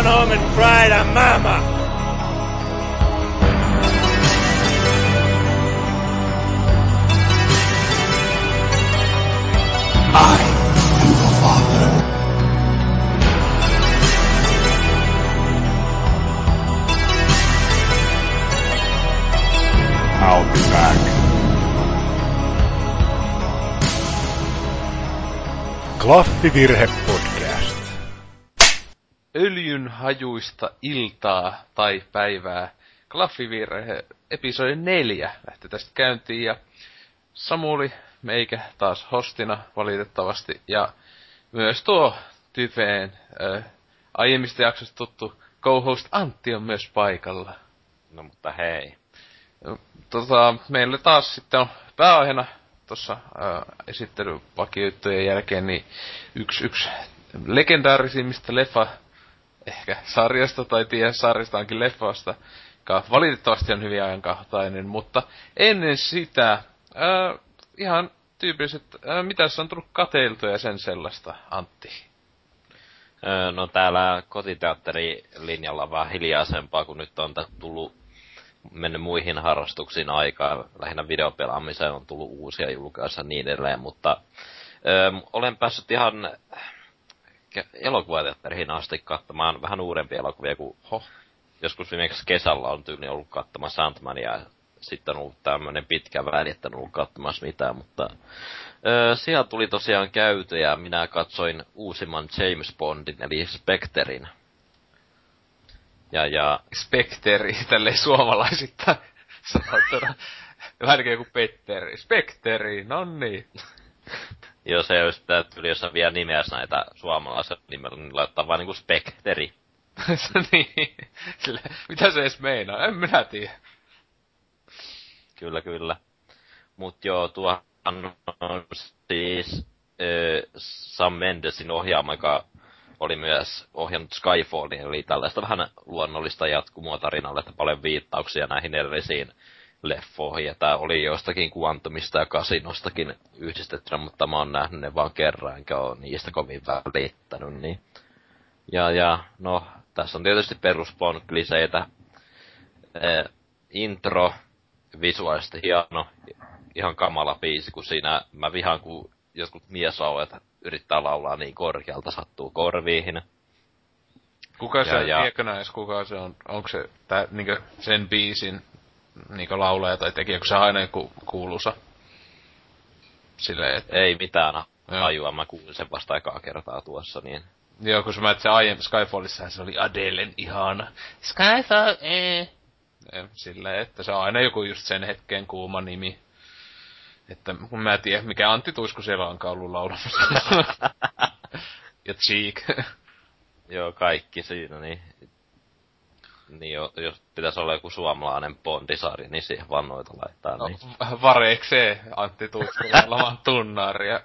on home and cry to mama. I am your father. I'll be back. Klaffivirhe hajuista iltaa tai päivää. Klaffivirhe, episodi neljä lähti tästä käyntiin ja Samuli meikä taas hostina valitettavasti ja myös tuo typeen äh, aiemmista jaksoista tuttu co-host Antti on myös paikalla. No mutta hei. Tota, meillä taas sitten on pääaiheena tuossa äh, esittelyvakioittujen jälkeen niin yksi, yksi legendaarisimmista leffa ehkä sarjasta tai tiedä sarjasta onkin leffasta, joka valitettavasti on hyvin ajankohtainen, mutta ennen sitä ää, ihan tyypilliset, ää, mitä on tullut kateiltua ja sen sellaista, Antti? Öö, no täällä kotiteatterilinjalla on vähän hiljaisempaa, kun nyt on tullut mennyt muihin harrastuksiin aikaa. Lähinnä videopelaamiseen on tullut uusia julkaisuja ja niin edelleen, mutta öö, olen päässyt ihan elokuvateatteriin asti katsomaan vähän uudempia elokuvia, kuin ho, joskus viimeksi kesällä on tyyli ollut katsomassa Sandmania ja sitten on ollut tämmönen pitkä väli, että en ollut katsomassa mitään, mutta öö, siellä tuli tosiaan käyty ja minä katsoin uusimman James Bondin, eli Specterin. Ja, ja Spekteri, tälleen suomalaisittain sanottuna. Vähän niin kuin Petteri. Spekteri, no niin. Jos se olisi tyyli, jos on vielä nimeä näitä suomalaisia nimellä, niin laittaa vaan niinku Spekteri. niin. Sille, mitä se edes meinaa? En minä tiedä. Kyllä, kyllä. Mut joo, tuohan on siis äh, Sam Mendesin ohjaama, joka oli myös ohjannut Skyfallin, eli tällaista vähän luonnollista jatkumoa tarinalle, että paljon viittauksia näihin edellisiin leffoihin, ja tää oli jostakin Quantumista ja Kasinostakin yhdistettynä, mutta mä oon nähnyt ne vaan kerran, enkä oo niistä kovin välittänyt, niin. Ja, ja, no, tässä on tietysti peruspon kliseitä. Eh, intro, visuaalisesti hieno, ihan kamala biisi, kun siinä mä vihaan, kun jotkut miesauet yrittää laulaa niin korkealta, sattuu korviihin. Kuka se, Ja- ja- tiedätkö kuka se on? Onko se tää, niinkö sen biisin niinkö laulaja tai tekijä, onko se aina joku kuuluisa? Silleen, että Ei mitään ajua, mä kuulin sen vasta ekaa kertaa tuossa, niin Joo, kun mä se aiempi Skyfallissahan se oli Adelen ihana. Skyfall, eh. Ja Silleen, että se on aina joku just sen hetken kuuma nimi. Että kun mä en tiedä, mikä Antti Tuisku siellä onkaan ollut laulamassa. ja Cheek. joo, kaikki siinä, niin niin jo, jos pitäisi olla joku suomalainen bondisarja, niin siihen vaan noita laittaa, No, niin. vareeksee Antti tunnaria.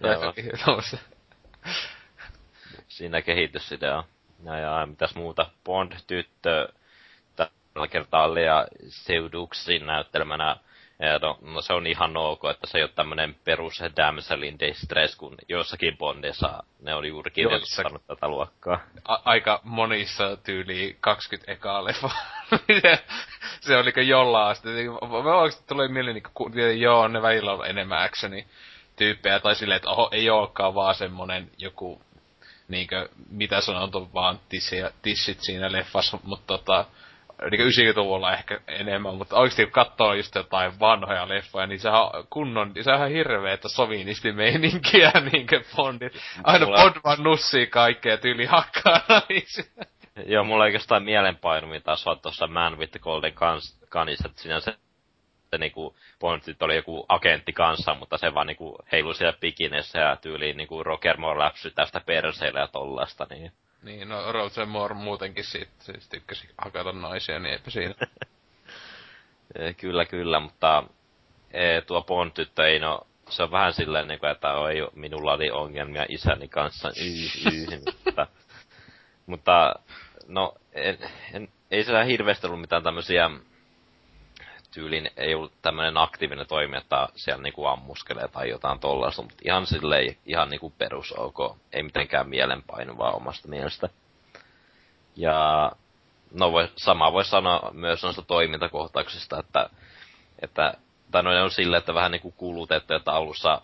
Joo. jotakin tommosta. siinä kehitysidea. Ja, ja mitäs muuta, Bond-tyttö, tällä kertaa Lea Seuduksin näyttelemänä, ja no, no, se on ihan ok, että se ei ole tämmönen perus damsel in distress, kun joissakin Bondissa ne on juurikin edustanut tätä luokkaa. a- aika monissa tyyli 20 ekaa leffa. se, se oliko jollain asti. Mä oikeesti tulee mieleen, niin ku, joo, ne välillä on enemmän actioni tyyppejä, tai silleen, että oho, ei olekaan vaan semmonen joku, niinkö, mitä sanottu, vaan tissi, tissit siinä leffassa, mutta tota, niinkö 90-luvulla ehkä enemmän, mutta oikeesti kun katsoo just jotain vanhoja leffoja, niin sehän on kunnon, se on ihan hirveetä sovinistimeininkiä, niinkö Bondit. Aina Mulla- Bond vaan nussii kaikkea tyyli hakkaa naisia. Joo, mulla oikeastaan mielenpainumi taas vaan tuossa Man with the Golden Guns, että siinä se, se niinku Bondit oli joku agentti kanssa, mutta se vaan niinku heilui siellä pikinessä ja tyyliin niinku Roger Moore läpsy tästä perseillä ja tollasta, niin Niin, no Roger Moore muutenkin siitä, siis tykkäsi hakata naisia, niin eipä siinä. Kyllä, kyllä, mutta eh, tuo Bond-tyttö ei no, se on vähän silleen, niin kuin, että oi, minulla oli ongelmia isäni kanssa, yh, mutta, mutta no, en, en, ei siellä hirveästi ollut mitään tämmösiä tyylin, ei ollut tämmönen aktiivinen toimija, että siellä niinku ammuskelee tai jotain tollaista, mutta ihan silleen, ihan niinku perus ok, ei mitenkään mielenpainuvaa omasta mielestä. Ja no voi, sama voi sanoa myös noista toimintakohtauksista, että, että tai no ne on silleen, että vähän niinku kulutettu, että alussa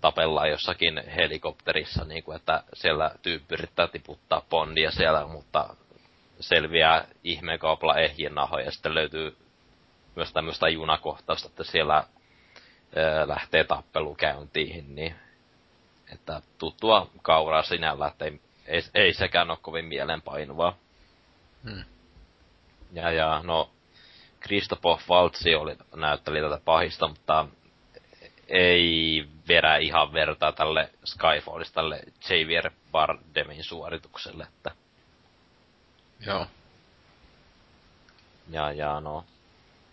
tapellaan jossakin helikopterissa, niin kuin, että siellä tyyppi yrittää tiputtaa bondia siellä, mutta selviää ihmeen kaupalla ehjien nahoja, ja sitten löytyy myös tämmöistä junakohtausta, että siellä ää, lähtee tappelu käyntiin, niin että tuttua kauraa sinällä, että ei, ei, ei sekään ole kovin mielenpainuvaa. Hmm. Ja, ja no, Kristopov Valtsi oli, näytteli tätä pahista, mutta ei vedä ihan vertaa tälle Skyfallista, tälle Javier Bardemin suoritukselle, että... Joo. Ja, ja no...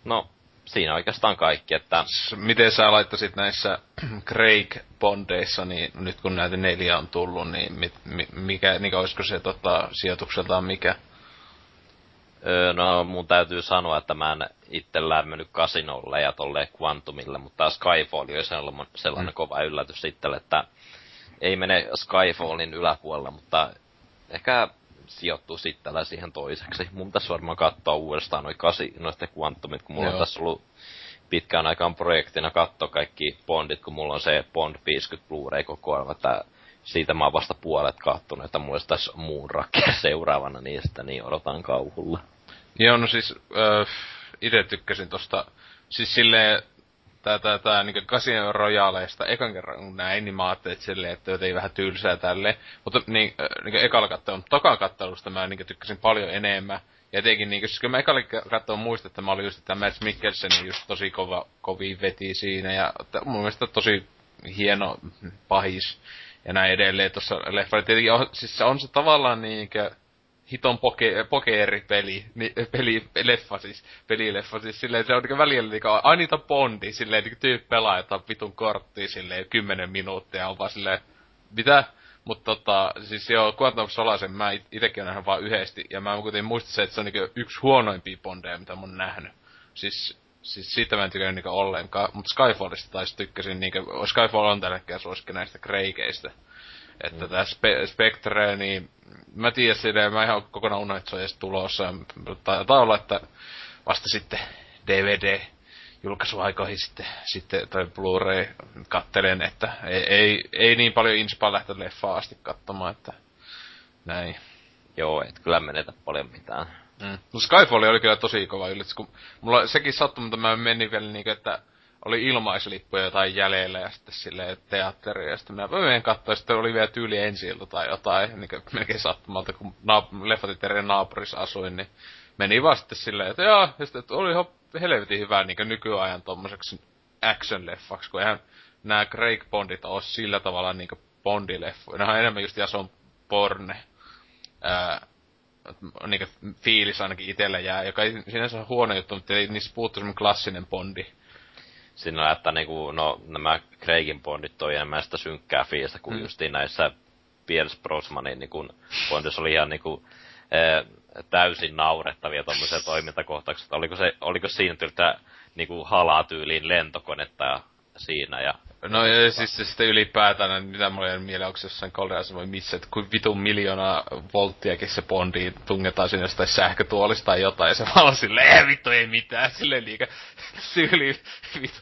No, siinä oikeastaan kaikki, että... Miten sä laittasit näissä Craig Bondeissa, niin nyt kun näitä neljä on tullut, niin mit, mikä, niin olisiko se tota, sijoitukseltaan mikä? Öö, no, mun täytyy sanoa, että mä en itse lämmennyt kasinolle ja tolle Quantumille, mutta Skyfall oli sellainen, sellainen mm. kova yllätys itselle, että ei mene Skyfallin yläpuolella, mutta ehkä sijoittuu sitten siihen toiseksi. Mun pitäisi varmaan katsoa uudestaan noin kasinoista Quantumit, kun mulla Joo. on tässä ollut pitkään aikaan projektina katsoa kaikki Bondit, kun mulla on se Bond 50 Blu-ray kokoelma, että siitä mä oon vasta puolet kattonut, että mulla olisi tässä muun rakkeen seuraavana niistä, niin odotan kauhulla. Joo, no siis äh, itse tykkäsin tosta, siis silleen, tää, tää, tää niinku Casino Royaleista ekan kerran kun näin, niin mä ajattelin, että silleen, että jotenkin vähän tylsää tälle. Mutta niin, äh, niin ekalla kattelun, tokan kattelusta mä niin tykkäsin paljon enemmän. Ja etenkin niin, siis kun mä ekalla kattelun muistin, että mä olin just, että Mads Mikkelsen just tosi kova, kovi veti siinä. Ja mun mielestä tosi hieno pahis ja näin edelleen tuossa leffa. Tietenkin on, siis on se tavallaan niinkö, hiton poke, pokeeripeli, ni, peli, leffa siis, pelileffa siis silleen, se on niinku välillä niinku, ai niitä Bondi, silleen niinku tyyppi pelaa jotain vitun korttia silleen kymmenen minuuttia, on vaan silleen, mitä? Mutta tota, siis joo, Quantum Solasen mä itekin olen nähnyt vaan yhdesti, ja mä kuitenkin muistin se, että se on niinku yksi huonoimpia Bondeja, mitä mä oon nähnyt. Siis, siis siitä mä en tykännyt niinku ollenkaan, mutta Skyfallista taisi tykkäsin, niinku, Skyfall on tällä hetkellä suosikki näistä kreikeistä. Että mm. tää Spe- Spectre, niin mä tiedän silleen, mä ihan kokonaan unohdin, että se on edes tulossa. Taitaa olla, että vasta sitten DVD julkaisuaikoihin sitten, sitten toi Blu-ray kattelen, että ei, ei, ei niin paljon inspaa lähteä leffaa asti katsomaan, että näin. Joo, et kyllä menetä paljon mitään. Mm. No Skyfall oli kyllä tosi kova yllätys, kun mulla sekin sattui, mutta mä menin vielä niin, että oli ilmaislippuja jotain jäljellä ja sitten silleen teatteri ja sitten mä menen katsoa ja sitten oli vielä tyyli ensi tai jotain, niin melkein sattumalta, kun naap- leffatiteerien naapurissa asuin, niin meni vaan sitten silleen, että joo, ja sitten, että oli ihan helvetin hyvä niin nykyajan tommoseksi action-leffaksi, kun eihän nämä Craig Bondit ole sillä tavalla niin Bondi-leffoja. Nämä on enemmän just Jason Borne. Ää, niin fiilis ainakin itsellä jää, joka ei sinänsä ole huono juttu, mutta ei niissä puuttu semmoinen klassinen Bondi siinä että niinku, no, nämä Craigin Bondit toi enemmän sitä synkkää fiilistä kuin mm. justiin näissä Pierce Brosmanin niinku, Bondissa oli ihan niinku, e, täysin naurettavia tommosia toimintakohtauksia. Oliko, se, oliko siinä tyyltä niinku halaa tyyliin lentokonetta siinä ja No ja siis sitten ylipäätään, mitä mulla ei mieleen, onko jossain Golden voi missä, että kuin vitun miljoonaa volttiakin se Bondi tungetaan sinne jostain sähkötuolista tai jotain, ja se vaan silleen, vittu ei mitään, silleen liikä syyli, vittu,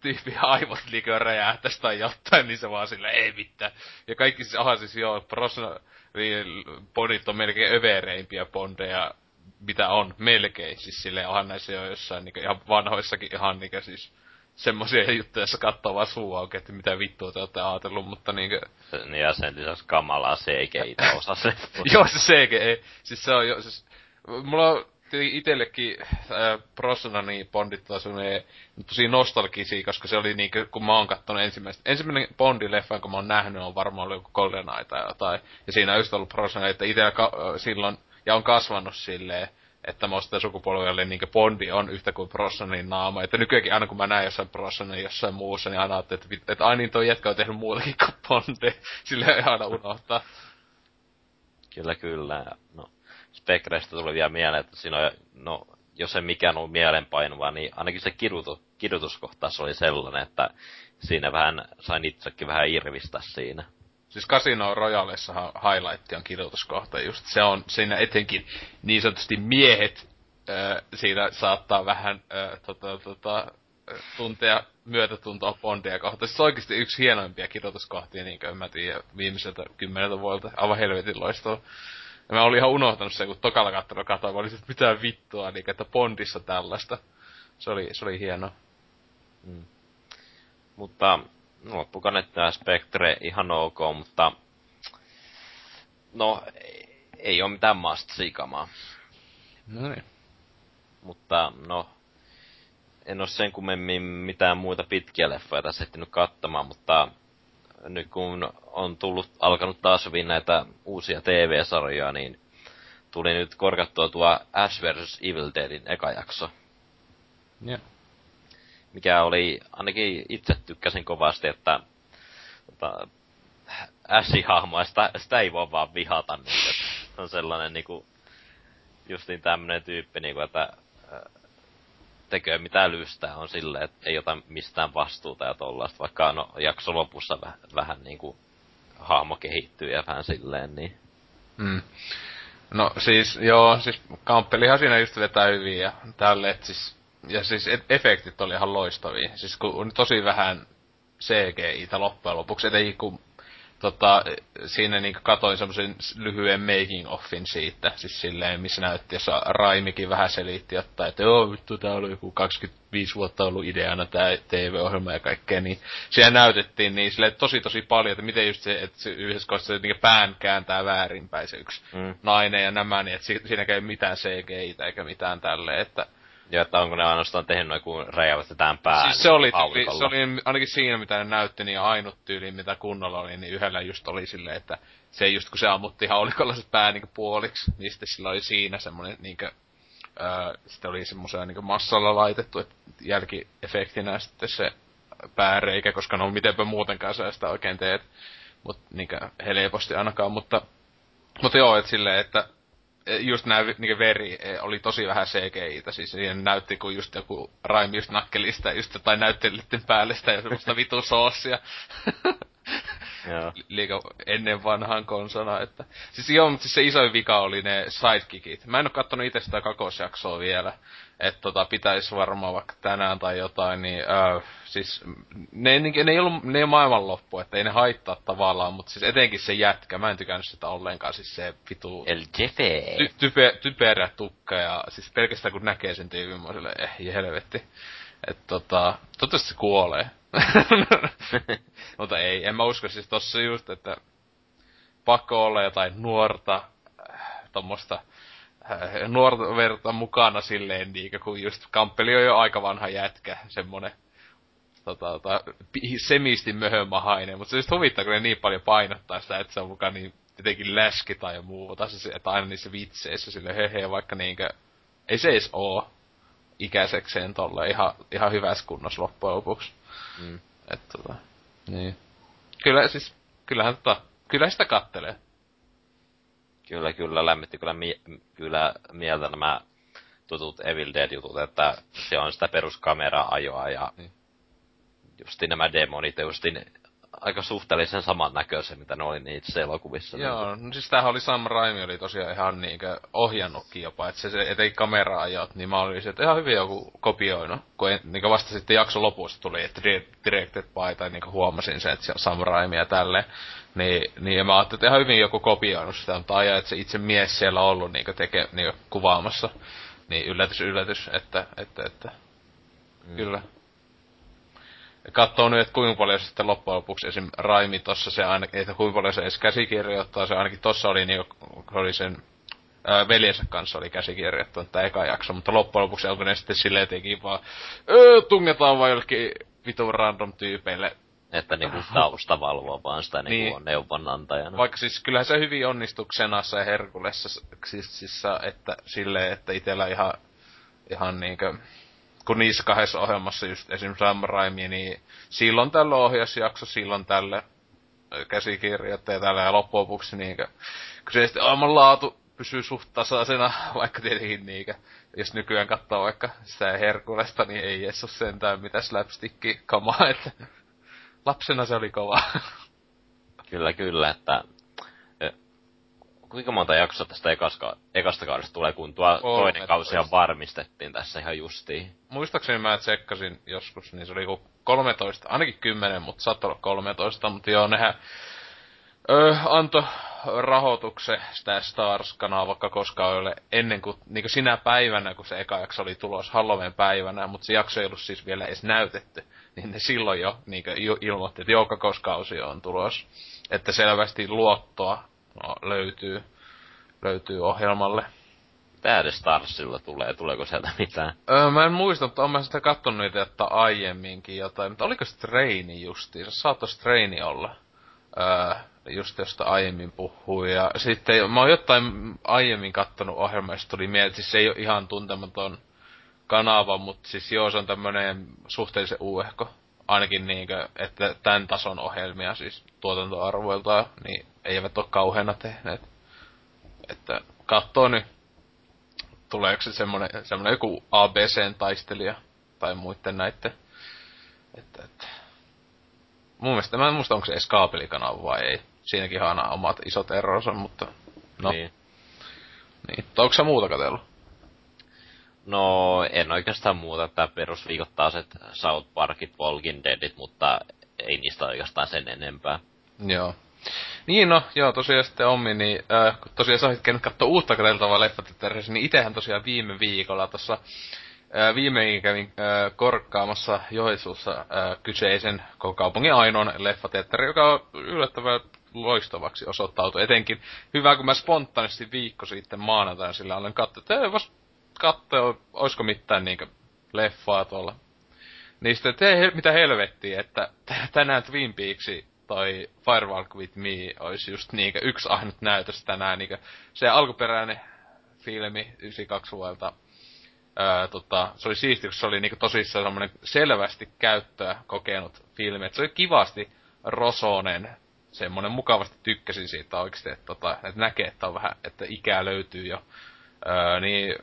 tyyppi aivot liikaa räjähtäisi tai jotain, niin se vaan silleen, ei mitään. Ja kaikki siis, aha siis joo, Brosna, niin Bondit on melkein övereimpiä Bondeja, mitä on, melkein, siis silleen, onhan näissä jo jossain niin ihan vanhoissakin ihan niin siis semmoisia juttuja, joissa katsoo vaan suu auki, että mitä vittua te olette ajatellut, mutta niinkö... Niin ja sen lisäksi kamalaa CGI osa se. Joo, se CGI. Siis se on jo, siis... Mulla on itellekin äh, Brosna niin Bondit taas tosi nostalgisia, koska se oli niinkö, kun mä oon kattonut ensimmäistä. Ensimmäinen Bondi-leffa, kun mä oon nähnyt, on varmaan ollut joku GoldenEye tai jotain. Ja siinä on just ollut Brosnan, että itellä ka- silloin, ja on kasvanut silleen, että musta sukupolvelle niin Bondi on yhtä kuin Brosnanin naama. Että nykyäänkin aina kun mä näen jossain Brosnanin jossain muussa, niin aina että, että, että ai niin toi jätkä on tehnyt muutakin kuin Bondi. Sille ei aina unohtaa. Kyllä, kyllä. No, Spectrestä tuli vielä mieleen, että siinä on, no, jos ei mikään ollut mielenpainuva, niin ainakin se kidutu, kidutuskohtaus oli sellainen, että siinä vähän, sain itsekin vähän irvistä siinä. Siis Casino Royalessahan highlight on kirjoituskohta just. Se on siinä etenkin niin sanotusti miehet ö, siinä saattaa vähän ö, tota, tota, tuntea myötätuntoa Bondia kohtaan. Se on oikeasti yksi hienoimpia kirjoituskohtia, niin kuin mä tiedän, viimeiseltä kymmeneltä vuodelta. Aivan helvetin loistava. Ja mä olin ihan unohtanut sen, kun tokalla kattona katsoin, mä olin että mitään vittua, niin että Bondissa tällaista. Se oli, se oli hieno. Mm. Mutta no, loppukaneettia Spectre ihan ok, mutta no ei, ole mitään must sikamaa. No niin. Mutta no, en ole sen kummemmin mitään muita pitkiä leffoja tässä ehtinyt katsomaan, mutta nyt kun on tullut, alkanut taas hyvin näitä uusia TV-sarjoja, niin tuli nyt korkattua tuo Ash vs. Evil Deadin eka jakso. Yeah. Mikä oli, ainakin itse tykkäsin kovasti, että tota, Ash-hahmoa, sitä, sitä ei voi vaan vihata. Niin, että on sellainen niinku, justiin tämmönen tyyppi, niinku, että tekee mitä lystää, on silleen, että ei ota mistään vastuuta ja tollaista, vaikka no jakso lopussa vähän, vähän niinku hahmo kehittyy ja vähän silleen, niin. Mm. No siis, joo, siis Kamppelihan siinä just vetää hyvin ja tälle, et siis, ja siis e- efektit oli ihan loistavia. Siis kun on tosi vähän CGI-tä loppujen lopuksi, etenkin kun tota, siinä niinku katoin semmoisen lyhyen making offin siitä, siis silleen, missä näytti, jossa Raimikin vähän selitti, että, että joo, vittu, tää oli joku 25 vuotta ollut ideana tää TV-ohjelma ja kaikkea, niin siellä näytettiin niin sille tosi tosi paljon, että miten just se, että se yhdessä kohdassa se niinku pään kääntää väärinpäin se yksi Mm. nainen ja nämä, niin että si- siinä ei mitään CGI eikä mitään tälleen, että Ja että onko ne ainoastaan tehnyt noin, kun räjävät tämän päälle. Siis se oli, tyyli, se oli ainakin siinä, mitä ne näytti, niin ainut tyyli, mitä kunnolla oli, niin yhdellä just oli silleen, että se just kun se ammutti haulikolla se pää niinku puoliksi, niin sitten sillä oli siinä semmonen niinkö, öö, sitten oli semmoisella niinku massalla laitettu, että jälkiefektinä sitten se pääreikä, koska no mitenpä muutenkaan sä sitä oikein teet, mut niinkö helposti ainakaan, mutta, mutta joo, et silleen, että just nää niinku veri e, oli tosi vähän CGI-tä, siis siihen näytti kun just joku Raimi just nakkeli sitä just jotain näyttelijöiden päälle sitä ja semmoista vitu soossia. Joo. liikaa ennen vanhaan konsona, että... Siis joo, mutta siis se isoin vika oli ne sidekickit. Mä en oo kattonut itse sitä kakosjaksoa vielä. Että tota, pitäis varmaan vaikka tänään tai jotain, niin öö, siis ne, ne, ne, ei ollut, ne ei ole maailmanloppu, että ei ne haittaa tavallaan, mutta siis etenkin se jätkä, mä en tykännyt sitä ollenkaan, siis se vitu El Jefe. ty, type, typerä tukka ja siis pelkästään kun näkee sen tyypin, mä oon silleen, eh, helvetti. Et tota, toivottavasti se kuolee. Mutta ei, en mä usko siis tossa just, että pakko olla jotain nuorta, äh, tommosta äh, nuorta verta mukana silleen niinkö, kun just Kamppeli on jo aika vanha jätkä, semmonen tota, tota, semisti möhömahainen, mutta se just huvittaa, kun ne niin paljon painottaa sitä, että se on mukaan niin jotenkin läski tai muuta, se, että aina niissä vitseissä sille hehe, vaikka niinkö, ei se edes oo ikäisekseen tolle ihan, ihan hyvässä kunnossa loppujen lopuksi. Mm. Et tota, niin. Kyllä siis, kyllähän tota, kyllä sitä kattelee. Kyllä, kyllä, lämmitti kyllä, mie- kyllä mieltä nämä tutut Evil Dead-jutut, että se on sitä peruskameraajoa ja Niin. justi nämä demonit, justi aika suhteellisen samannäköisiä, mitä ne oli niissä elokuvissa. Joo, no siis tämähän oli Sam Raimi oli tosiaan ihan niinkö ohjannutkin jopa, että se, se etei kamera-ajot, niin mä olin se, että ihan hyvin joku kopioinut, kun en, niinkö vasta sitten jakson lopussa tuli, että di- directed by, tai niinkö huomasin sen, että se on Sam Raimi ja tälleen. Niin, niin mä ajattelin, että ihan hyvin joku kopioinut sitä, mutta aja, että se itse mies siellä on ollut niinkö teke, niinkö kuvaamassa. Niin yllätys, yllätys, että, että, että, mm. kyllä. Katsoo nyt, että kuinka paljon se sitten loppujen lopuksi esim. Raimi tossa se ainakin, että kuinka paljon se edes käsikirjoittaa, se ainakin tossa oli niin, oli sen ää, veljensä kanssa oli käsikirjoittanut tämä eka jakso, mutta loppujen lopuksi onko ne sitten silleen teki vaan, öö, tungetaan vaan jollekin vitun random tyypeille. Että niinku tausta valvoo vaan sitä niinku Niin. on neuvonantajana. Vaikka siis kyllähän se hyvin onnistuu Xenassa ja Herkulessa, siis, siis, että silleen, että itellä ihan, ihan niinkö, kun niissä kahdessa ohjelmassa just esim. Sam Raimi, niin silloin tällä ohjausjakso, silloin tälle käsikirjoittaja tällä ja loppujen lopuksi niinkö, sitten aivan laatu pysyy suht tasaisena, vaikka tietenkin niinkö, jos nykyään katsoo vaikka sitä Herkulesta, niin ei edes ole sentään mitä slapsticki kamaa, että lapsena se oli kova. Kyllä, kyllä, että kuinka monta jaksoa tästä ekaska, ekasta kaudesta tulee, kun tuo Kolme toinen kausi toista. varmistettiin tässä ihan justiin. Muistaakseni mä tsekkasin joskus, niin se oli joku 13, ainakin 10, mutta saattoi olla 13, mutta joo, nehän ö, antoi rahoituksen sitä Stars-kanavaa vaikka koskaan ei ole ennen kuin, niin kuin sinä päivänä, kun se eka jakso oli tulos Halloween päivänä, mutta se jakso ei ollut siis vielä edes näytetty, niin ne silloin jo niin ilmoitti, että joukkakauskausi on tulos. Että selvästi luottoa löytyy, löytyy ohjelmalle. Tää Starsilla tulee, tuleeko sieltä mitään? Öö, mä en muista, mutta mä sitä kattonut niitä että aiemminkin jotain. Mutta oliko se Traini justiin? Se saattaisi Traini olla. Öö, just josta aiemmin puhui. Ja sitten mä oon jotain aiemmin kattonut ohjelmaa, josta tuli mieleen, siis se ei ole ihan tuntematon kanava, mutta siis joo, se on tämmönen suhteellisen uuehko. Ainakin niinkö, että tämän tason ohjelmia siis tuotantoarvoiltaan, niin eivät ole kauheana tehneet. Että kattoo nyt tuleeko se semmonen, semmonen joku ABCn taistelija tai muiden näitten. Että, että. Mun mielestä, mä en muista onko se edes kaapelikanava vai ei. Siinäkin on aina omat isot eronsa, mutta no niin. Niin. Onko sä muuta katsellut? No, en oikeastaan muuta, että perusviikoittaiset South Parkit, Walking Deadit, mutta ei niistä oikeastaan sen enempää. Joo. Niin no, joo, tosiaan sitten Ommi, niin äh, kun tosiaan sä olit käynyt katsoa uutta katseltavaa leffateatterissa, niin itehän tosiaan viime viikolla tuossa äh, viimein kävin äh, korkkaamassa Joensuussa äh, kyseisen kaupungin ainoan leffateatteri, joka yllättävän loistavaksi osoittautui. Etenkin hyvä, kun mä spontaanisti viikko sitten maanantaina sillä olen katsoa, että vois katsoa, olisiko mitään niinkö leffaa tuolla. Niin sitten, mitä helvettiä, että tänään Twin Peaksi toi Firewalk with Me olisi just niinkö yksi ainut näytös tänään, niinkö se alkuperäinen filmi 92 vuodelta Öö, tota, se oli siisti, kun se oli niinku tosissaan semmonen selvästi käyttöä kokenut filmi. Et se oli kivasti rosonen, semmonen mukavasti tykkäsin siitä oikeesti, että tota, et näkee, että on vähän, että ikää löytyy jo. Öö, niin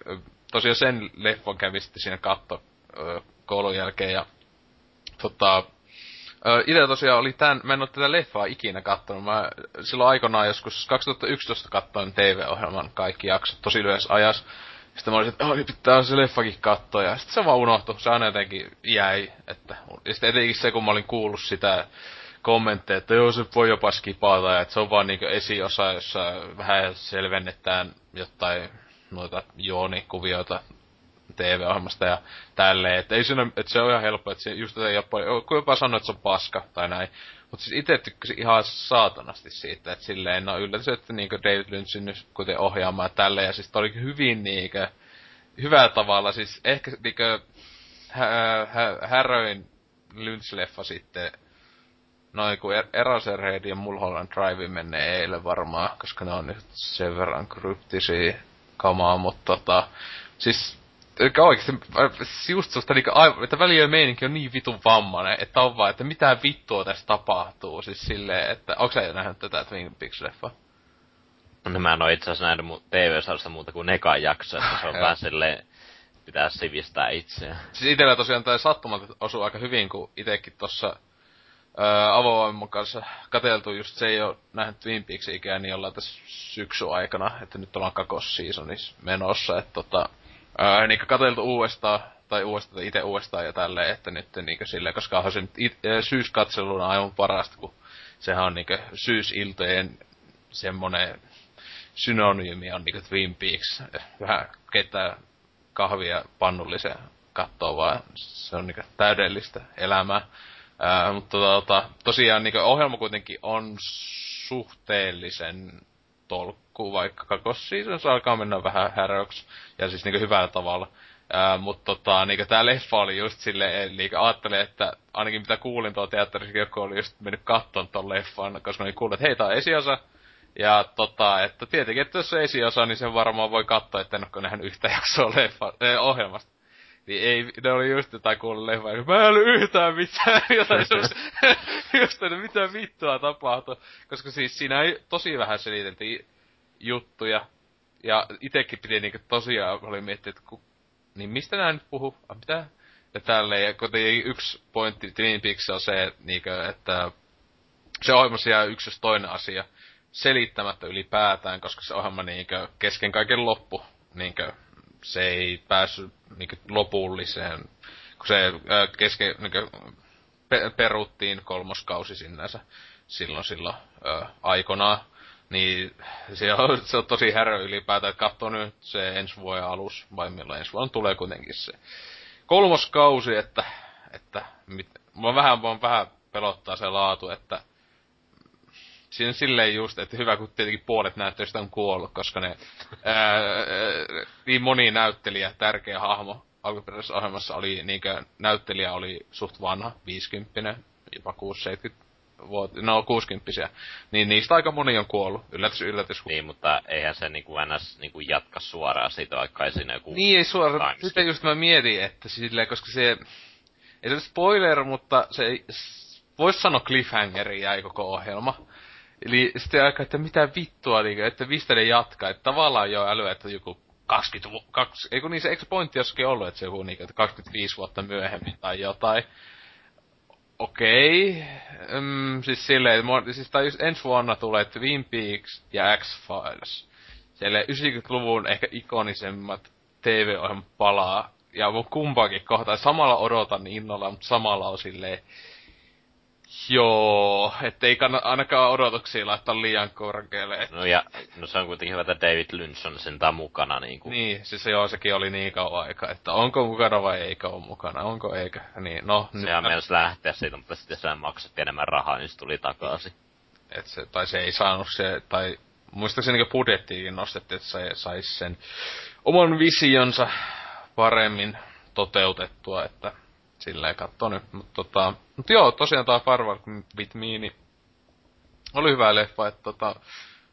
tosiaan sen leffon kävi sitten siinä katto öö, koulun jälkeen ja tota, Itse tosiaan oli tän, mä en oo tätä leffaa ikinä kattonut. Mä silloin aikanaan joskus 2011 katsoin TV-ohjelman kaikki jaksot tosi lyhyessä ajassa. Sitten mä olisin, että niin pitää se leffakin katsoa. Ja sitten se vaan unohtui. Se aina jotenkin jäi. Että, ja sitten etenkin se, kun mä olin kuullut sitä kommentteja, että joo, se voi jopa skipata. Ja että se on vaan niinku esiosa, jossa vähän selvennetään jotain noita joonikuvioita TV-ohjelmasta ja tälleen, että ei siinä, että se on ihan helppo, että se just tätä jopa, kun jopa sanoo, että se on paska tai näin. Mutta siis itse tykkäsin ihan saatanasti siitä, että silleen, no yllätys, että niinku David Lynchin kuten ohjaamaan ja tälleen, ja siis oli hyvin niinkö, hyvällä tavalla, siis ehkä niinkö hä, hä, häröin Lynch-leffa sitten, noin kun er, Eraserhead ja Mulholland Drive menee eilen varmaan, koska ne on nyt sen verran kryptisiä kamaa, mutta tota, siis Eikä oikeesti, just susta niinku aivan, että väliö meininki on niin vitun vammainen, että on vaan, että mitä vittua tässä tapahtuu. Siis silleen, että onko sä nähnyt tätä Twin Peaks-leffaa? No mä en oo itse asiassa nähnyt mu- TV-sarjasta muuta kuin ekan jakso, että se on vähän silleen, pitää sivistää itseään. Siis itellä tosiaan tää sattumalta osuu aika hyvin, kun itekin tossa öö, kanssa kateltu just se ei oo nähnyt Twin Peaksia ikään, niin ollaan tässä syksy aikana, että nyt ollaan kakosseasonissa menossa, että tota, öö, niin kateltu uudestaan, tai uudestaan, itse uudestaan ja tälleen, että nyt niinkö silleen, koska onhan se nyt it, syyskatseluna aivan parasta, kun sehän on niinkö syysiltojen semmonen synonyymi on niinku Twin Peaks. Vähän keittää kahvia pannullisen kattoo vaan, se on niinku täydellistä elämää. Ää, mutta tota, tosiaan niinku ohjelma kuitenkin on suhteellisen tolkku, vaikka kakosseasons alkaa mennä vähän häröksi, ja siis niinku hyvällä tavalla. Ää, mutta tota, niinku tää leffa oli just silleen, niinku ajattelin, että ainakin mitä kuulin tuolla teatterissa, joku oli just mennyt katton ton leffan, koska oli kuullut, että hei, tää on esiosa, ja tota, että tietenkin, että jos se esiosa, niin sen varmaan voi katsoa, että en ole nähnyt yhtä jaksoa leffa, eh, ohjelmasta. Niin ei, ne oli just jotain kuullut leffa, ja mä en ollut yhtään mitään, jotain semmoista, just, että mitä vittua tapahtui. Koska siis siinä ei tosi vähän seliteltiin juttuja, ja itekin piti niinku tosiaan, oli miettinyt, että ku, niin mistä nää nyt puhuu, ah, mitä? Ja tälleen, ja kuitenkin yksi pointti Twin Peaks on se, niinkö, että se ohjelmassa jää yksi toinen asia selittämättä ylipäätään, koska se ohjelma niinkö kesken kaiken loppu. Niinkö se ei päässyt niinkö lopulliseen, kun se ää, kesken niinkö pe- peruttiin kolmoskausi sinänsä silloin silloin ää, aikonaan. Niin se on, se on tosi härö ylipäätään, että katsoo nyt se ensi vuoden alus, vai milloin ensi vuonna tulee kuitenkin se kolmoskausi, että, että mit, mä vähän, vaan vähän pelottaa se laatu, että siinä silleen just, että hyvä kun tietenkin puolet näyttelystä on kuollut, koska ne ää, niin moni näyttelijä, tärkeä hahmo alkuperäisessä ohjelmassa oli, niinkö näyttelijä oli suht vanha, 50 jopa 6-70 vuotta, no 60 niin niistä aika moni on kuollut, yllätys, yllätys. Niin, mutta eihän se niinku ns niinku jatka suoraan siitä, vaikka ei siinä joku... Niin, ei suoraan. Sitten just mä mietin, että silleen, koska se, ei se spoiler, mutta se ei, vois sanoa cliffhangeri jäi koko ohjelma. Eli sitten aika, että mitä vittua, niin, että mistä ne jatkaa. Että tavallaan jo älyä, että joku 20, 2, ei kun niin se, eikö pointti jossakin ollut, että se joku niin, että 25 vuotta myöhemmin tai jotain. Okei. Okay. Mm, siis silleen, siis tai just ensi vuonna tulee Twin Peaks ja X-Files. Siellä 90-luvun ehkä ikonisemmat TV-ohjelmat palaa. Ja mun kumpaakin kohtaa. Samalla odotan innolla, mutta samalla on silleen, Joo, ettei kannata ainakaan odotuksia laittaa liian korkealle. No ja, no se on kuitenkin hyvä, että David Lynch on sentään mukana niin kuin. Niin, siis joo, sekin oli niin kauan aika, että onko mukana vai eikö ole mukana, onko eikä. Niin, no. Sehän nyt... lähteä siitä, mutta sitten sä maksat enemmän rahaa, niin se tuli takaisin. Et se, tai se ei saanut se, tai muistaakseni niin budjettiin nostettiin, että se saisi sen oman visionsa paremmin toteutettua, että silleen katso nyt. Mutta tota, mut joo, tosiaan tää Far With Me, niin oli hyvä leffa, että tota,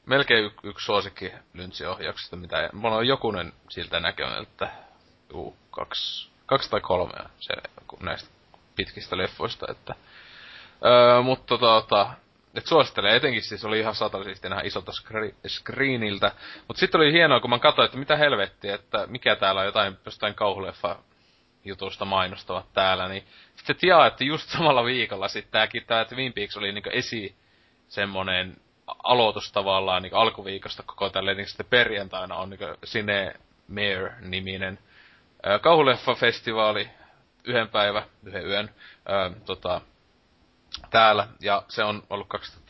melkein y- yksi suosikki Lyntsi-ohjauksesta, mitä mulla on jokunen siltä näköinen, että juu, kaksi, kaksi tai kolme se, näistä pitkistä leffoista, että öö, mutta tota, et suosittelen, etenkin siis oli ihan saatavasti nähdä isolta skri- screeniltä. Mutta sitten oli hienoa, kun mä katsoin, että mitä helvettiä, että mikä täällä on jotain, jostain kauhuleffa jutusta mainostavat täällä, niin sitten tiedä, että just samalla viikolla sitten tääkin tää Twin Peaks oli niinku esi semmonen aloitus tavallaan niinku alkuviikosta koko tälle, niin sitten perjantaina on niinku Cine Mare-niminen kauhuleffa-festivaali yhden päivä, yhden yön, ää, tota, täällä, ja se on ollut 2005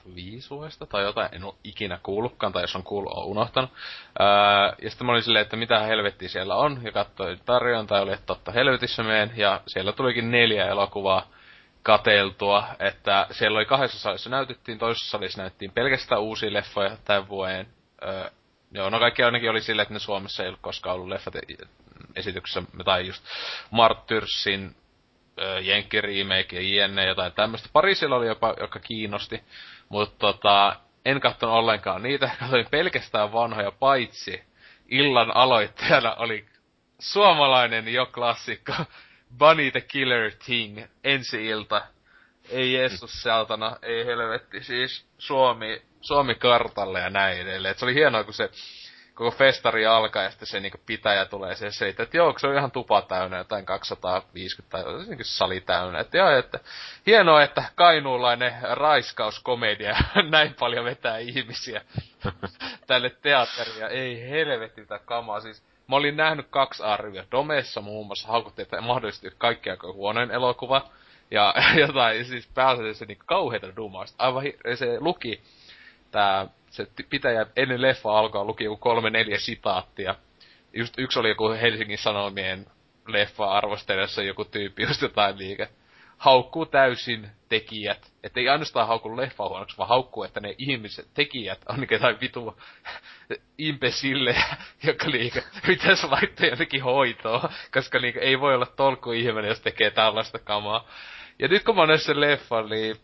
vuodesta tai jotain, en ole ikinä kuullutkaan, tai jos on kuullut, on unohtanut. Ää, ja sitten mä olin silleen, että mitä helvettiä siellä on, ja katsoin tarjonta, ja oli, että totta helvetissä meen, ja siellä tulikin neljä elokuvaa kateltua, että siellä oli kahdessa salissa näytettiin, toisessa salissa näytettiin pelkästään uusia leffoja tämän vuoden. Öö, joo, no kaikki ainakin oli silleen, että ne Suomessa ei ollut koskaan ollut leffat esityksessä, tai just Martyrsin Jenkki remake ja jne, jotain tämmöistä. Pari siellä oli jopa, joka kiinnosti, mutta tota, en katsonut ollenkaan niitä, katsoin pelkästään vanhoja, paitsi illan aloittajana oli suomalainen jo klassikko, Bunny the Killer Thing, ensi ilta. Ei Jeesus saatana, ei helvetti, siis Suomi, Suomi kartalle ja näin edelleen. Et se oli hienoa, kun se koko festari alkaa ja sitten se niinku pitäjä tulee se selittää, että joo, se on ihan tupa täynnä, jotain 250 tai jotenkin sali täynnä. Että joo, että hienoa, että kainuulainen raiskauskomedia näin paljon vetää ihmisiä tälle teatteria. Ei helvetitä kamaa, siis mä olin nähnyt kaksi arvia. Domessa muun muassa haukuttiin, että mahdollisesti kaikki aika huonoin elokuva. Ja jotain, siis pääasiassa niinku kauheita dumausta. Aivan se luki tää se pitäjä ennen leffa alkaa luki joku kolme neljä sitaattia. Just yksi oli joku Helsingin Sanomien leffa arvostelijassa joku tyyppi just jotain liike. Haukkuu täysin tekijät. Että ei ainoastaan haukku leffa huonoksi, vaan haukkuu, että ne ihmiset, tekijät on jotain vitu imbesille, joka liike pitäisi laittaa jotenkin hoitoa, koska niin ei voi olla tolkku ihminen, jos tekee tällaista kamaa. Ja nyt kun mä oon sen leffan, niin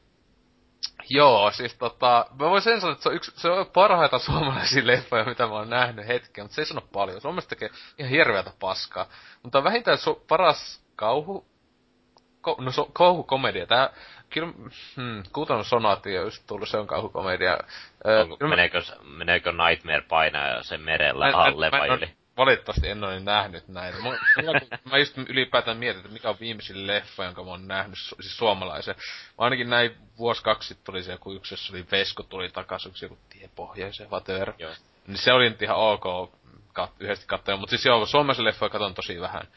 Joo, siis tota, mä voin sen sanoa, että se on, yksi, se on parhaita suomalaisia leffoja, mitä mä oon nähnyt hetken, mutta se ei sano paljon. Se on mielestäni tekee ihan hirveätä paskaa. Mutta vähintään su- paras kauhu, ko, no so, kauhukomedia. Tää, kyllä, hmm, Kuuton sonaatti on just tullut, se on kauhukomedia. Onko, meneekö, meneekö Nightmare painaa sen merellä mä, alle mä, vai yli? Valitettavasti en ole nähnyt näitä. Mä, mä just ylipäätään mietin, että mikä on viimeisin leffa, jonka mä oon nähnyt, siis suomalaisen. Mä ainakin näin vuosi kaksi sitten tuli se joku yksi, jossa oli Vesko tuli takaisin, yksi joku tiepohjaisen. Joo. Niin se oli nyt ihan ok kat, yhdesti katsoa, mutta siis joo, suomalaisen leffoja katon tosi vähän.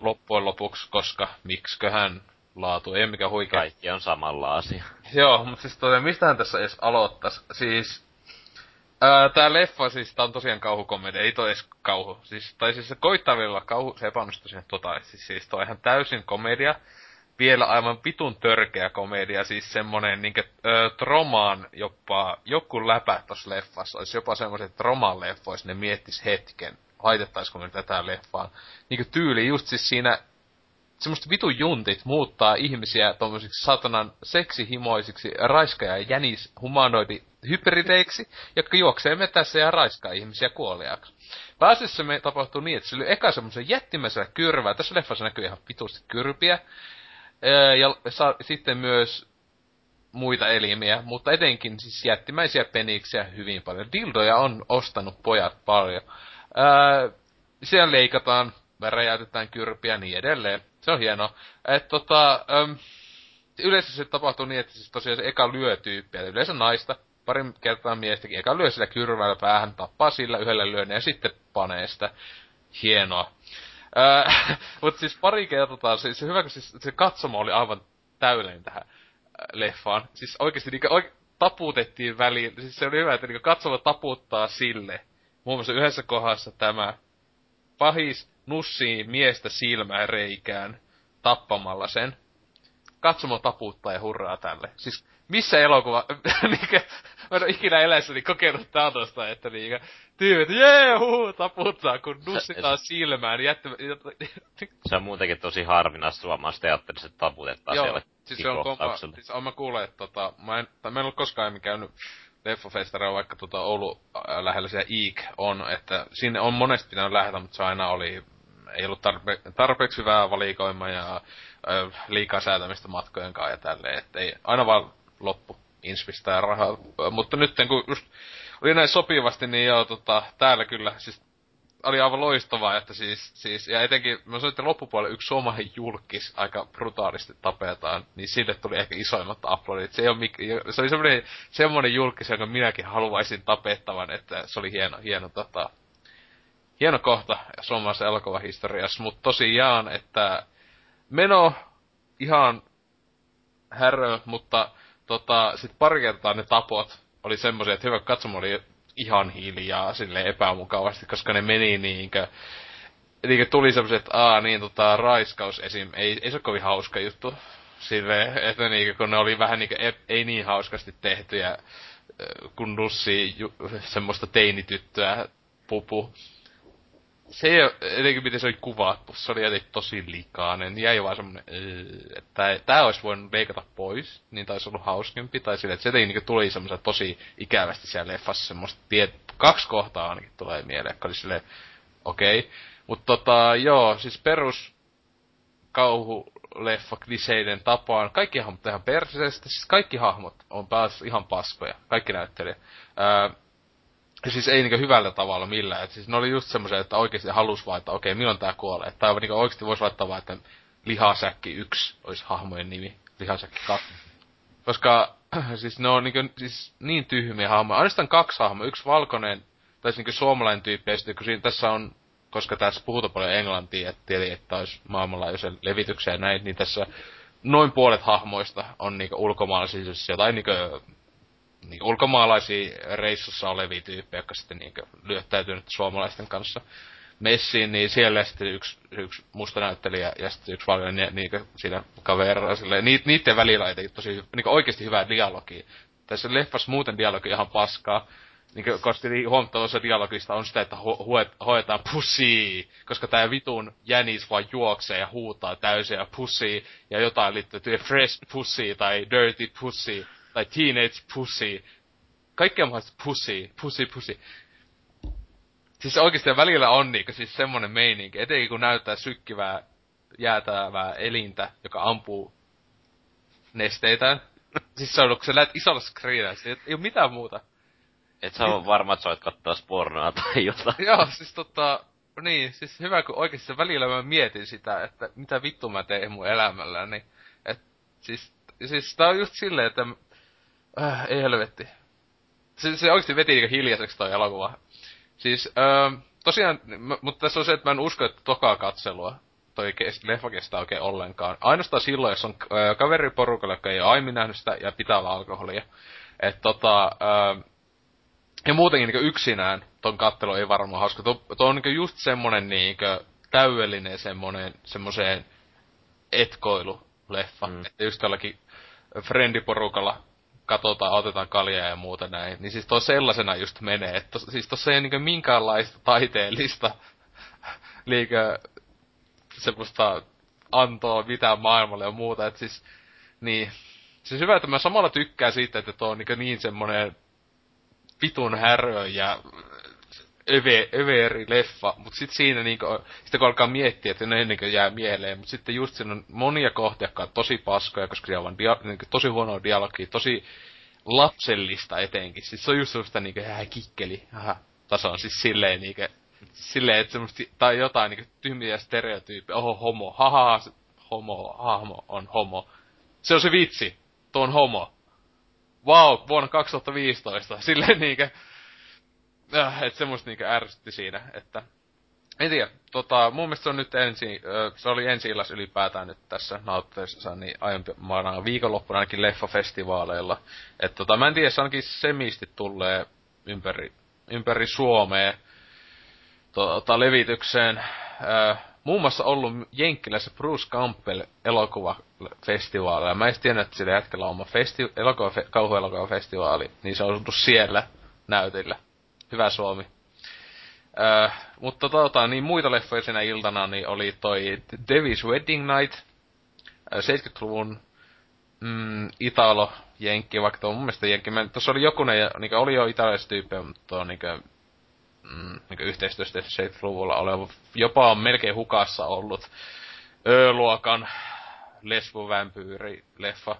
Loppujen lopuksi, koska miksiköhän laatu, ei mikä huikea. Kaikki on samalla asia. Joo, mutta siis toi, mistähän tässä edes aloittais? Siis, ää, tää leffa siis, tää on tosiaan kauhukomedia, ei toi edes kauhu. Siis, tai siis se koittaa vielä kauhu, se epäonnistui sinne tota, siis, siis toi ihan täysin komedia. Vielä aivan vitun törkeä komedia, siis semmonen niinkö, tromaan jopa, joku läpä tossa leffassa, olisi jopa semmoiset troman leffois, ne miettis hetken, laitettaisiko me tätä leffaa. Niinkö tyyli just siis siinä semmoista vitun juntit muuttaa ihmisiä tommosiksi satanan seksihimoisiksi raiska- ja humanoidi hybrideiksi, jotka juoksee metässä ja raiskaa ihmisiä kuoliaksi. Pääasiassa me tapahtuu niin, että se oli eka semmoisen jättimäisellä kyrvää. Tässä leffassa näkyy ihan vitusti kyrpiä. Ja sa- sitten myös muita elimiä, mutta etenkin siis jättimäisiä peniksiä hyvin paljon. Dildoja on ostanut pojat paljon. Ää, siellä leikataan, räjäytetään kyrpiä ja niin edelleen. Se on hienoa. Et tota, äm, yleensä se tapahtuu niin, että siis tosiaan se eka lyö tyyppiä, yleensä naista, pari kertaa miestäkin, eka lyö sillä kyrvällä päähän, tappaa sillä yhdellä lyön ja sitten panee sitä. Hienoa. Mutta siis pari kertaa, siis hyvä, kun siis se katsomo oli aivan täydellinen tähän leffaan. Siis oikeesti niinku oike, taputettiin väliin, siis se oli hyvä, että niinku katsomo taputtaa sille. Muun muassa yhdessä kohdassa tämä pahis nussii miestä silmään reikään tappamalla sen. Katsomo taputtaa ja hurraa tälle. Siis missä elokuva, niinkö, mä en ole ikinä eläessäni kokenut tällaista, että niinkö, tyypit, jee, huu, taputtaa, kun nussitaan silmään, jättä... se on muutenkin tosi harvinaista suomalaisessa teatterissa, että taputetaan Joo, siellä siis se on kompa, siis on mä kuullut, että tota, mä en, tai mä en ole koskaan ennen käynyt leffafestareilla, vaikka tota Oulu äh, lähellä siellä Eek on, että sinne on monesti pitänyt lähteä, mutta se aina oli ei ollut tarpe- tarpeeksi hyvää valikoima ja ö, liikaa säätämistä matkojen kanssa ja tälleen, että ei aina vaan loppu inspistä ja rahaa. Mutta nyt kun just oli näin sopivasti, niin joo, tota, täällä kyllä, siis oli aivan loistavaa, että siis, siis ja etenkin, mä sanoin, että loppupuolella yksi suomalainen julkis aika brutaalisti tapetaan, niin sille tuli ehkä isoimmat aplodit. Se, ole, se oli semmoinen, semmoinen julkis, jonka minäkin haluaisin tapettavan, että se oli hieno, hieno tota, hieno kohta suomalaisessa elokuvahistoriassa, mutta tosiaan, että meno ihan härö, mutta tota, sit pari kertaa ne tapot oli semmoisia, että hyvä katsomo oli ihan hiljaa sille epämukavasti, koska ne meni niinkö, niinkö tuli semmoiset, että aa niin tota, raiskaus esim. Ei, ei se ole kovin hauska juttu. Sille, että niinkö, kun ne oli vähän niinkö, ei niin hauskasti tehtyjä, kun Nussi semmoista teinityttöä pupu se ei etenkin miten se oli kuvattu, se oli jotenkin tosi likainen, jäi vaan semmonen, että tää olisi voinut leikata pois, niin taisi ollut hauskempi, tai sille, että se jotenkin niinku tuli semmoista tosi ikävästi siellä leffassa. Semmoista, tiet, kaksi kohtaa ainakin tulee mieleen, että oli silleen, okei. Okay. Mutta tota, joo, siis perus kauhuleffa kliseiden tapaan, kaikki hahmot ihan perseestä, siis kaikki hahmot on pääs ihan paskoja, kaikki näyttelijät. Öö, siis ei niinku hyvällä tavalla millään. Et siis ne oli just semmoisia, että oikeesti halus vaan, että okei, milloin tää kuolee. Tai niinku oikeesti voisi laittaa vaan, että Lihasäkki 1 olisi hahmojen nimi. Lihasäkki 2. Koska siis ne on niinku, siis niin tyhmiä hahmoja. Ainoastaan kaksi hahmoa. Yksi valkoinen, tai siis niinku suomalainen tyyppi, ja sitten siinä tässä on, koska tässä puhutaan paljon englantia, että tiedä, että olisi maailmanlaajuisen levityksen ja näin, niin tässä noin puolet hahmoista on niinku ulkomaalaisia, siis jotain niinku niin, ulkomaalaisia reissussa olevia tyyppejä, jotka sitten niin lyöttäytynyt suomalaisten kanssa messiin, niin siellä sitten yksi, yksi musta näyttelijä ja sitten yksi valkoinen niin, niin siinä kaverilla. Silleen, ni, niiden välillä on tosi niin oikeasti hyvää dialogia. Tässä leffassa muuten dialogi ihan paskaa. Niin koska huomattavassa dialogista on sitä, että ho- ho- hoetaan pussii, koska tää vitun jänis vaan juoksee ja huutaa täysin ja pussii, ja jotain liittyy fresh pussy tai dirty pussy tai teenage pussy. Kaikkea mahdollista pussy, pussy, pussy. Siis oikeesti välillä on niinku siis semmonen meininki, etenkin kun näyttää sykkivää, jäätävää elintä, joka ampuu nesteitä. siis se on, kun sä näet isolla screenillä, ei, ei oo mitään muuta. Et sä on varma, että sä voit katsoa pornoa tai jotain. Joo, siis tota, niin, siis hyvä kun oikeesti välillä mä mietin sitä, että mitä vittu mä teen mun elämällä, niin, et, siis, siis tää on just silleen, että, äh, ei helvetti. Se, se oikeesti veti niinku hiljaiseksi toi elokuva. Siis, öö, tosiaan, m- mutta tässä on se, että mä en usko, että tokaa katselua toi kes- leffa kestää oikein ollenkaan. Ainoastaan silloin, jos on öö, kaveriporukalla, joka ei ole aiemmin nähnyt sitä ja pitää alkoholia. Et tota, öö, ja muutenkin niin yksinään ton kattelu ei varmaan hauska. Tuo, tuo on niin just semmonen niin täydellinen semmonen, semmoseen etkoiluleffa. Mm. Että just tällakin friendiporukalla katsotaan, otetaan kaljaa ja muuta näin. Niin siis tuo sellaisena just menee. Että tos, siis tossa ei niinku minkäänlaista taiteellista liikä semmoista antoa mitään maailmalle ja muuta. Että siis, niin. Siis hyvä, että mä samalla tykkään siitä, että tuo on niin, niin semmonen vitun härö ja öve, överi leffa, mut sit siinä niinku, sitten kun alkaa miettiä, että ne ennen jää mieleen, mut sitten just siinä on monia kohtia, jotka on tosi paskoja, koska siellä on dia, niinku, tosi huonoa dialogia, tosi lapsellista etenkin. Siis se on just semmoista niinku, hää kikkeli, tasoa, siis silleen niinku, silleen, että semmoista, tai jotain niinku tyhmiä stereotyyppejä, oho homo, haha, homo, hahmo on homo. Se on se vitsi, tuo on homo. Wow, vuonna 2015, silleen niinkö, äh, että semmoista niinkö ärsytti siinä, että en tiedä, tota, mun mielestä se on nyt ensi, se oli ensi illas ylipäätään nyt tässä nautteessa, niin aiempana viikonloppuna ainakin leffafestivaaleilla. Et tota, mä en tiedä, se ainakin semisti tulee ympäri, ympäri Suomea tota, levitykseen. Äh, muun muassa ollut Jenkkilässä Bruce Campbell elokuvafestivaaleilla. Mä en tiedä, että sillä jätkellä on oma festi- elokuva, kauhuelokuvafestivaali, niin se on ollut siellä näytillä hyvä Suomi. Öö, mutta tota, niin muita leffoja siinä iltana niin oli toi Devil's Wedding Night, 70-luvun mm, Italo, Jenkki, vaikka tuo mun mielestä Jenkki. Tuossa oli jokunen, niin oli jo italaistyyppejä, mutta tuo niin mm, niin yhteistyöstä 70-luvulla oleva, jopa on melkein hukassa ollut Ö-luokan lesbovampyyri leffa.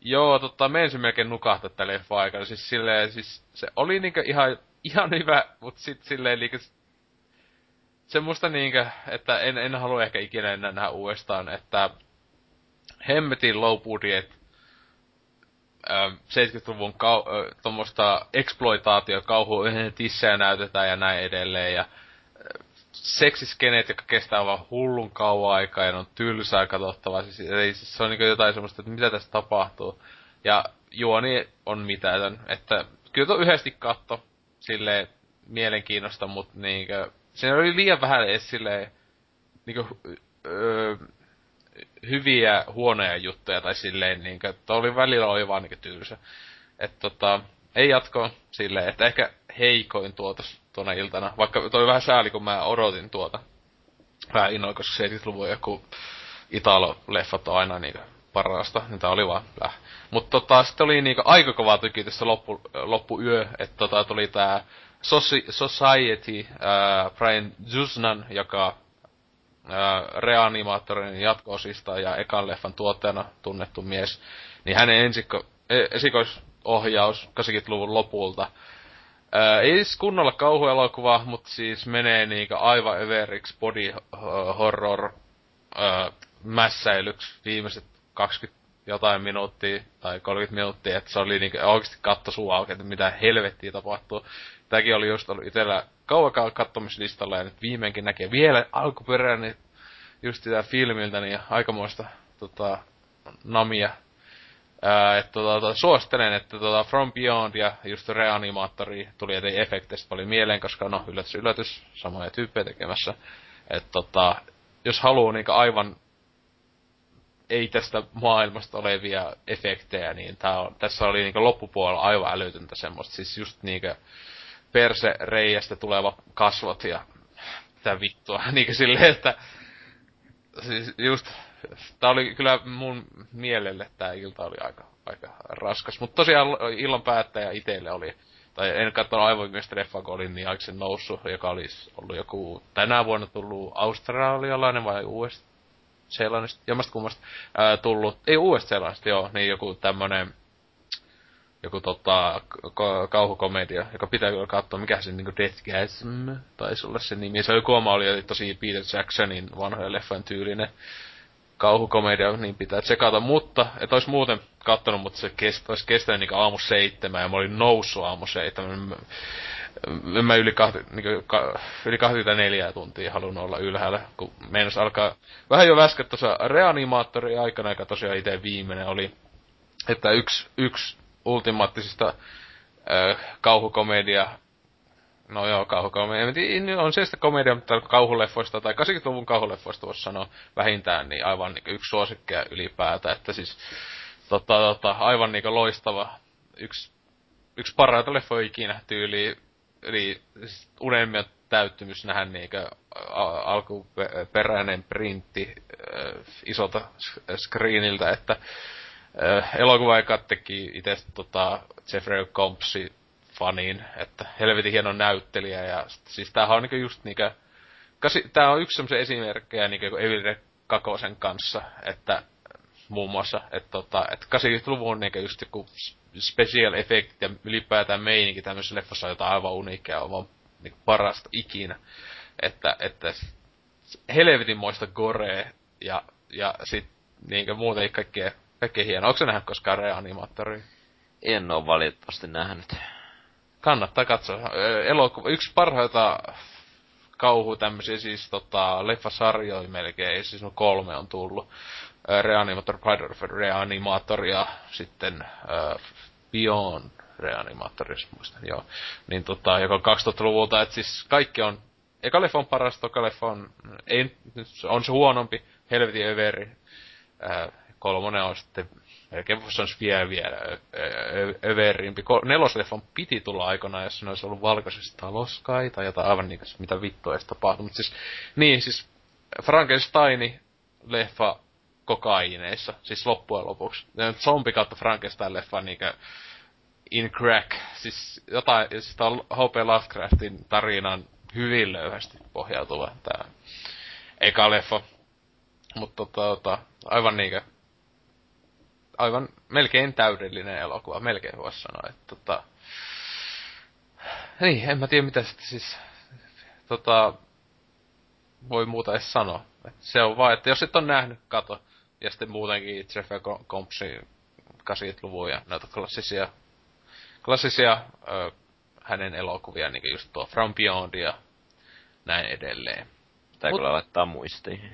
Joo, totta, me ensin melkein nukahtaa tätä leffa aikana. Siis silleen, siis se oli niinku ihan ihan hyvä, mut sit silleen liikä... Semmoista niinkö, että en, en halua ehkä ikinä enää nähdä uudestaan, että hemmetin low budget 70-luvun kau- äh, tuommoista exploitaatio, kauhu, tissejä näytetään ja näin edelleen. Ja seksiskeneet, jotka kestää vaan hullun kauan aikaa ja on tylsää katsottavaa. Siis, eli siis se on niin jotain semmoista, että mitä tässä tapahtuu. Ja juoni on mitään, että kyllä tuo yhdesti katto, silleen mielenkiinnosta, mutta niinkö, siinä oli liian vähän edes silleen, niinkö, öö, hyviä huonoja juttuja tai silleen niinkö, että oli välillä oli vaan niinkö tylsä. Et tota, ei jatko silleen, että ehkä heikoin tuotos tuona iltana, vaikka toi vähän sääli, kun mä odotin tuota. Vähän innoin, koska 70-luvun joku Italo-leffat on aina niinkö parasta, niin tää oli vaan läh. Mut tota, sitten oli niinku aika kova tyki tässä loppu, loppuyö, että tota, tuli tää Society, äh, Brian Jusnan, joka äh, reanimaattorin jatko-osista ja ekan leffan tuottajana tunnettu mies, niin hänen ensikko, e, esikoisohjaus 80-luvun lopulta, Ää, ei siis kunnolla kauhuelokuva, mutta siis menee niinku aivan överiksi body horror ää, mässäilyksi viimeiset 20 jotain minuuttia tai 30 minuuttia, että se oli niinku oikeesti katto suu auki, että mitä helvettiä tapahtuu. Tämäkin oli just ollut itellä kauakaan kattomislistalla ja nyt viimeinkin näkee vielä alkuperäinen just sitä filmiltä, niin aikamoista tota, namia. Ää, että tota, tota, suosittelen, että tota, From Beyond ja just Reanimaattori tuli ettei efekteistä paljon mieleen, koska no yllätys yllätys, samoja tyyppejä tekemässä. Että tota, jos haluaa niinku aivan ei tästä maailmasta olevia efektejä, niin tää on, tässä oli niinku loppupuolella aivan älytöntä semmoista. Siis just niinku perse reiästä tuleva kasvot ja mitä vittua. niinku silleen, että siis just, tää oli kyllä mun mielelle tää ilta oli aika, aika raskas. Mutta tosiaan illan päättäjä itelle oli, tai en katsonut aivoimista leffaa, kun olin niin noussut, joka olisi ollut joku tänä vuonna tullut australialainen vai uudestaan Seelannista, jommasta kummasta ää, tullut, ei uudesta Seelannista, joo, niin joku tämmönen joku tota, ka- kauhukomedia, joka pitää kyllä katsoa, mikä se niinku Deathgasm taisi olla se nimi. Se joku oma oli tosi Peter Jacksonin vanhojen leffan tyylinen kauhukomedia, niin pitää tsekata, mutta et ois muuten kattonut, mutta se kest, olisi kestänyt niinku aamu seitsemän, ja mä olin noussut aamu seitsemän. En mä yli, kahti, niinku, ka, yli 24 tuntia halunnut olla ylhäällä, kun meinas alkaa vähän jo väskät tuossa reanimaattori aikana, joka tosiaan itse viimeinen oli, että yksi, yksi ultimaattisista äh, kauhukomedia No joo, kauhukomedia. On se sitä komedia, mutta kauhuleffoista tai 80-luvun kauhuleffoista voisi sanoa vähintään, niin aivan niin yksi suosikkia ylipäätä. Että siis tota, tota, aivan niin loistava. Yksi, yksi parhaita leffoja ikinä tyyli. Eli unelmien täyttymys nähdä niin alkuperäinen printti isolta screeniltä, että elokuva teki itse tota, Jeffrey Combsi faniin, että helvetin hieno näyttelijä ja siis tämähän on niinku just niinkö, tää on yksi semmoisen esimerkkejä niinku Evil Kakosen kanssa, että muun muassa, että tota, että 80-luvun niinku just joku special effect ja ylipäätään meininki tämmöisessä leffassa on jotain aivan uniikkia, on niinku parasta ikinä. Että, että helvetin moista gore ja, ja sit niinkö muuten kaikkea, kaikkea hienoa. Onko se nähnyt koskaan reanimaattoria? En oo valitettavasti nähnyt kannattaa katsoa. Elokuva, yksi parhaita kauhu tämmöisiä siis tota, leffasarjoja melkein, siis no kolme on tullut. Reanimator, Pride of Reanimator ja sitten uh, Beyond Reanimator, jos muistan, joo. Niin tota, joka on 2000-luvulta, että siis kaikki on, eka leffa on paras, toka leffa on, ei, on se huonompi, helvetin överi. Uh, kolmonen on sitten melkein voisi sanoa vielä vielä överimpi. Nelosleffan piti tulla aikana, jos ne olisi ollut valkoisessa talossa kai, tai jotain aivan niin mitä vittua edes tapahtui. Mutta siis, niin siis Frankensteini leffa kokaineissa, siis loppujen lopuksi. Zombi kautta Frankenstein leffa niinkö in crack. Siis jotain, siis tää on H.P. Lovecraftin tarinan hyvin löyhästi pohjautuva tää eka leffa. Mutta tota, tota, aivan niinkö aivan melkein täydellinen elokuva, melkein voisi sanoa. Että, tota, niin, en mä tiedä mitä sitten siis tota, voi muuta edes sanoa. Et se on vaan, että jos et on nähnyt, kato. Ja sitten muutenkin Jeffrey Compsin 80-luvun ja näitä klassisia, klassisia ö, hänen elokuvia, niin just tuo From Beyond ja näin edelleen. Mut, kyllä laittaa muistiin.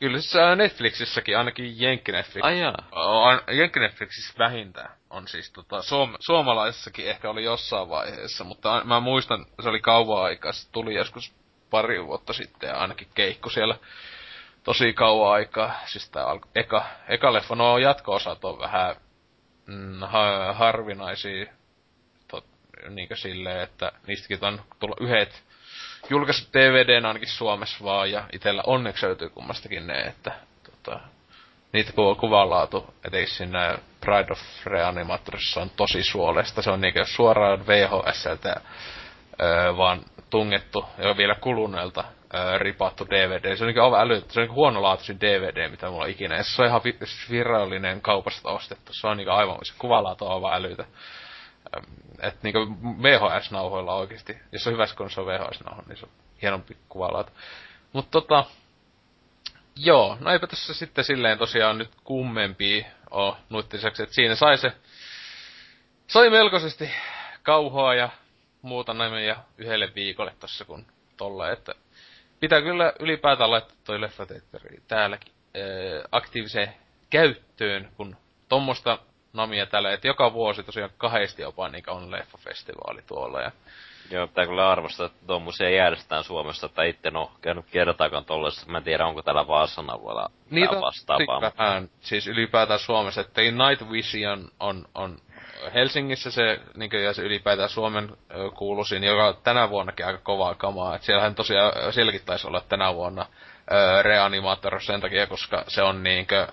Kyllä siis Netflixissäkin, ainakin Jenkki-Netflix. Ai. On, Jenkki-Netflixissä vähintään on siis tota, suom- suomalaisessakin ehkä oli jossain vaiheessa, mutta mä muistan, se oli kauan aikaa, se tuli joskus pari vuotta sitten ja ainakin keikku siellä tosi kauan aikaa. Siis tää alko, eka, eka leffa, no jatko-osat on vähän mm, ha, harvinaisia, tot, niinkö silleen, että niistäkin on tullut yhdet julkaisu DVDn ainakin Suomessa vaan, ja itellä onneksi löytyy kummastakin ne, että tota, niitä ku- kuvanlaatu, ettei siinä Pride of Reanimatorissa on tosi suolesta. Se on niinkö suoraan VHSltä öö, vaan tungettu ja vielä kuluneelta öö, ripattu DVD. Se on niinku aivan älyttä. Se on niinku huonolaatuisin DVD, mitä mulla on ikinä. se on ihan vi- virallinen kaupasta ostettu. Se on niinku aivan, se kuvanlaatu on aivan älytä että niinku VHS-nauhoilla oikeesti, jos on hyvä, kun se on VHS-nauho, niin se on hienompi kuvalaatu. Mutta tota, joo, no eipä tässä sitten silleen tosiaan nyt kummempi oo nuittiseksi, että siinä sai se, sai melkoisesti kauhoa ja muuta näin ja yhdelle viikolle tossa kun tolle, että pitää kyllä ylipäätään laittaa toi leffateatteri täälläkin ää, aktiiviseen käyttöön, kun tommosta namia tällä, että joka vuosi tosiaan kahdesti jopa niin on leffafestivaali tuolla. Ja... Joo, pitää kyllä arvostaa, että tuommoisia järjestetään Suomessa, että itse en ole käynyt kertaakaan tollaisessa. Mä en tiedä, onko täällä Vaasana vielä Niitä vastaavaa. vähän, siis ylipäätään Suomessa, että Night Vision on, on Helsingissä se, niin ja se ylipäätään Suomen kuuluisin, joka tänä vuonnakin aika kovaa kamaa. Et siellähän tosiaan, sielläkin taisi olla tänä vuonna Reanimator sen takia, koska se on niinkö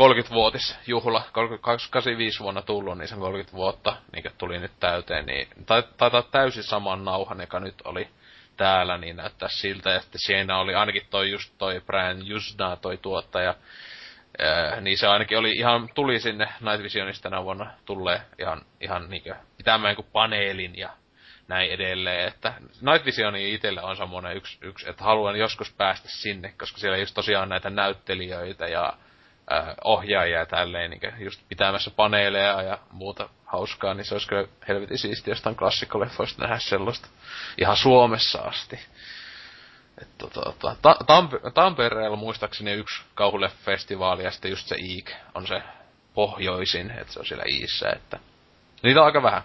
30-vuotis juhla, 85 vuonna tullut, niin se 30 vuotta, niin tuli nyt täyteen, niin taitaa täysin saman nauhan, joka nyt oli täällä, niin näyttää siltä, että siinä oli ainakin toi just toi Brian Jusna, toi tuottaja, Öö, niin se ainakin oli ihan, tuli sinne Night Visionista tänä vuonna tulee ihan, ihan niinkö pitämään kuin paneelin ja näin edelleen, että Night Visioni itselle on semmoinen yksi, yksi, että haluan joskus päästä sinne, koska siellä just tosiaan näitä näyttelijöitä ja äh, ohjaajia ja tälleen, niin just pitämässä paneeleja ja muuta hauskaa, niin se olisi kyllä helvetin siistiä jostain klassikkoleffoista nähdä sellaista ihan Suomessa asti. Että tota, ta, Tamp- Tampereella muistaakseni yksi kauhuleffestivaali ja sitten just se Iik on se pohjoisin, että se on siellä Iissä, että niitä on aika vähän.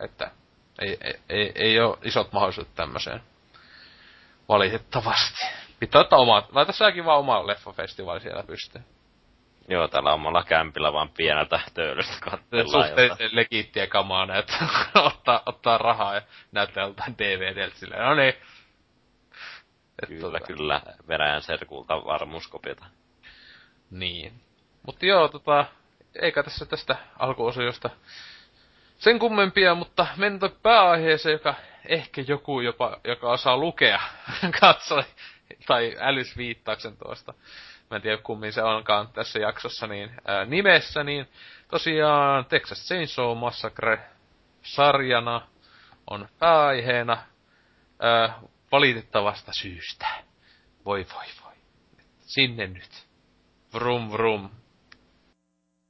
Että ei, ei, ei, ei ole isot mahdollisuudet tämmöiseen. Valitettavasti. Pitää ottaa omat, laita säkin vaan oma leffafestivaali siellä pystyyn. Joo, täällä omalla kämpillä vaan pieneltä töylystä katsellaan. Suhteellisen legiittiä kamaa näet, ottaa, ottaa rahaa ja näyttää joltain DVDltä silleen, no niin. Kyllä, tota... kyllä, Venäjän serkulta varmuuskopiota. Niin. Mutta joo, tota, eikä tässä tästä alkuosiosta sen kummempia, mutta mennään pääaiheeseen, joka ehkä joku jopa, joka osaa lukea, katsoi tai älys viittauksen tuosta. Mä en tiedä kummin se onkaan tässä jaksossa, niin ää, nimessä, niin tosiaan Texas Chainsaw Massacre sarjana on pääaiheena ää, valitettavasta syystä. Voi voi voi. Sinne nyt.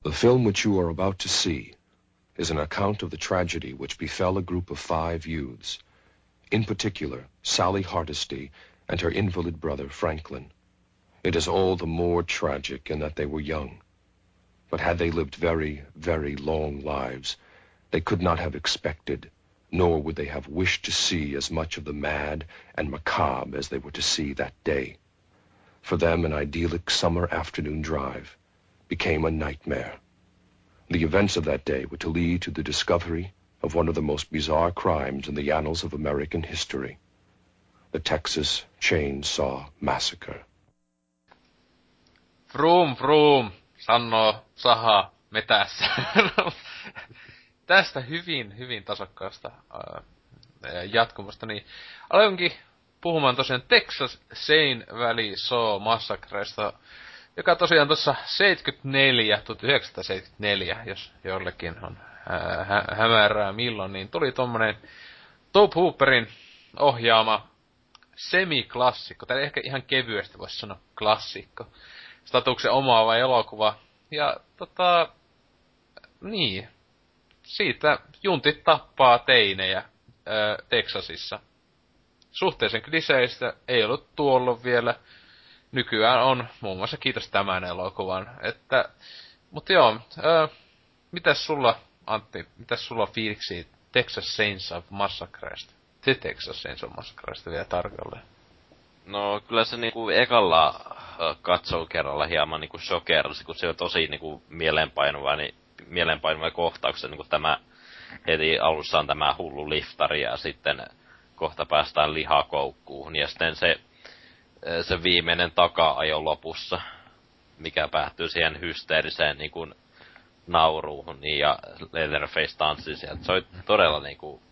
The film which you are about to see is an account of the tragedy which befell a group of five youths, in particular Sally Hardesty and her invalid brother Franklin. It is all the more tragic in that they were young. But had they lived very, very long lives, they could not have expected, nor would they have wished to see as much of the mad and macabre as they were to see that day. For them, an idyllic summer afternoon drive became a nightmare. The events of that day were to lead to the discovery of one of the most bizarre crimes in the annals of American history, the Texas Chainsaw Massacre. Vroom vroom, sanoo Saha metässä. Tästä hyvin, hyvin tasokkaasta äh, jatkumosta, niin aloinkin puhumaan tosiaan Texas Sein Valley Saw Massacresta, joka tosiaan tuossa 74, 1974, jos jollekin on hä- hämärää milloin, niin tuli tommonen Top Hooperin ohjaama semiklassikko, tai ehkä ihan kevyesti voisi sanoa klassikko, statuksen omaava elokuva. Ja tota, niin, siitä juntit tappaa teinejä ää, Texasissa. Suhteellisen kliseistä ei ollut tuolloin vielä nykyään on, muun muassa kiitos tämän elokuvan. Että, mutta joo, ää, mitäs sulla, Antti, mitäs sulla on fiiliksi Texas Saints of Massacresta? Se Texas Saints of Massacresta vielä tarkalleen. No kyllä se niinku ekalla katsoo kerralla hieman niinku shokerasi, kun se on tosi niinku mieleenpainuva, niin mieleenpainuva kohtauksia, niinku tämä heti alussa on tämä hullu liftari ja sitten kohta päästään lihakoukkuun ja sitten se se viimeinen taka-ajo lopussa, mikä päättyy siihen hysteeriseen niin kuin, nauruuhun, niin, ja Leatherface tanssi sieltä. Se oli todella niin kuin,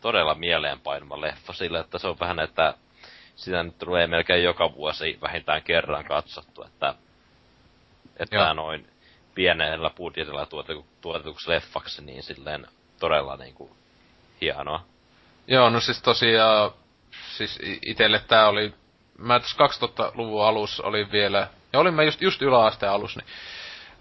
todella mieleenpainuva leffa sille, että se on vähän, että sitä nyt tulee melkein joka vuosi vähintään kerran katsottu, että, että Joo. noin pienellä budjetilla tuotetu, tuotetuksi leffaksi, niin silleen todella niin kuin, hienoa. Joo, no siis tosiaan, siis itelle tää oli mä tässä 2000-luvun alussa olin vielä, ja olin mä just, just yläasteen alussa, niin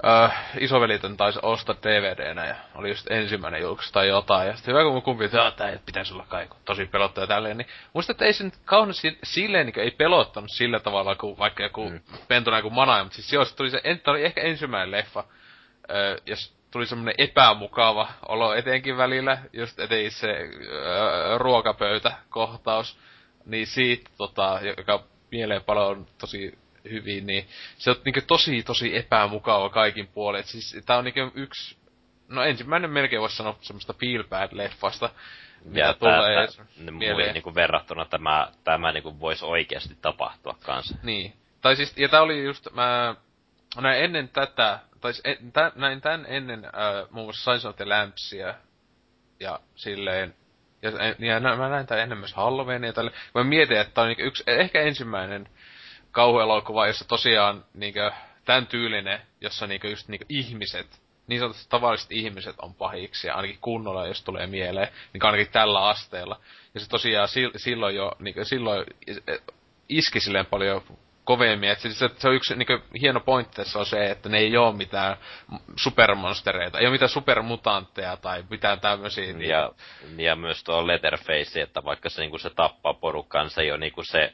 öö, isovelitön taisi ostaa DVDnä ja oli just ensimmäinen julkaisu tai jotain. Ja sitten hyvä kun kumpi, että ei pitäisi olla kaiku, tosi pelottaja tälleen. Niin muista, että ei se nyt kauhean silleen niin ei pelottanut sillä tavalla kuin vaikka joku mm. pentuna kuin mana, mutta siis jos tuli se, en, oli ehkä ensimmäinen leffa, öö, jos tuli semmoinen epämukava olo etenkin välillä, just etenkin se öö, ruokapöytäkohtaus niin siitä, tota, joka mieleen on tosi hyvin, niin se on niinku tosi, tosi epämukava kaikin puolin. Et siis tää on niinku yksi, no ensimmäinen melkein voisi sanoa semmoista feel bad leffasta, ja tulee mieleen. Niinku verrattuna tämä, tämä niinku voisi oikeasti tapahtua kanssa. Niin. Tai siis, ja tää oli just, mä näin ennen tätä, tai en, tä, näin tän ennen äh, muun muassa Science of the Lampsia, ja silleen, ja, ja mä näin tää ennen myös Halloweenia tälle. Mä mietin, että tää on niinku yksi, ehkä ensimmäinen kauhuelokuva, jossa tosiaan niinkö tämän tyylinen, jossa niinku just niinku ihmiset, niin sanotusti tavalliset ihmiset on pahiksi, ja ainakin kunnolla, jos tulee mieleen, niin ainakin tällä asteella. Ja se tosiaan silloin jo, niinku, silloin iski silleen paljon kovemmin. Et se, se, on yksi niinku, hieno pointti tässä on se, että ne ei ole mitään supermonstereita, ei ole mitään supermutantteja tai mitään tämmöisiä. Niin... Ja, ja myös tuo Letterface, että vaikka se, niinku, se tappaa porukkaan, se ei ole niinku se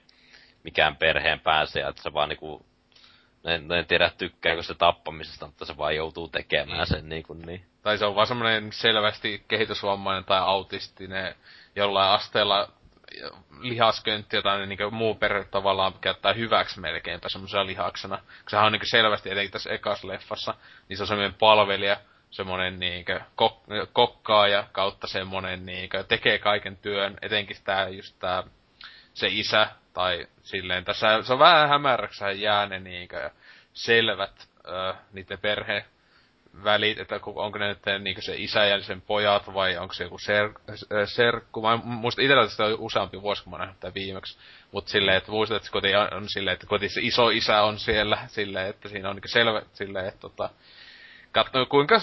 mikään perheen pääsee, että se vaan niinku en, en tiedä tykkääkö se tappamisesta, mutta se vaan joutuu tekemään mm. sen niin kuin niin. Tai se on vaan semmoinen selvästi kehitysvammainen tai autistinen jollain asteella lihasköntti, jota niin muu perhe tavallaan käyttää hyväksi melkeinpä semmoisena lihaksena. Koska sehän on niin selvästi, etenkin tässä ekas leffassa, niin se on semmoinen palvelija, semmoinen niin kok, kokkaaja kautta semmoinen niin tekee kaiken työn, etenkin tää just tää se isä, tai silleen, tässä se on vähän hämäräksi jääne niinkö selvät ö, niiden perhe välit, että onko ne nyt niin se isä ja sen pojat vai onko se joku ser, serkku. Mä muistan itsellä tästä on useampi vuosi, kun mä nähnyt tämän viimeksi. Mutta silleen, että muistat, että koti on, on silleen, että koti se iso isä on siellä, silleen, että siinä on niin selvä, silleen, että tota, Katso, kuinka,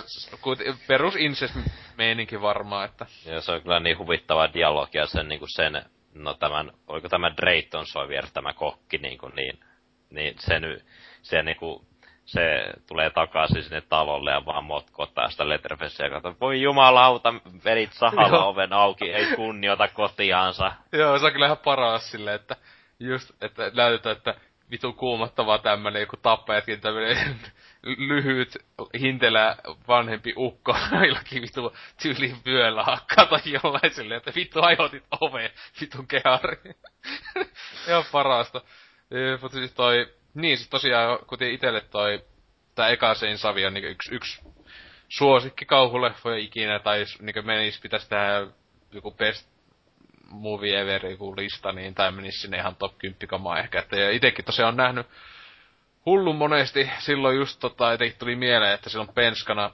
perus incest meininki varmaan, että... Joo, se on kyllä niin huvittava dialogia sen, niin kuin sen no tämän, oliko tämä Drayton Sawyer, tämä kokki, niin, kuin, niin, niin se, se niin kuin, se tulee takaisin sinne talolle ja vaan motkottaa sitä Letterfessia ja katsoo, voi jumalauta, velit sahalla oven auki, ei kunnioita kotiaansa. Joo, se on kyllä ihan paras silleen, että just, että näytetään, että vitu kuumottava tämmönen joku tappajatkin tämmönen lyhyt, hintelä vanhempi ukko jollakin vitu tyyliin vyöllä hakkaata jollain silleen, että vittu ajoitit oveen, vitun kehari. Ihan parasta. Mutta siis toi, niin siis tosiaan, kuten itelle toi, tää eka Sein Savi on niinku yksi, yksi suosikki kauhuleffoja ikinä, tai niinku menis, pitäisi tehdä joku best movie ever joku lista, niin tämä menisi sinne ihan top 10 kamaa ehkä. Että ja itekin tosiaan on nähnyt hullun monesti silloin just tota, etenkin tuli mieleen, että silloin penskana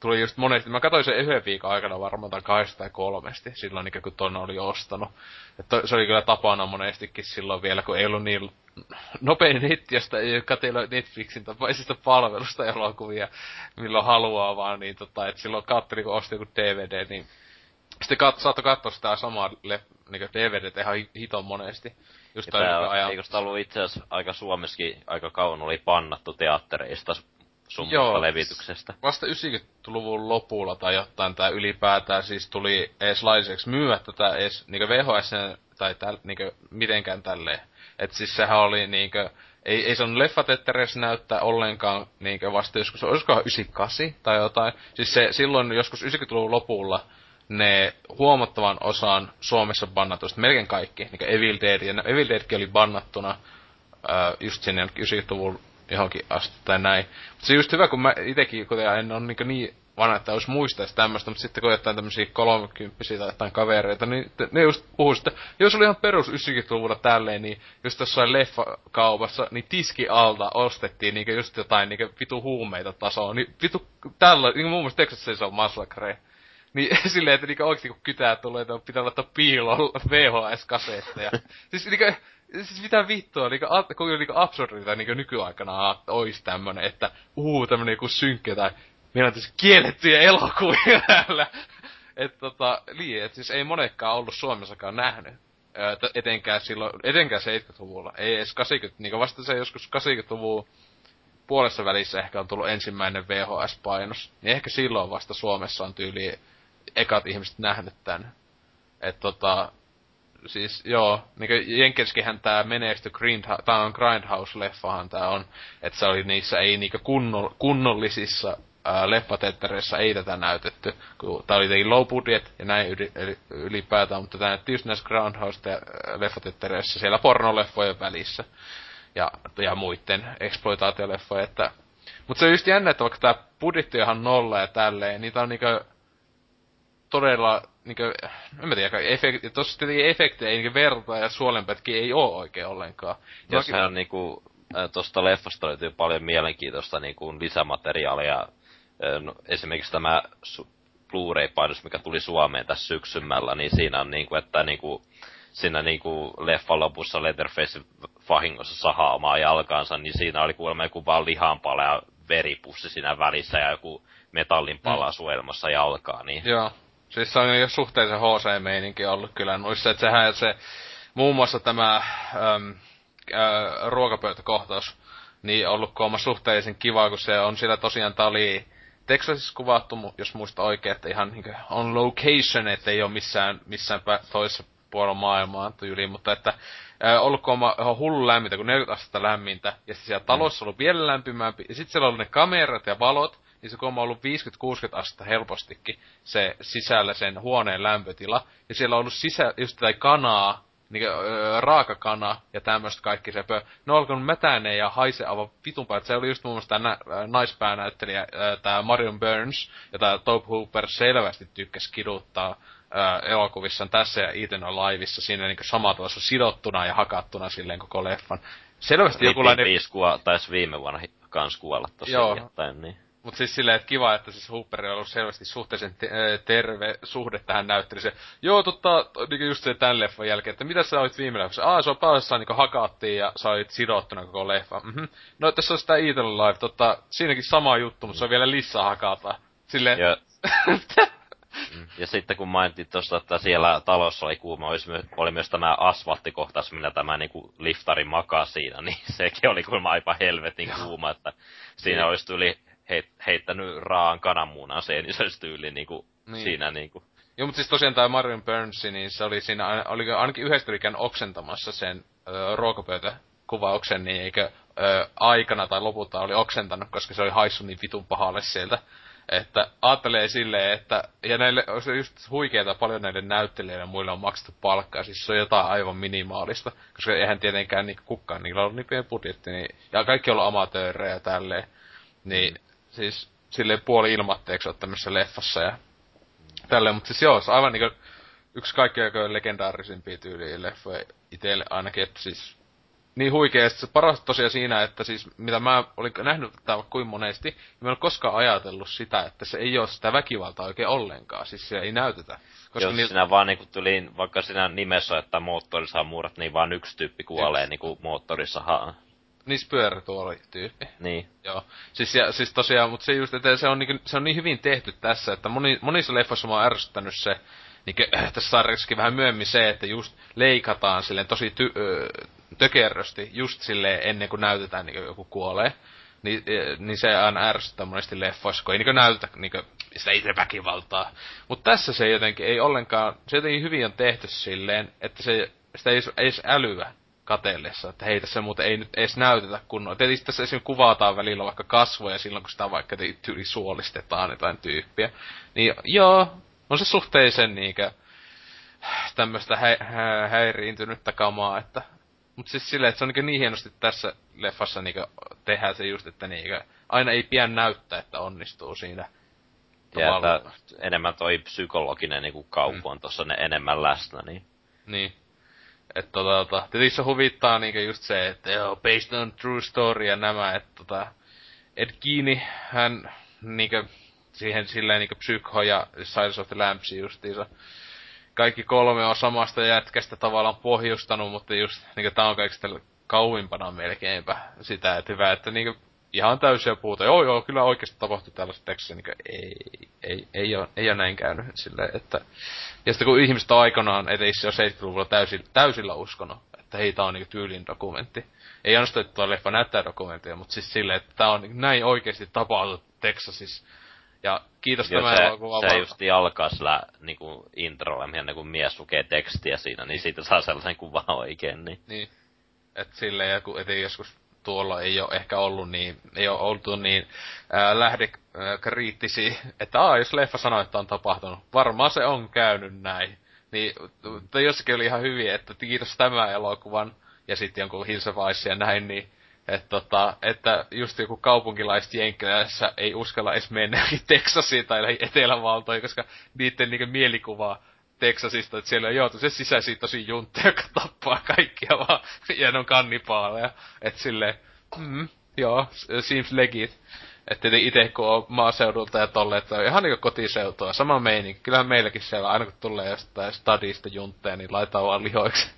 tuli just monesti, mä katsoin sen yhden viikon aikana varmaan tai kahdesta tai kolmesti, silloin niin kun ton oli ostanut. Että se oli kyllä tapana monestikin silloin vielä, kun ei ollut niin nopein netti, josta ei katsella Netflixin tapaisista palvelusta elokuvia, milloin haluaa vaan, niin tota, että silloin katseli, kun osti joku DVD, niin sitten kat, saattoi katsoa sitä samaa niin DVD ihan hiton monesti. Just tää, ajan... Eikö sitä ollut itse asiassa aika Suomessakin aika kauan oli pannattu teattereista sun Joo, levityksestä? Vasta 90-luvun lopulla tai jotain tää ylipäätään siis tuli ees laiseksi myyä tätä ees niinku VHS tai täl, niinku mitenkään tälleen. Et siis sehän oli niinku, ei, ei se on leffatettereissä näyttää ollenkaan niinkö vasta joskus, olisikohan 98 tai jotain. Siis se silloin joskus 90-luvun lopulla ne huomattavan osan Suomessa bannatuista, melkein kaikki, niin Evil Dead, ja Evil Deadkin oli bannattuna ää, just sinne 90-luvun johonkin asti tai näin. Mutta se just hyvä, kun mä itekin, kuten en ole niin, niin vanha, että olisi muistaisi tämmöistä, mutta sitten kun jotain tämmöisiä kolmekymppisiä tai jotain kavereita, niin ne just puhuu sitä, jos oli ihan perus 90-luvulla tälleen, niin just jossain leffakaupassa, niin tiski alta ostettiin niin just jotain niin vitu huumeita tasoa, niin vitu tällä, niin muun muassa Texas Massacre, niin silleen, että niinku oikeesti kun kytää tulee, että pitää laittaa piiloon VHS-kasetteja. siis niinku, siis mitä vittua, niinku, kuinka niinku absurdita niinku nykyaikana ois tämmönen, että uu, tämmönen joku synkkä tai meillä on tässä kiellettyjä elokuvia täällä. että tota, niin, et siis ei monekkaan ollut Suomessakaan nähnyt. etenkään silloin, etenkään 70-luvulla. Ei edes 80, niinku vasta se joskus 80-luvun puolessa välissä ehkä on tullut ensimmäinen VHS-painos. Niin ehkä silloin vasta Suomessa on tyyli ekat ihmiset nähnyt tän. Et tota, siis joo, niinku Jenkenskihän tää menesty Grindha- tää on Grindhouse-leffahan tää on, että se oli niissä ei niinku kunno, kunnollisissa ää, leffateattereissa ei tätä näytetty, kun tää oli jotenkin low budget ja näin yli, ylipäätään, mutta tää näytti just näissä Grindhouse-leffateattereissa siellä pornoleffojen välissä ja, ja muiden exploitaatioleffojen, että mutta se on just jännä, että vaikka tää budjetti on ihan nolla ja tälleen, niitä on niinku todella, niinkö, en mä tiedä, efekti, tossa tietenkin efektejä, niinkö verta ja suolenpätkin ei oo oikein ollenkaan. Ja sehän on niinku, tosta leffasta löytyy paljon mielenkiintoista niinku lisämateriaalia. No, esimerkiksi tämä Blu-ray-painos, mikä tuli Suomeen tässä syksymällä, niin siinä on niinku, että niinku, siinä niinku leffan lopussa Letterface vahingossa sahaa omaa jalkaansa, niin siinä oli kuulemma joku vaan lihanpala ja veripussi siinä välissä ja joku metallin pala mm. suojelmassa jalkaa. Niin... Joo. Siis se on jo suhteellisen HC-meininki ollut kyllä noissa, että sehän se, muun muassa tämä äm, ää, ruokapöytäkohtaus, niin ollut kooma suhteellisen kiva, kun se on sillä tosiaan, tää oli Texasissa kuvattu, jos muista oikein, että ihan niin on location, että ei ole missään, missään toisessa puolella maailmaa tyyliin, mutta että äh, ollut kooma ihan hullu lämmintä, kun 40 astetta lämmintä, ja sitten siellä talossa mm. ollut vielä lämpimämpi, ja sitten siellä oli ne kamerat ja valot, niin se on ollut 50-60 astetta helpostikin se sisällä sen huoneen lämpötila. Ja siellä on ollut sisä, just tätä kanaa, niin, öö, raakakana ja tämmöistä kaikki se pö. Ne on alkanut mätäneen ja haise aivan vitun päin. Se oli just muun muassa tämä naispäänäyttelijä, tämä Marion Burns, jota Tobe Hooper selvästi tykkäsi kiduttaa öö, elokuvissaan tässä ja Eden Aliveissa siinä niin sama tuossa sidottuna ja hakattuna silleen koko leffan. Selvästi joku lainen... taisi viime vuonna kans kuolla tossa Joo. Jotain, niin. Mut siis silleen, että kiva, että siis Hooperi on ollut selvästi suhteellisen te- terve suhde tähän näyttelyyn. Joo, totta, niin just se tämän leffan jälkeen, että mitä sä olit viime leffassa? Aa, se on päässä niin hakattiin ja sä olit sidottuna koko leffa. Mm-hmm. No, tässä on sitä Eagle Live, totta, siinäkin sama juttu, mutta se on vielä lisää hakata. Silleen... Ja... Mm. ja sitten kun mainittiin tuosta, että siellä talossa oli kuuma, oli myös, oli myös tämä asfalttikohtaus, millä tämä niinku liftari makaa siinä, niin sekin oli kuulemma aika helvetin kuuma, että siinä olisi heit, heittänyt raan kananmuunan seenisestä tyyliin niinku niin. siinä niinku. Joo, mutta siis tosiaan tämä Marion Burns, niin se oli siinä, oli ainakin yhdessä ikään oksentamassa sen ruokapöytäkuvauksen, niin eikö ö, aikana tai lopulta oli oksentanut, koska se oli haissut niin vitun pahalle sieltä. Että ajattelee silleen, että, ja näille, se just huikeeta paljon näille näyttelijöille muille on maksettu palkkaa, siis se on jotain aivan minimaalista, koska eihän tietenkään niin kukaan, niillä on niin pieni budjetti, niin, ja kaikki on ollut amatöörejä ja tälleen, niin mm siis silleen puoli ilmatteeksi on tämmöisessä leffassa ja tälleen, mutta siis joo, se aivan niinku yksi kaikkein legendaarisimpia tyyliä leffoja itselle ainakin, että siis niin huikea, että se paras tosiaan siinä, että siis mitä mä olin nähnyt tätä kuin monesti, niin mä en ole koskaan ajatellut sitä, että se ei ole sitä väkivaltaa oikein ollenkaan, siis se ei näytetä. Koska Jos niil... siinä vaan niinku tuli, vaikka siinä nimessä, että moottorissa muurat, niin vaan yksi tyyppi kuolee yksi. niinku moottorissa Niissä pyörätuoli-tyyppi. Niin. Joo. Siis, ja, siis tosiaan, mutta se just, että se on, niin, se on niin hyvin tehty tässä, että moni, monissa leffoissa mä oon ärsyttänyt se, niin äh, tässä sarjassakin vähän myöhemmin se, että just leikataan silleen tosi ty, ö, tökerrösti just silleen ennen kuin näytetään niin joku kuolee. Ni, niin se aina ärsyttää monesti leffoissa, kun ei niin näytetä niin sitä itse väkivaltaa. Mutta tässä se jotenkin ei ollenkaan, se jotenkin hyvin on tehty silleen, että se, sitä ei edes älyä kateellessa, että hei tässä muuten ei nyt edes näytetä kunnolla. Tietysti tässä esimerkiksi kuvataan välillä vaikka kasvoja silloin, kun sitä vaikka tyyli suolistetaan jotain tyyppiä. Niin joo, on se suhteellisen niinkö tämmöistä hä- hä- häiriintynyttä kamaa, että mut siis silleen, että se on niin, niin hienosti tässä leffassa niin tehdään se just, että niin aina ei pian näyttää, että onnistuu siinä. Ja että enemmän toi psykologinen niin kaupu on mm. tuossa ne enemmän läsnä, niin. Niin. Että tota, tota, tietysti se huvittaa niinku just se, että joo, based on true story ja nämä, että tota, Ed Geini, hän niinku siihen silleen niinku Psycho ja Silence of the Lambs justiinsa. Kaikki kolme on samasta jätkästä tavallaan pohjustanut, mutta just niinku tää on kaikista kauimpana melkeinpä sitä, että hyvä, että niinku ihan täysiä puuta. Joo, joo, kyllä oikeasti tapahtui tällaista tekstiä, niin ei, ei, ei, ole, ei ole näin käynyt. Silleen, että... Ja sitten kun ihmiset on aikanaan, ettei se ole 70-luvulla täysillä, täysillä uskonut, että hei, tää on niin tyylin dokumentti. Ei ainoastaan, että tuo leffa näyttää dokumenttia, mutta siis silleen, että tää on näin oikeasti tapahtunut Texasissa. Ja kiitos Joo, tämä se, elokuva. Se justi alkaa sillä niinku introlla, mihin kun mies lukee tekstiä siinä, niin siitä saa sellaisen kuvan oikein. Niin. niin. että silleen, ja kun, et joskus tuolla ei ole ehkä ollut niin, ei ole oltu niin ää, lähdekriittisiä, että aa, jos leffa sanoo, että on tapahtunut, varmaan se on käynyt näin. Niin, tai jossakin oli ihan hyvin, että kiitos tämän elokuvan, ja sitten jonkun Ice ja näin, niin että tota, että just joku kaupunkilaiset jenkkilässä ei uskalla edes mennä Texasiin tai Etelävaltoihin, koska niiden niinku mielikuvaa Texasista, että siellä joutu se sisäisiä tosi juntteja, joka tappaa kaikkia vaan, ja ne on kannipaaleja. Että sille mm, joo, seems legit. Että itse kun on maaseudulta ja tolle, että on ihan niinku kotiseutua, sama meininki. Kyllähän meilläkin siellä, aina kun tulee jostain stadista juntteja, niin laitetaan vaan lihoiksi.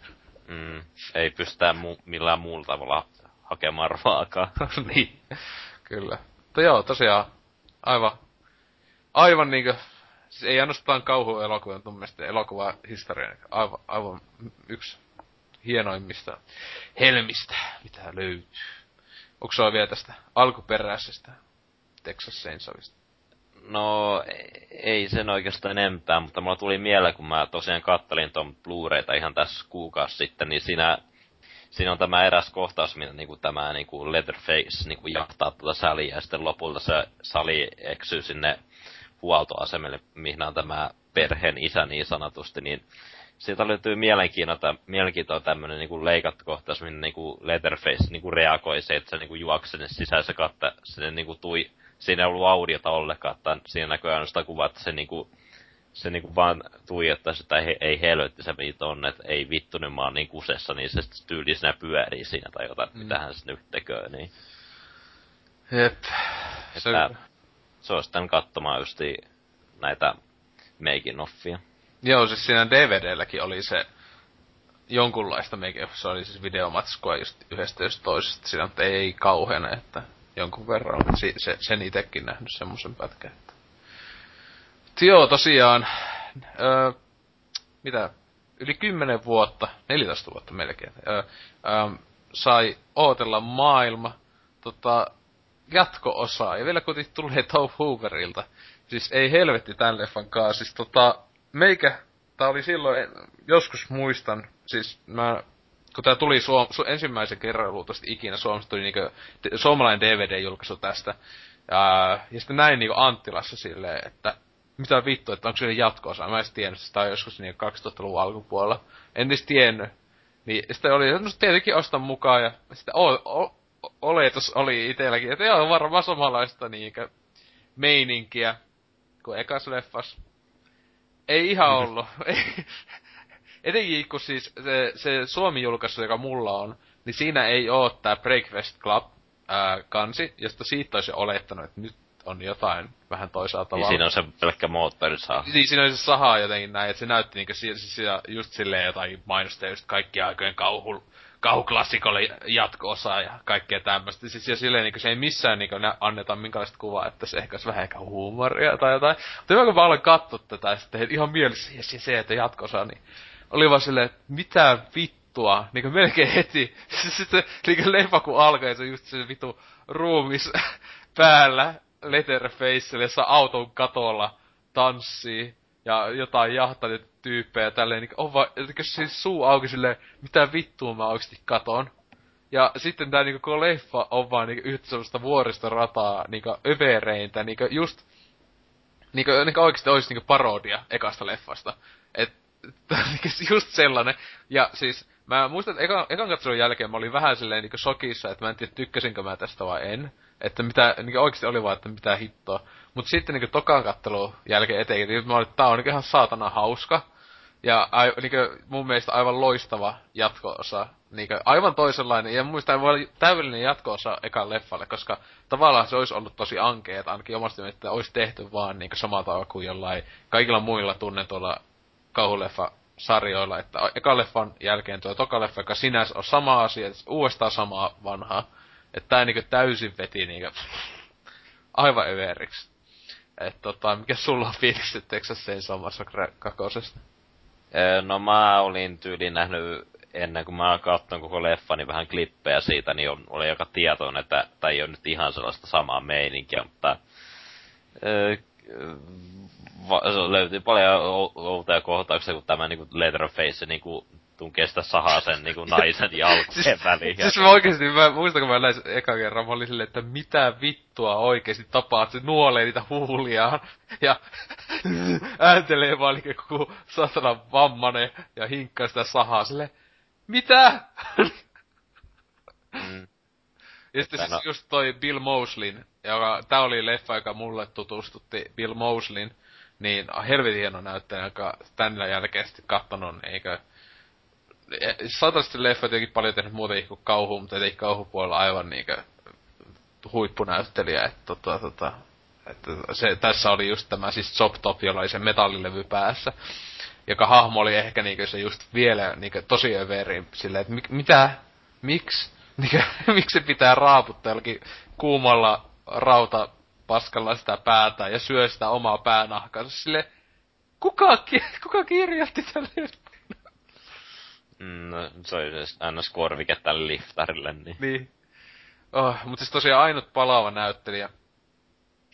Mm, ei pystytä mu- millään muulla tavalla hakemaan ruokaa. niin, kyllä. Mutta joo, tosiaan, aivan, aivan niinkö, siis ei ainoastaan kauhuelokuva, mutta mun mielestä elokuva historian aivan, aivan yksi hienoimmista helmistä, mitä löytyy. Onko se vielä tästä alkuperäisestä Texas Chainsawista? No, ei sen oikeastaan enempää, mutta mulla tuli mieleen, kun mä tosiaan kattelin ton Blu-rayta ihan tässä kuukausi sitten, niin siinä, siinä on tämä eräs kohtaus, mitä niinku tämä niinku Leatherface niinku jahtaa tuota Salia, ja sitten lopulta se Sali eksyy sinne huoltoasemille, mihin on tämä perheen isä niin sanotusti, niin siitä löytyy mielenkiintoista, mielenkiintoista tämmönen niinku leikattu kohtaus, minne niinku Leatherface niinku reagoi se, että se niinku juoksi sinne sisään se katta, sinne niinku tui, siinä ei ollut audiota ollenkaan, että siinä näkyy ainoastaan kuva, että se niinku, se niinku vaan tuijottaisi, että ei, ei helvetti se viit on, että ei vittu, nyt mä oon niin kusessa, niin se tyyli siinä pyörii siinä tai jotain, mm. mitähän se nyt tekee, niin. Jep. Se, että, sitten katsomaan justi näitä making offia. Joo, siis siinä DVDlläkin oli se jonkunlaista making se oli siis videomatskua just yhdestä just toisesta. Siinä ei kauheana, että jonkun verran. Se, se, sen itekin nähnyt semmoisen pätkän. Joo, tosiaan, öö, mitä, yli 10 vuotta, 14 vuotta melkein, öö, öö, sai ootella maailma tota, jatko-osaa. Ja vielä kun tulee Tom Hooverilta. Siis ei helvetti tän leffan kaa. Siis tota, meikä, tää oli silloin, joskus muistan, siis mä kun tää tuli suom, su, ensimmäisen kerran luultavasti ikinä Suomessa tuli niinku de, suomalainen DVD-julkaisu tästä. Ja, ja sitten näin niinku Anttilassa silleen, että mitä vittu, että onko se jatkoosa. Mä en tiennyt, sitä on joskus niinku 2000-luvun alkupuolella. En edes tiennyt. Niin sitten oli, no tietenkin ostan mukaan ja sitten o, o, oletus oli itelläkin, että joo, varmaan samanlaista niinkö meininkiä kuin ekas leffas. Ei ihan ollut. Etenkin kun siis se, se Suomi-julkaisu, joka mulla on, niin siinä ei oo tää Breakfast Club ää, kansi, josta siitä olisi olettanut, että nyt on jotain vähän toisaalta tavalla. Niin siinä on se pelkkä moottorisaha. Niin siinä on se saha jotenkin näin, että se näytti niinku si, si, just silleen jotain mainosta just kaikki aikojen kauhu, kauhuklassikolle jatko-osa ja kaikkea tämmöistä. Siis ja silleen niinku se ei missään niinku nä, anneta minkälaista kuvaa, että se ehkä olisi vähän ehkä huumoria tai jotain. Mutta hyvä kun mä aloin katsoa tätä ja sitten ihan mielessä ja se, että jatko-osa, niin oli vaan silleen, että mitä vittua, niinku melkein heti. Sitten niinku leffa kun alkaa se just se vitu ruumis päällä Letterfaceille, jossa auton katolla tanssii ja jotain jahtanut tyyppejä tälleen, niin on vaan, siis suu auki silleen, mitä vittua mä oikeesti katon. Ja sitten tää niinku koko leffa on vaan niinku yhtä semmoista vuoristorataa niinku övereintä, niinku just niinku, niinku oikeesti ois niinku parodia ekasta leffasta. Et just sellainen. Ja siis mä muistan, että ekan, ekan katselun jälkeen mä olin vähän silleen niinku shokissa, että mä en tiedä tykkäsinkö mä tästä vai en. Että mitä, niinku oikeesti oli vaan, että mitä hittoa. Mut sitten niinku tokan kattelun jälkeen etenkin, niin mä olin, että tää on niinku ihan saatana hauska. Ja ai, niinku, mun mielestä aivan loistava jatko-osa. Niinku, aivan toisenlainen. Ja mun mielestä olla täydellinen jatko-osa ekan leffalle, koska tavallaan se olisi ollut tosi ankea, että ainakin omasta mielestä olisi tehty vaan niinku samalla tavalla kuin jollain kaikilla muilla tunnetuilla kauhuleffa sarjoilla, että eka leffan jälkeen tuo toka leffa, joka sinänsä on sama asia, uudestaan samaa vanhaa. Että tää niinku täysin veti niinku aivan överiksi. Et tota, mikä sulla on fiilikset Texas Chainsaw Massacre kakosesta? No mä olin tyyliin nähnyt ennen kuin mä katson koko leffa, niin vähän klippejä siitä, niin oli joka tietoinen, että tämä ei ole nyt ihan sellaista samaa meininkiä, mutta öö, löytyy paljon outoja kohtauksia, kun tämä niinku Leatherface niinku tunkee sitä sahaa sen niinku naisen jalkojen siis, väliin. Siis mä oikeesti, mä muistan kun mä näin eka kerran, mä olin silleen, että mitä vittua oikeesti tapaa, että se nuolee niitä huuliaan ja ääntelee vaan niinku koko satana vammanen ja hinkkaa sitä sahaa sille mitä? mm. Ja sitten siis no. just toi Bill Moslin, joka, tää oli leffa, joka mulle tutustutti Bill Moslin, niin helvetin hieno näyttelijä, joka tänne jälkeen sitten kattonut, eikö... Saatavasti leffa jotenkin paljon tehnyt muuta kuin kauhu, mutta ei kauhupuolella aivan niinkö huippunäyttelijä, että tota, tota, että se, tässä oli just tämä siis Chop Top, jolla oli se metallilevy päässä. joka hahmo oli ehkä niinkö se just vielä niinkö tosi överi silleen, että mi- mitä, miksi, niinkö, miksi pitää raaputtaa jollakin kuumalla rauta paskalla sitä päätä ja syö sitä omaa päänahkansa sille kuka, kuka kirjoitti tälle? Mm, no, se oli siis ns. korvike tälle liftarille, niin. Niin. Oh, mutta siis tosiaan ainut palaava näyttelijä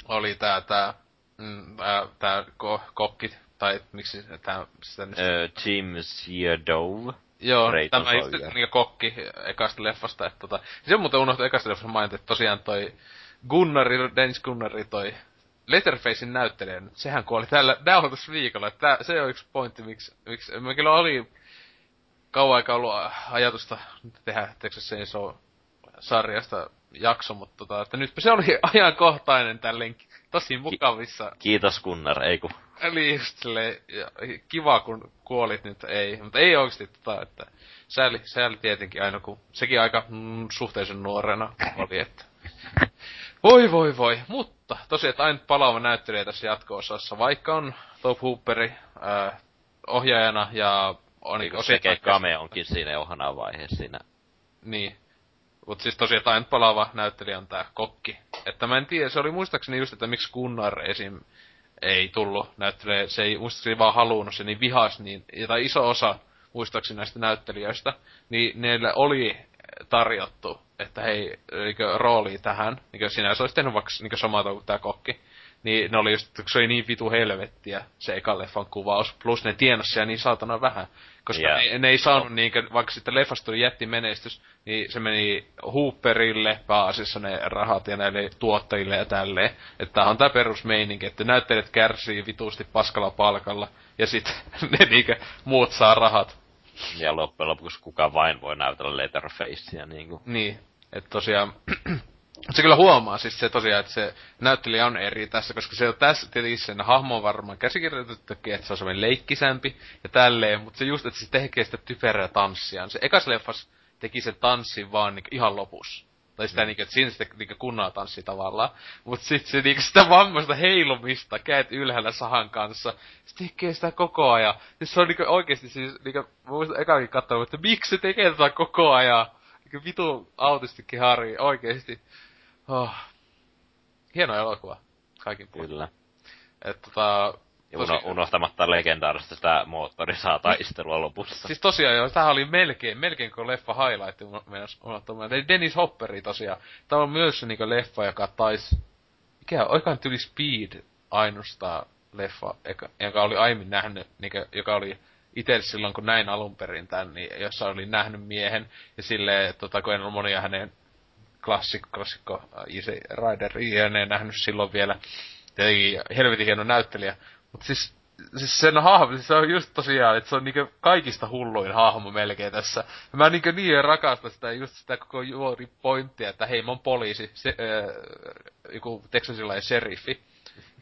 oli tää, tää, mm, tää, tää ko, kokki, tai miksi tää, sitä nyt... Öö, Jim Seardove. Joo, Rayton tämä just Sawyer. niinku kokki ekasta leffasta, että tota... Se on muuten unohtu ekasta leffasta mainita, että tosiaan toi Gunnari, Dennis Gunnari, toi Letterfacein näyttelijä, sehän kuoli tällä nauhoitusviikolla, että tää, se on yksi pointti, miksi, miksi me kyllä oli kauan aikaa ollut ajatusta tehdä Texas Chainsaw sarjasta jakso, mutta tota, että nyt se oli ajankohtainen tälleen tosi mukavissa Kiitos Gunnar, ei ku. Eli just silleen, ja kiva kun kuolit nyt, ei. Mutta ei oikeesti tota, että sääli, sääli tietenkin aina, kun sekin aika mm, suhteellisen nuorena oli, että... Voi voi voi, mutta tosiaan, että ainut palaava näyttelijä tässä jatko-osassa, vaikka on Top Hooperi äh, ohjaajana ja on Niin, kun osittain- tekee cameonkin siinä johanaan vaiheessa siinä. Niin. Mut siis tosiaan tain palaava näyttelijä on tää kokki. Että mä en tiedä, se oli muistaakseni just, että miksi Gunnar esim. ei tullut näyttelee, se ei muistaakseni vaan halunnut, se niin vihas, niin, tai iso osa muistaakseni näistä näyttelijöistä, niin neille oli tarjottu, että hei, eikö rooli tähän, niin sinä se olisi tehnyt vaikka niin samaa kuin tää kokki, niin ne oli just, se oli niin vitu helvettiä, se ekan leffan kuvaus, plus ne tienasi siellä niin saatana vähän, koska Ja- ne, ne ei saanut niinkö, vaikka sitten leffasta tuli jättimenestys, niin se meni Hooperille pääasiassa ne rahat ja näille tuottajille ja tälleen. Että tää on tää perusmeininki, että näyttelijät kärsii vitusti paskalla palkalla, ja sit ne niinkö muut saa rahat. Ja loppujen lopuksi kuka vain voi näytellä Letterfacea niinku. Niin, että tosiaan, se kyllä huomaa siis se tosiaan, että se näyttelijä on eri tässä, koska se on tässä tietenkin sen hahmo on varmaan käsikirjoitettukin, että se on semmoinen leikkisämpi ja tälleen, mutta se just, että se tekee sitä typerää tanssia. Se ekas leffas teki sen tanssin vaan niinku ihan lopussa. Tai sitä mm. niinku, että siinä sitä niinku kunnolla tanssi tavallaan. Mut sit se niinku sitä vammaista heilumista, käet ylhäällä sahan kanssa, se tekee sitä koko ajan. Siis se on niinku oikeesti siis, niinku, mä muistan ekakin katsoa, että miksi se tekee tätä koko ajan. Niinku vitu autistikin Harri, oikeesti. Oh. Hieno elokuva. Kaikin puolin. Kyllä. Et tota... Ja tosi- uno, unohtamatta legendaarista sitä moottorisaa taistelua lopussa. Siis tosiaan joo, tämähän oli melkein, melkein kuin leffa highlight meinas unohtamaan. Eli Dennis Hopperi tosiaan. Tämä on myös se niinku leffa, joka taisi... Mikä on, oikaan tyli Speed ainoastaan leffa, joka, oli aiemmin nähnyt, niinku, joka oli itse silloin, kun näin alun perin tän, niin jossa oli nähnyt miehen, ja silleen, tota, kun en ole monia hänen klassikko, klassikko äh, Easy Rider, en nähnyt silloin vielä. Tietenkin helvetin hieno näyttelijä. Mutta siis, siis sen hahmo, siis se on just tosiaan, että se on niinku kaikista hulluin hahmo melkein tässä. Ja mä niinku niin rakastan sitä, just sitä koko juori pointtia, että hei mä oon poliisi, se, äh, joku Texasilainen sheriffi.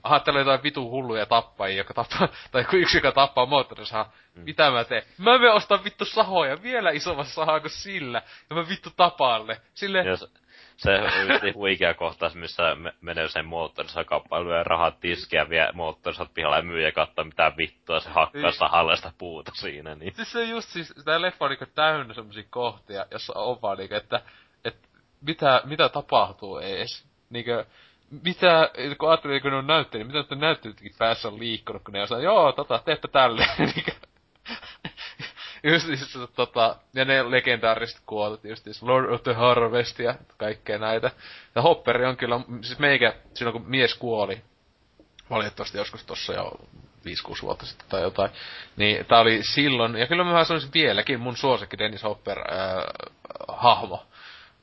Aha, täällä on jotain vitu hulluja tappajia, joka tappaa, tai yksi, joka tappaa moottorisaha. Mm. Mitä mä teen? Mä menen ostaa vittu sahoja, vielä isommassa sahaa kuin sillä, ja mä vittu tapaalle. Sille, Ja se, on niin huikea kohtaus, missä me, menee sen moottorisakauppailu ja rahat tiskiä vie moottorisat pihalle ja myy ja katsoo mitä vittua se hakkaa sahalla sitä puuta siinä. Niin. Siis se just siis, tää leffa on niinku täynnä semmosia kohtia, jossa on vaan niinku, että, että mitä, mitä tapahtuu ees. Niinku, mitä, kun ajattelin, kun ne on näyttelijä, mitä nyt näyttelijätkin päässä on liikkunut, kun ne on sanoo, joo, tota, teepä tälle. Just siis, tota, ja ne legendaariset kuolet, just siis Lord of the Harvest ja kaikkea näitä. Ja Hopperi on kyllä, siis meikä, silloin kun mies kuoli, valitettavasti joskus tossa jo 5-6 vuotta sitten tai jotain. Niin tää oli silloin, ja kyllä mä sanoisin vieläkin mun suosikki Dennis Hopper äh, hahmo,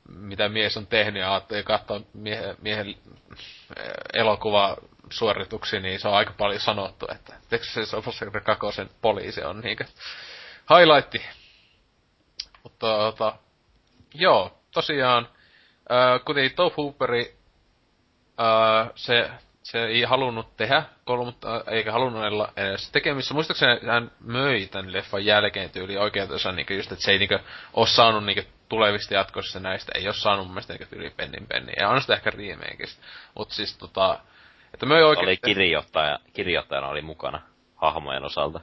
mitä mies on tehnyt, ja ajattelin katsoa miehen, miehen äh, elokuva suorituksia, niin se on aika paljon sanottu, että Texas Officer Kakosen poliisi on niinkö highlightti. Mutta tota, joo, tosiaan, äh, kuten Top Hooperi, äh, se se ei halunnut tehdä kolmatta, eikä halunnut olla edes tekemissä. Muistaakseni hän möi tän leffan jälkeen tyyli oikeutensa niinku just, että se ei niinku oo saanut niinku tulevista jatkoissa näistä, ei oo saanut mun mielestä niinku tyyli pennin penni. Ja on sitä ehkä remakeista. Mut siis tota, että möi Oli oikein... kirjoittaja, kirjoittajana oli mukana hahmojen osalta.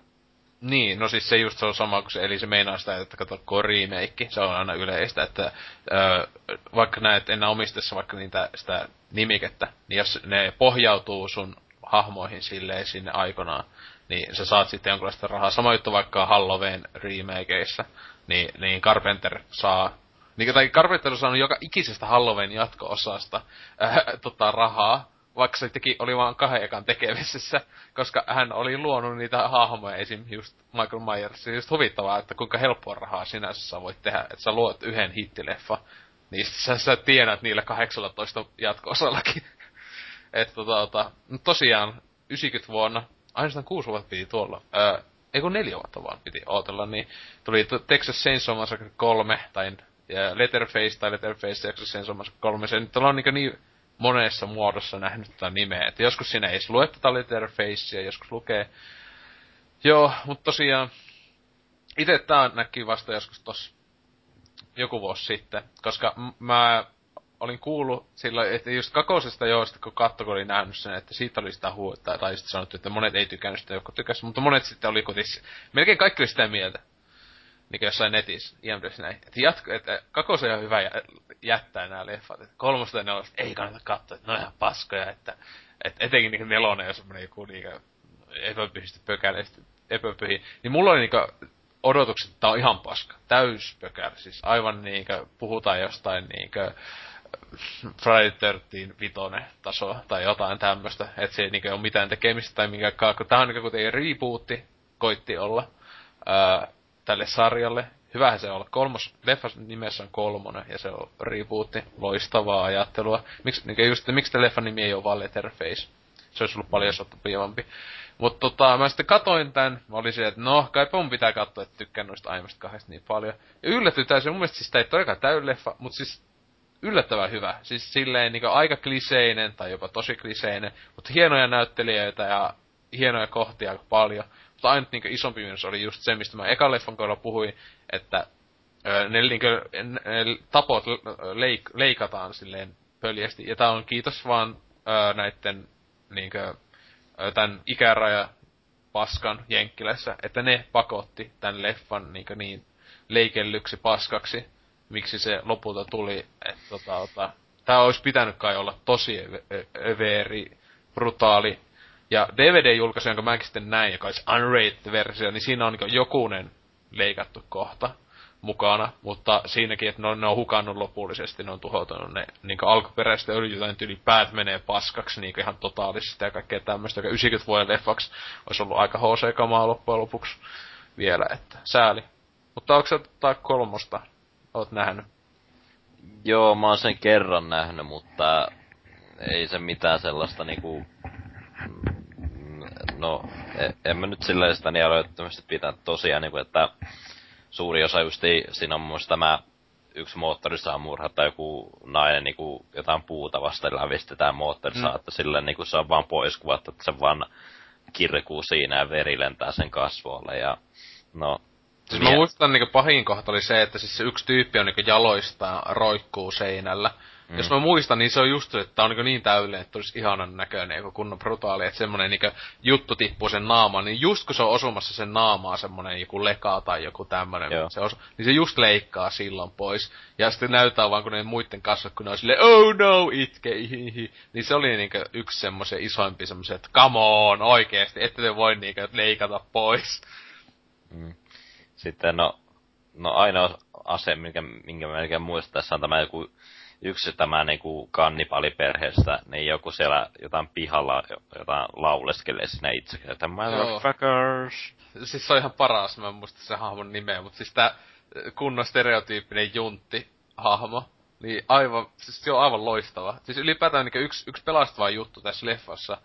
Niin, no siis se just se on sama kuin se, eli se meinaa sitä, että kato, kun remake, se on aina yleistä, että ö, vaikka näet enää omistessa vaikka niitä, sitä nimikettä, niin jos ne pohjautuu sun hahmoihin silleen sinne aikanaan, niin sä saat sitten jonkinlaista rahaa. Sama juttu vaikka Halloween remakeissa, niin, niin Carpenter saa niin, tai Carpenter on saanut joka ikisestä Halloween jatko-osasta äh, tota, rahaa, vaikka se teki, oli vaan kahden ekan tekemisessä, koska hän oli luonut niitä hahmoja esim. just Michael Myers. Just huvittavaa, että kuinka helppoa rahaa sinänsä sä voit tehdä, että sä luot yhden hittileffa, niin sä, sä tiedät niillä 18 jatko-osallakin. että tota, tota, tosiaan 90 vuonna, ainoastaan kuusi vuotta piti tuolla, öö, ei kun neljä vuotta vaan piti ootella, niin tuli Texas Chainsaw Massacre 3, tai Letterface tai Letterface Texas Chainsaw Massacre 3, se nyt on niin, niin monessa muodossa nähnyt tätä nimeä. Että joskus siinä ei lue tätä Letterfacea, joskus lukee. Joo, mutta tosiaan, itse tää näki vasta joskus tossa joku vuosi sitten, koska mä olin kuullut silloin, että just kakosesta joo, kun katto, kun oli nähnyt sen, että siitä oli sitä huuta, tai sitten sanottu, että monet ei tykännyt sitä, joku tykäsi, mutta monet sitten oli kuitenkin, melkein kaikki oli sitä mieltä, niin jossain netissä, IMDssä näin, että, jatko, että kakosen on hyvä jättää nämä leffat, että kolmosta ja nelosta ei kannata katsoa, että ne on ihan paskoja, että, että etenkin niin nelonen on semmoinen joku niin epäpyhistä pökäleistä, epäpyhi, niin mulla oli niin odotukset, että tää on ihan paska, täys pökälä, siis aivan niinkö, puhutaan jostain niinkö, Friday 13 vitone taso tai jotain tämmöstä, että se ei niinkö ole mitään tekemistä tai minkään kun tää on niinkö kuten rebootti, koitti olla, ää, tälle sarjalle. Hyvähän se olla. Kolmos, leffas nimessä on kolmonen ja se on rebootti. Loistavaa ajattelua. Miks, niin just, miksi tämä leffan nimi ei ole vaan Letterface? Se olisi ollut paljon sopivampi. Mutta tota, mä sitten katoin tän, mä olin se, että no, kai mun pitää katsoa, että tykkään noista aiemmista kahdesta niin paljon. Ja yllätytään se, mun mielestä siis ei todellakaan täy leffa, mutta siis yllättävän hyvä. Siis silleen niin aika kliseinen tai jopa tosi kliseinen, mutta hienoja näyttelijöitä ja hienoja kohtia aika paljon. Mutta ainut niinku isompi miinus oli just se, mistä mä eka leffan kohdalla puhuin, että ö, ne, niinku, ne tapot leik, leikataan silleen pöljästi. Ja tää on kiitos vaan ö, näitten niinkö, tän ikäraja paskan Jenkkilässä, että ne pakotti tän leffan niinkö niin leikellyksi paskaksi, miksi se lopulta tuli, että tota, tota, tää olisi pitänyt kai olla tosi överi, brutaali ja DVD-julkaisu, jonka mäkin sitten näin, joka olisi unrated-versio, niin siinä on niin jokunen leikattu kohta mukana, mutta siinäkin, että ne on, ne on hukannut lopullisesti, ne on tuhoutunut ne niin alkuperäiset öljytain tyyli päät menee paskaksi niin ihan totaalisesti ja kaikkea tämmöistä, joka 90 vuoden leffaksi olisi ollut aika HC-kamaa loppujen lopuksi vielä, että sääli. Mutta onko tota kolmosta, oot nähnyt? Joo, mä oon sen kerran nähnyt, mutta ei se mitään sellaista niinku no, e, en mä nyt silleen sitä niin älyttömästi pitää tosiaan, niin kuin, että suuri osa justi, siinä on mun tämä yksi moottori saa murhata joku nainen niin kuin jotain puuta vasten lävistetään moottori mm. että silleen niin kuin se on vaan poiskuvattu, että se vaan kirkuu siinä ja veri lentää sen kasvoille ja no Siis mä muistan niinku pahin kohta oli se, että siis se yksi tyyppi on niinku jaloista roikkuu seinällä. Mm. Jos mä muistan, niin se on just että on niin, niin täydellinen, että olisi ihanan näköinen, joku kunnon brutaali, että semmonen niin juttu tippuu sen naamaan, niin just kun se on osumassa sen naamaa semmonen joku leka tai joku tämmönen, se osu, niin se just leikkaa silloin pois. Ja sitten näyttää vaan, kun ne muiden kasvot, kun ne on silleen, oh no, itke, ihihi. Niin se oli niin yksi semmoisen isoimpi semmoisen, että come on, oikeesti, ette te voi niin leikata pois. Mm. Sitten no, no ainoa ase, minkä, minkä mä melkein muistan tässä on tämä joku yksi tämä niinku kannipaliperheestä, niin joku siellä jotain pihalla jotain lauleskelee sinne itse, että motherfuckers. Siis se on ihan paras, mä en muista se hahmon nimeä, mutta siis tää kunnon stereotyyppinen juntti hahmo, niin aivan, siis se on aivan loistava. Siis ylipäätään niin yksi, yksi pelastava juttu tässä leffassa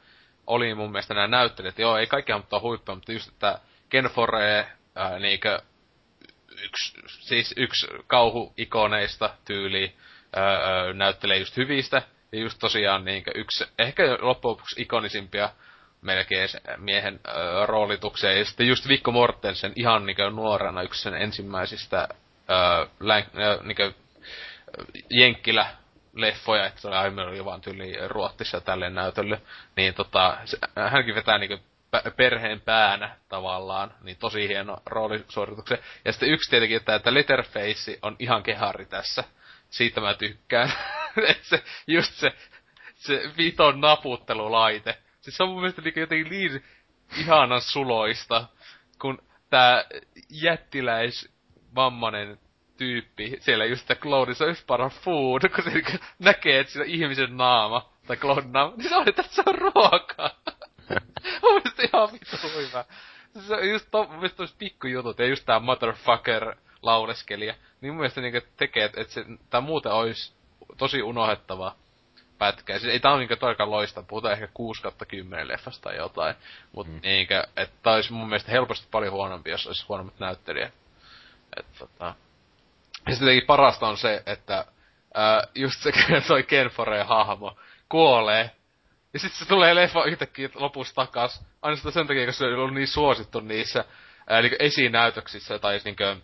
oli mun mielestä nämä näyttelijät. Joo, ei kaikki mutta huippua, mutta just, että Ken Foree, ää, niinkö, yksi, siis yksi kauhuikoneista tyyli, näyttelee just hyvistä. Ja just tosiaan niin yksi, ehkä loppujen lopuksi ikonisimpia melkein miehen öö, roolituksia. Ja sitten just Vikko Mortensen ihan niin nuorena yksi sen ensimmäisistä län, öö, niin jenkkilä leffoja, että se oli aiemmin oli vaan tyyli Ruottissa tälle näytölle, niin tota, se, hänkin vetää niinku perheen päänä tavallaan, niin tosi hieno roolisuorituksen. Ja sitten yksi tietenkin, että, että Letterface on ihan kehari tässä. Siitä mä tykkään. Se, just se, se viton naputtelulaite. Siis se on mun mielestä niinku jotenkin niin ihanan suloista, kun tää jättiläis vammanen tyyppi siellä just sitä Cloudissa just para food, kun se niinku näkee, että siinä ihmisen naama, tai Cloudin naama, niin se on, että se on ruokaa. mun mielestä ihan vittu hyvä. Se on just to, mun mielestä pikkujutut, ja just tää motherfucker lauleskelija, niin mun mielestä niinku tekee, että et se, tää muuten olisi tosi unohdettava pätkä. Siis ei tää on niinku toikaan loista, puhutaan ehkä 6 10 leffasta tai jotain. Mut mm. niinkö, että tää olisi mun mielestä helposti paljon huonompi, jos olisi huonommat näyttelijät. Et tota... Ja sitten parasta on se, että ää, just se toi Ken Foreen hahmo kuolee. Ja sitten se tulee leffa yhtäkkiä lopussa takas. Ainoastaan sen takia, koska se on ollut niin suosittu niissä ää, niin esinäytöksissä tai niin kuin,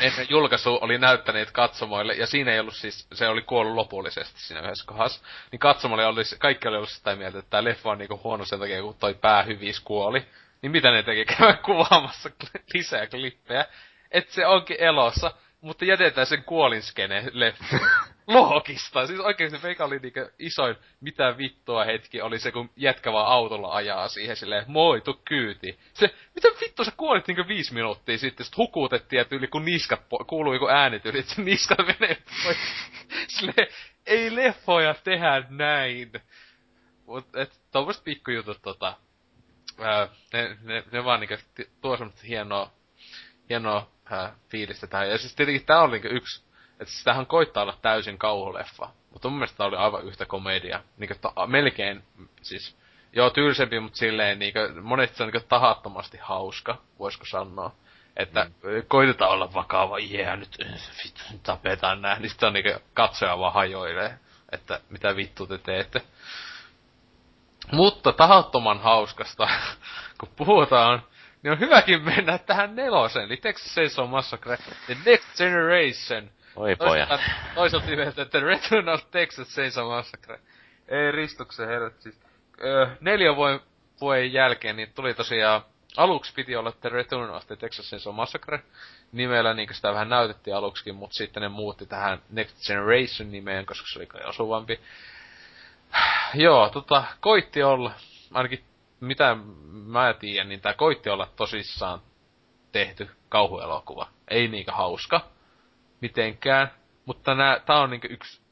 ennen julkaisu oli näyttäneet katsomoille, ja siinä ei ollut siis, se oli kuollut lopullisesti siinä yhdessä kohdassa, niin katsomoille oli, kaikki oli ollut sitä mieltä, että tämä leffa on niinku huono sen takia, kun toi päähyvis kuoli. Niin mitä ne teki? Käydä kuvaamassa lisää klippejä. Että se onkin elossa, mutta jätetään sen kuolinskene leffa. Loogista. Siis oikein se meikä oli niinku isoin mitä vittua hetki oli se, kun jätkä vaan autolla ajaa siihen silleen, moi, tuu kyyti. Se, mitä vittu sä kuolit niinku viisi minuuttia sitten, sit hukutettiin ja tyyli kun niskat, po- kuului joku äänityyli, että se niskat menee pois. Silleen, ei leffoja tehdä näin. Mut et tommoset pikkujutut tota, ää, ne, ne, ne vaan niinku tuo semmoista hienoa, hienoa ää, fiilistä tähän. Ja siis tietenkin tää oli niinku yksi että tämähän koittaa olla täysin kauhuleffa. Mutta mun mielestä tää oli aivan yhtä komedia. Niinku ta- melkein, siis, joo tylsempi, mutta silleen niinku, monesti se on niinku tahattomasti hauska, voisiko sanoa. Että mm. koitetaan olla vakava, jee, yeah, nyt vittu, tapetaan nää. Niin sitten on niinku katsoja vaan hajoilee, että mitä vittu te teette. Mutta tahattoman hauskasta, kun puhutaan, niin on hyväkin mennä tähän neloseen, eli Texas Chainsaw Massacre, The Next Generation – Oi poja. Toisaalta nimeltä, että Return of Texas Chainsaw Massacre. Ei ristuksen herrat siis. Öö, neljän vuoden, vuoden jälkeen niin tuli tosiaan aluksi piti olla The Return of the Texas Chainsaw Massacre nimellä, niin sitä vähän näytettiin aluksikin, mutta sitten ne muutti tähän Next Generation nimeen, koska se oli kai osuvampi. Joo, tota, koitti olla, ainakin mitä mä tiedän, niin tää koitti olla tosissaan tehty kauhuelokuva. Ei niinkö hauska mitenkään. Mutta nää, tää on niinku yksi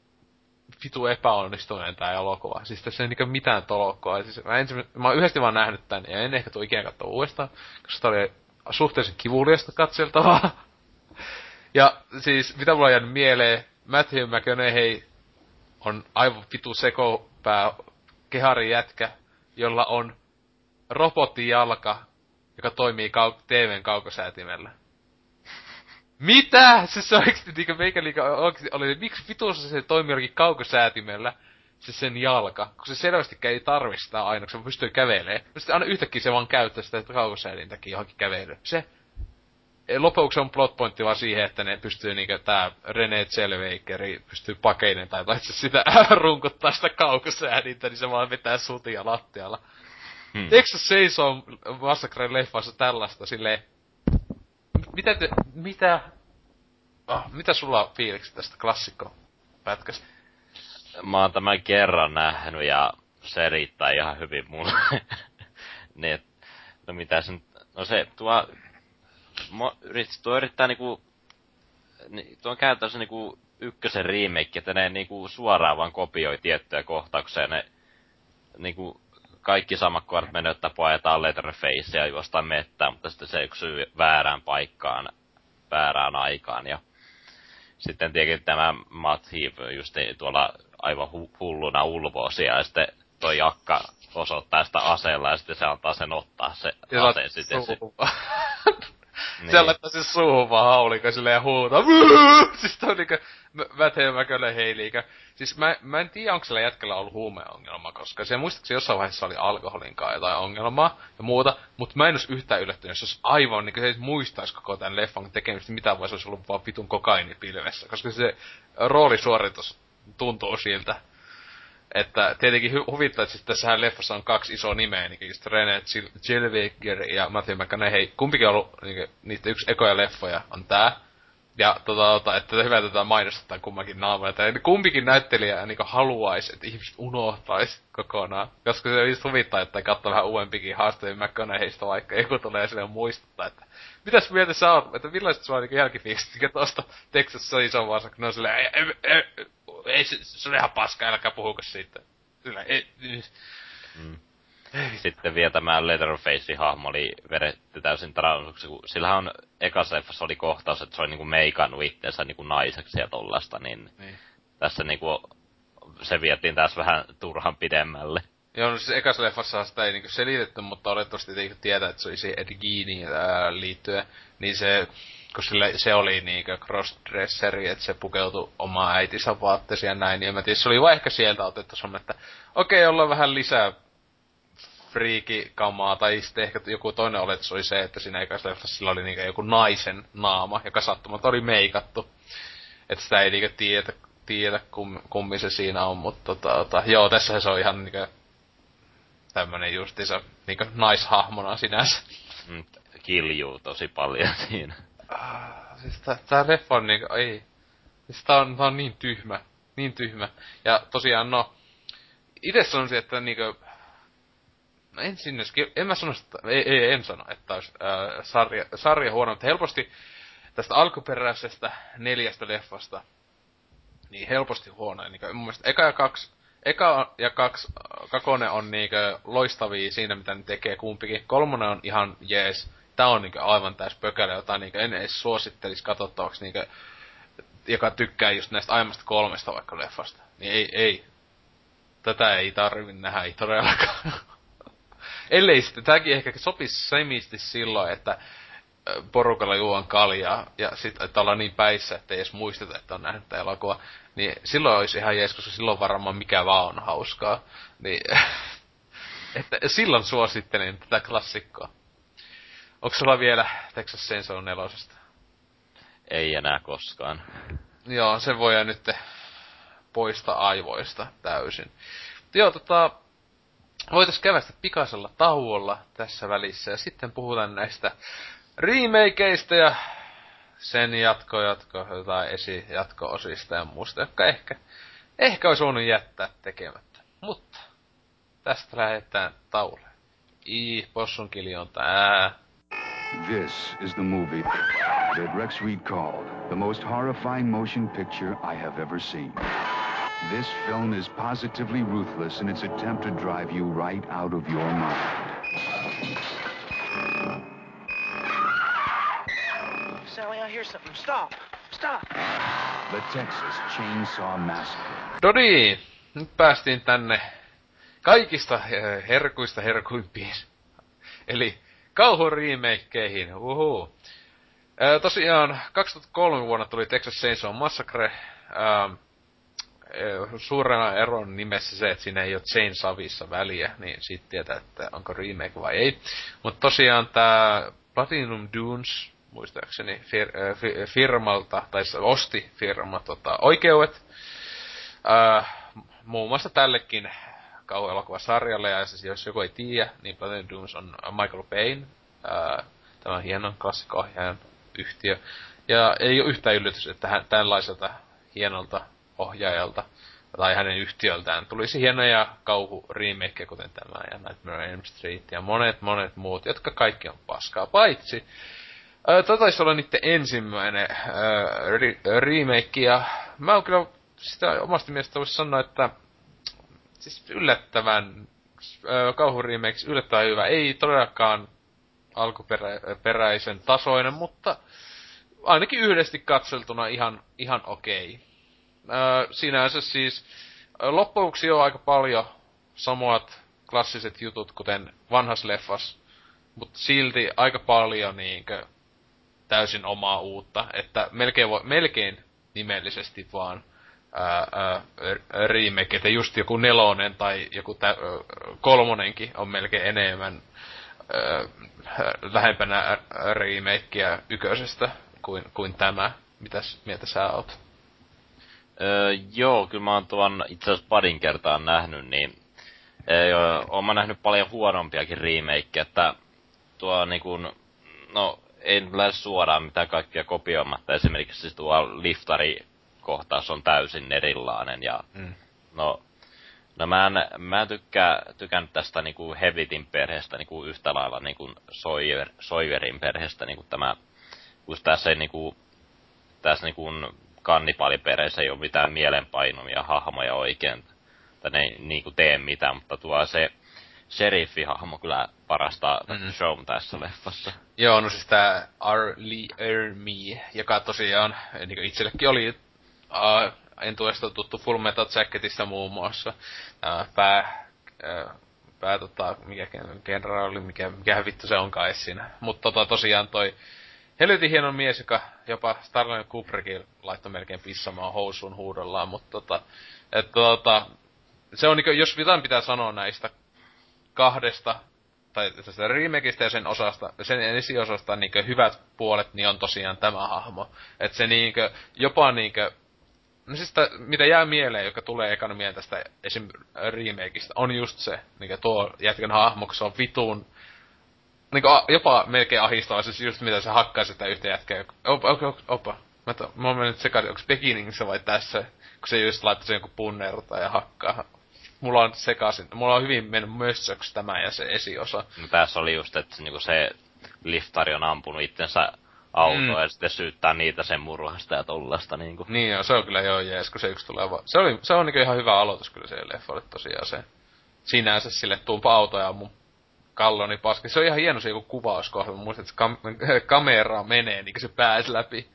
vitu epäonnistuneen tää elokuva. Siis tässä ei niinku mitään tolokkoa. Siis mä, ensin, mä oon yhdesti vaan nähnyt tän ja en ehkä tuu ikinä katsoa uudestaan, koska tää oli suhteellisen kivuliasta katseltavaa. ja siis, mitä mulla on jäänyt mieleen, Matthew McConaughey on aivan vitu sekopää kehari jätkä, jolla on robottijalka, joka toimii kau- TVn kaukosäätimellä. Mitä? Se se oikeesti niinku meikä liikaa oikeesti oli, miksi vitussa se toimii jollakin kaukosäätimellä? se sen jalka, kun se selvästikään ei tarvi sitä aina, kun se pystyy kävelemään. Sitten aina yhtäkkiä se vaan käyttää sitä kaukosäädintäkin johonkin kävelyyn. Se lopuksi on plotpointti vaan siihen, että ne pystyy niinkö tää René Zellwekeri pystyy pakeinen tai itse sitä runkuttaa sitä kaukosäädintä, niin se vaan vetää sutia lattialla. Hmm. Texas Chainsaw Massacre leffassa tällaista silleen, mitä te, mitä, oh, mitä sulla on fiiliksi tästä klassikko-pätkästä? Mä oon tämän kerran nähnyt ja se riittää ihan hyvin mulle. niin, et, no mitä sen, no se, tuo, mo, yrit, tuo yrittää niinku, ni, tuo on käytännössä niinku ykkösen remake, että ne niinku suoraan vaan kopioi tiettyjä kohtauksia, ne niinku kaikki samat kohdat menee, että poetaan Letterfacea jostain mettää, mutta sitten se eksyy väärään paikkaan, väärään aikaan. Ja sitten tietenkin tämä Matt Heave just tuolla aivan hu- hulluna ulvoosia, ja sitten toi Jakka osoittaa sitä aseella, ja sitten se antaa sen ottaa se ja ase sitten. Niin. Se laittaa siis suuhun vaan haulikko silleen ja huutaa. siis toi niinkö Matthew McConaughey Siis mä, mä en tiedä, onko sillä jätkällä ollut huumeongelma, koska se muistaakseni jossain vaiheessa oli alkoholin kai jotain ongelmaa ja muuta, mutta mä en olisi yhtään yllättynyt, jos olisi aivan, niin se ei muistaisi koko tämän leffan tekemistä, mitä voisi olisi ollut vaan vitun kokainipilvessä, koska se roolisuoritus tuntuu siltä. Että tietenkin hu- huvittaa, että siis tässähän leffassa on kaksi isoa nimeä, niin just René Zellweger ja Matthew McConaughey. Kumpikin on ollut niin niitä yksi ekoja leffoja on tää. Ja tota, tota että hyvä tätä mainostetaan kummankin naamalla. Että kumpikin näyttelijä niin haluaisi, että ihmiset unohtaisi kokonaan. Koska se just huvittaa, että katsoo vähän uudempikin haastavia McConaugheysta, vaikka joku tulee silleen muistuttaa, että mitäs mieltä sä oot, että millaiset sulla on niin jälkifiilistit tosta Texas kun ne on silleen, ei, se, se on ihan paska, älkää puhuko siitä. Silleen, ei, ei. Mm. Sitten vielä tämä Leatherface-hahmo oli vedetty täysin transuksi, kun sillähän on ekassa leffassa oli kohtaus, että se oli niinku meikannut itseensä niinku naiseksi ja tollasta, niin, niin. tässä niinku se vietiin taas vähän turhan pidemmälle. Joo, no siis ekassa leffassa sitä ei niinku selitetty, mutta olettavasti tietää, että se oli se Ed Geiniin liittyen, niin se, kun sille, se oli niinku crossdresseri, että se pukeutui omaa äitinsä vaatteisiin ja näin, niin mä tiedän, se oli vaan ehkä sieltä otettu semmonen, että okei, okay, ollaan vähän lisää friikikamaa, tai sitten ehkä joku toinen oletus oli se, että siinä ekassa leffassa sillä oli niinku joku naisen naama, joka sattumalta oli meikattu. Että sitä ei niinku tiedä, tiedä kum, se siinä on, mutta tota, tota, joo, tässä se on ihan niinku tämmönen justiinsa niinku naishahmona sinänsä. Mm, kiljuu tosi paljon siinä. Ah, siis tää, tää on niinku, ei. Siis tää on, tää on niin tyhmä. Niin tyhmä. Ja tosiaan no, itse sanoisin, että niinku, no en sinne, en mä sano, että, ei, ei, en sano, että olisi äh, sarja, sarja huono, mutta helposti tästä alkuperäisestä neljästä leffasta, niin helposti huono. Niin mun mielestä eka ja kaksi, eka ja kaksi, kakone on niinkö loistavia siinä, mitä ne tekee kumpikin. Kolmonen on ihan jees. Tää on niinkö aivan täys pökälä, jota niinkö en edes suosittelisi katsottavaksi niinkö, joka tykkää just näistä aiemmasta kolmesta vaikka leffasta. Niin ei, ei. Tätä ei tarvi nähdä, ei todellakaan. Ellei sitten, tämäkin ehkä sopisi semisti silloin, että porukalla juon kaljaa ja sitten, että ollaan niin päissä, että ei edes muisteta, että on nähnyt tämä elokuva. Niin silloin olisi ihan jees, koska silloin varmaan mikä vaan on hauskaa. Niin, että silloin suosittelen tätä klassikkoa. Onko sulla vielä Texas Chainsaw nelosesta? Ei enää koskaan. Joo, se voi nyt poistaa aivoista täysin. Joo, tota, voitais kävästä pikaisella tauolla tässä välissä ja sitten puhutaan näistä remakeista ja sen jatko, jatko, jotain esi jatko-osista ja muusta, jotka ehkä, ehkä olisi voinut jättää tekemättä. Mutta tästä lähdetään tauolle. I, possun on tää. This is the movie that Rex Reed called the most horrifying motion picture I have ever seen. This film is positively ruthless in its attempt to drive you right out of your mind. Sally, I hear something. Stop. Stop. The Texas Chainsaw Massacre. No niin, nyt päästiin tänne kaikista eh, herkuista herkuimpiin. Eli kauhuremakkeihin, uhu. tosiaan 2003 vuonna tuli Texas Chainsaw Massacre. Suurena eron nimessä se, että siinä ei ole Chain Savissa väliä, niin siitä tietää, että onko remake vai ei. Mutta tosiaan tämä Platinum Dunes, muistaakseni fir- firmalta, tai osti firma tota, oikeudet, äh, muun muassa tällekin kauhuelokuvasarjalle, ja siis jos joku ei tiedä, niin Platinum Dunes on Michael Payne, tämä hienon klassikko-ohjaajan yhtiö. Ja ei ole yhtään yllätys, että hän, tällaiselta hienolta ohjaajalta tai hänen yhtiöltään tulisi hienoja kauhu remake kuten tämä ja Nightmare on Street ja monet monet muut, jotka kaikki on paskaa, paitsi Tätä taisi olla niiden ensimmäinen re- remake, ja mä oon kyllä sitä omasta mielestä voisi sanoa, että siis yllättävän kauhu remake, yllättävän hyvä. Ei todellakaan alkuperäisen tasoinen, mutta ainakin yhdesti katseltuna ihan, ihan okei. Okay sinänsä siis loppuksi on aika paljon samat klassiset jutut, kuten vanhas leffas, mutta silti aika paljon niinkö täysin omaa uutta, että melkein, voi, melkein nimellisesti vaan remake, että just joku nelonen tai joku tä, kolmonenkin on melkein enemmän ää, lähempänä remakeä yköisestä kuin, kuin tämä. Mitäs mieltä sä oot? Öö, joo, kyllä mä oon tuon itse asiassa parin kertaan nähnyt, niin öö, oon mä nähnyt paljon huonompiakin remakeja, että tuo niinku, no ei lähes suoraan mitään kaikkia kopioimatta. Esimerkiksi siis tuo liftari kohtaus on täysin erilainen ja mm. no No mä en, mä en tykkää, tykännyt tästä niinku Hevitin perheestä niinku yhtä lailla niinku Sawyer, Sawyerin perheestä niinku tämä, kun tässä ei niinku, tässä niinku kannipaliperheessä ei ole mitään mielenpainumia hahmoja oikein, että ne ei niinku tee mitään, mutta tuo se sheriffihahmo kyllä parasta mm. show tässä leffassa. Joo, no siis tää R. Lee Ermey, joka tosiaan niin itsellekin oli uh, entuesta tuttu Full Metal Jacketista muun muassa. Uh, pää, uh, pää tota, mikä kenraali, mikä, mikä vittu se onkaan edes siinä. Mutta tota, tosiaan toi helvetin hieno mies, joka jopa Starlin Kubrickin laittoi melkein pissamaan housuun huudollaan, mutta tota, et, tota, se on niinku, jos jotain pitää sanoa näistä kahdesta, tai tästä remakeista ja sen osasta, sen esiosasta niinkö hyvät puolet, niin on tosiaan tämä hahmo. Että se niinkö, jopa niinkö, no siis sitä, mitä jää mieleen, joka tulee ekana mieleen tästä esim. remakeista, on just se, niinkö tuo jätkän hahmo, kun se on vitun, niinkö jopa melkein ahistava, siis just mitä se hakkaa sitä yhtä jätkää. Opa, opa, opa, opa. Mä, to, mä oon mennyt sekaisin, onko Beginningsä vai tässä, kun se just laittaa sen joku punnerta ja hakkaa mulla on sekaisin, mulla on hyvin mennyt mössöksi tämä ja se esiosa. No tässä oli just, että niinku se liftari on ampunut itsensä autoa mm. ja sitten syyttää niitä sen murhasta ja tollasta niinku. Niin joo, se on kyllä joo jees, kun se yksi tulee vaan. Se, oli, se on niinku ihan hyvä aloitus kyllä se oli tosiaan se. Sinänsä sille tuumpa autoja ja mun kalloni paski. Se on ihan hieno se joku kuvauskohta. Mä muistan, että se kam- kamera menee niin se pääs läpi.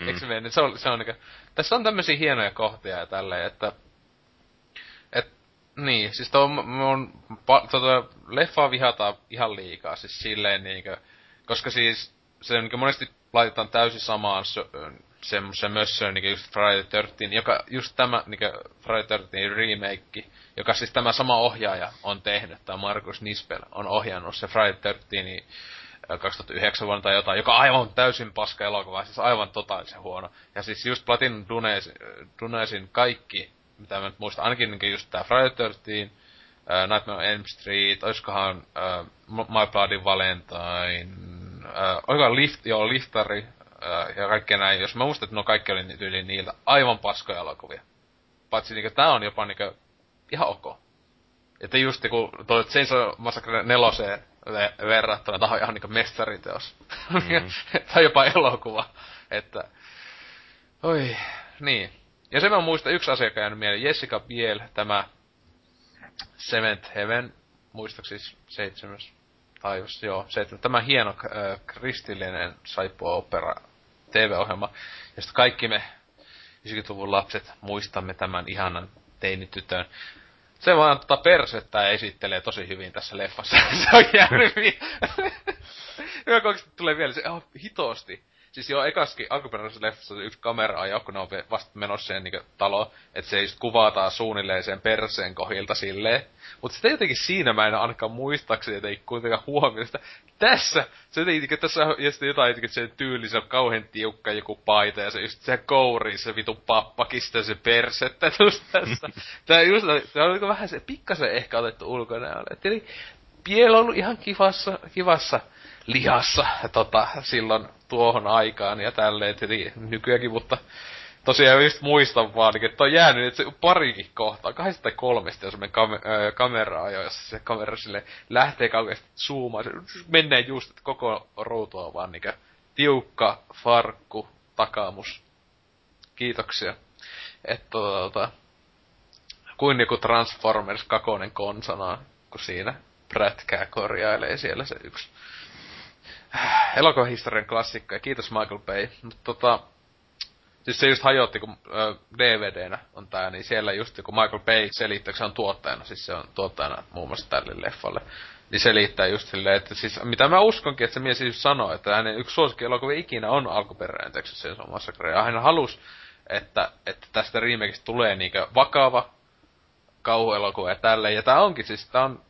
Mm. Eikö se mene? Se on, se on niinku, tässä on tämmöisiä hienoja kohtia ja tälleen, että niin, siis tuo mun, tuota, leffaa vihataan ihan liikaa, siis silleen niinkö, koska siis se niinkö monesti laitetaan täysin samaan semmoisen mössöön niinkö just Friday 13, joka just tämä niinkö Friday 13 remake, joka siis tämä sama ohjaaja on tehnyt, tämä Markus Nispel on ohjannut se Friday 13 2009 vuonna tai jotain, joka aivan täysin paska elokuva, siis aivan totaalisen huono. Ja siis just Platin Dunesin kaikki mitä mä nyt muistan, ainakin niin just tää Friday 13, uh, Nightmare on Elm Street, oiskohan uh, My Bloody Valentine, uh, oikohan Lift, joo, Liftari, uh, ja kaikkea näin. Jos mä muistan, että no kaikki oli yli niiltä aivan paskoja elokuvia. Paitsi niinku tää on jopa niinku ihan ok. Että just kun tuo Chainsaw Massacre neloseen verrattuna, tää on ihan niinku mestariteos. Mm-hmm. tai jopa elokuva. Että, oi, niin. Ja se mä muistan, yksi asia, joka jäänyt mieleen. Jessica Biel, tämä Cement Heaven, muistaakseni seitsemäs taivas, joo, seitsemäs. Tämä hieno äh, kristillinen saippua opera TV-ohjelma. Sitten kaikki me 90-luvun lapset muistamme tämän ihanan teinitytön. Se vaan tota persettä esittelee tosi hyvin tässä leffassa. se on jäänyt Hyvä, tulee vielä se, oh, hitosti Siis joo, ekaskin alkuperäisessä leffassa yksi kamera ajaa, kun ne on vasta menossa siihen niin talo, että se just kuvataan suunnilleen sen perseen kohilta silleen. Mutta sitten jotenkin siinä mä en ainakaan muistaakseni jotenkin kuitenkaan huomioon sitä. Tässä, se jotenkin, tässä on ja sitten jotain jotenkin se tyyli, se on kauhean tiukka joku paita ja se just se kouri, se vitu pappakista se persettä just tässä. Tää just, tää on vähän se pikkasen ehkä otettu ulkonäölle. Eli Piel on ollut ihan kivassa, kivassa lihassa tota, silloin tuohon aikaan ja tälleen, eli nykyäänkin, mutta tosiaan just muistan vaan, että on jäänyt että se parikin kohtaa, kahdesta tai kolmesta, jos me kam- kameraa jossa se kamera sille lähtee kauheasti zoomaan, se menee just että koko ruutua vaan niin tiukka farkku takamus. Kiitoksia. Että tota, kuin niinku Transformers kakonen konsana, kun siinä prätkää korjailee siellä se yksi elokuvahistorian klassikko, ja kiitos Michael Bay. Mutta tota, siis se just hajotti, kun ö, DVDnä on tää, niin siellä just kun Michael Bay selittää, se on tuottajana, siis se on tuottajana muun muassa tälle leffalle, niin selittää just silleen, että siis mitä mä uskonkin, että se mies siis sanoo, että hänen yksi suosikki elokuva ikinä on alkuperäinen Texas Chainsaw Massacre, ja hän halus, että, että tästä remakeista tulee niinkö vakava kauhuelokuva ja tälleen, ja tää onkin siis, tää on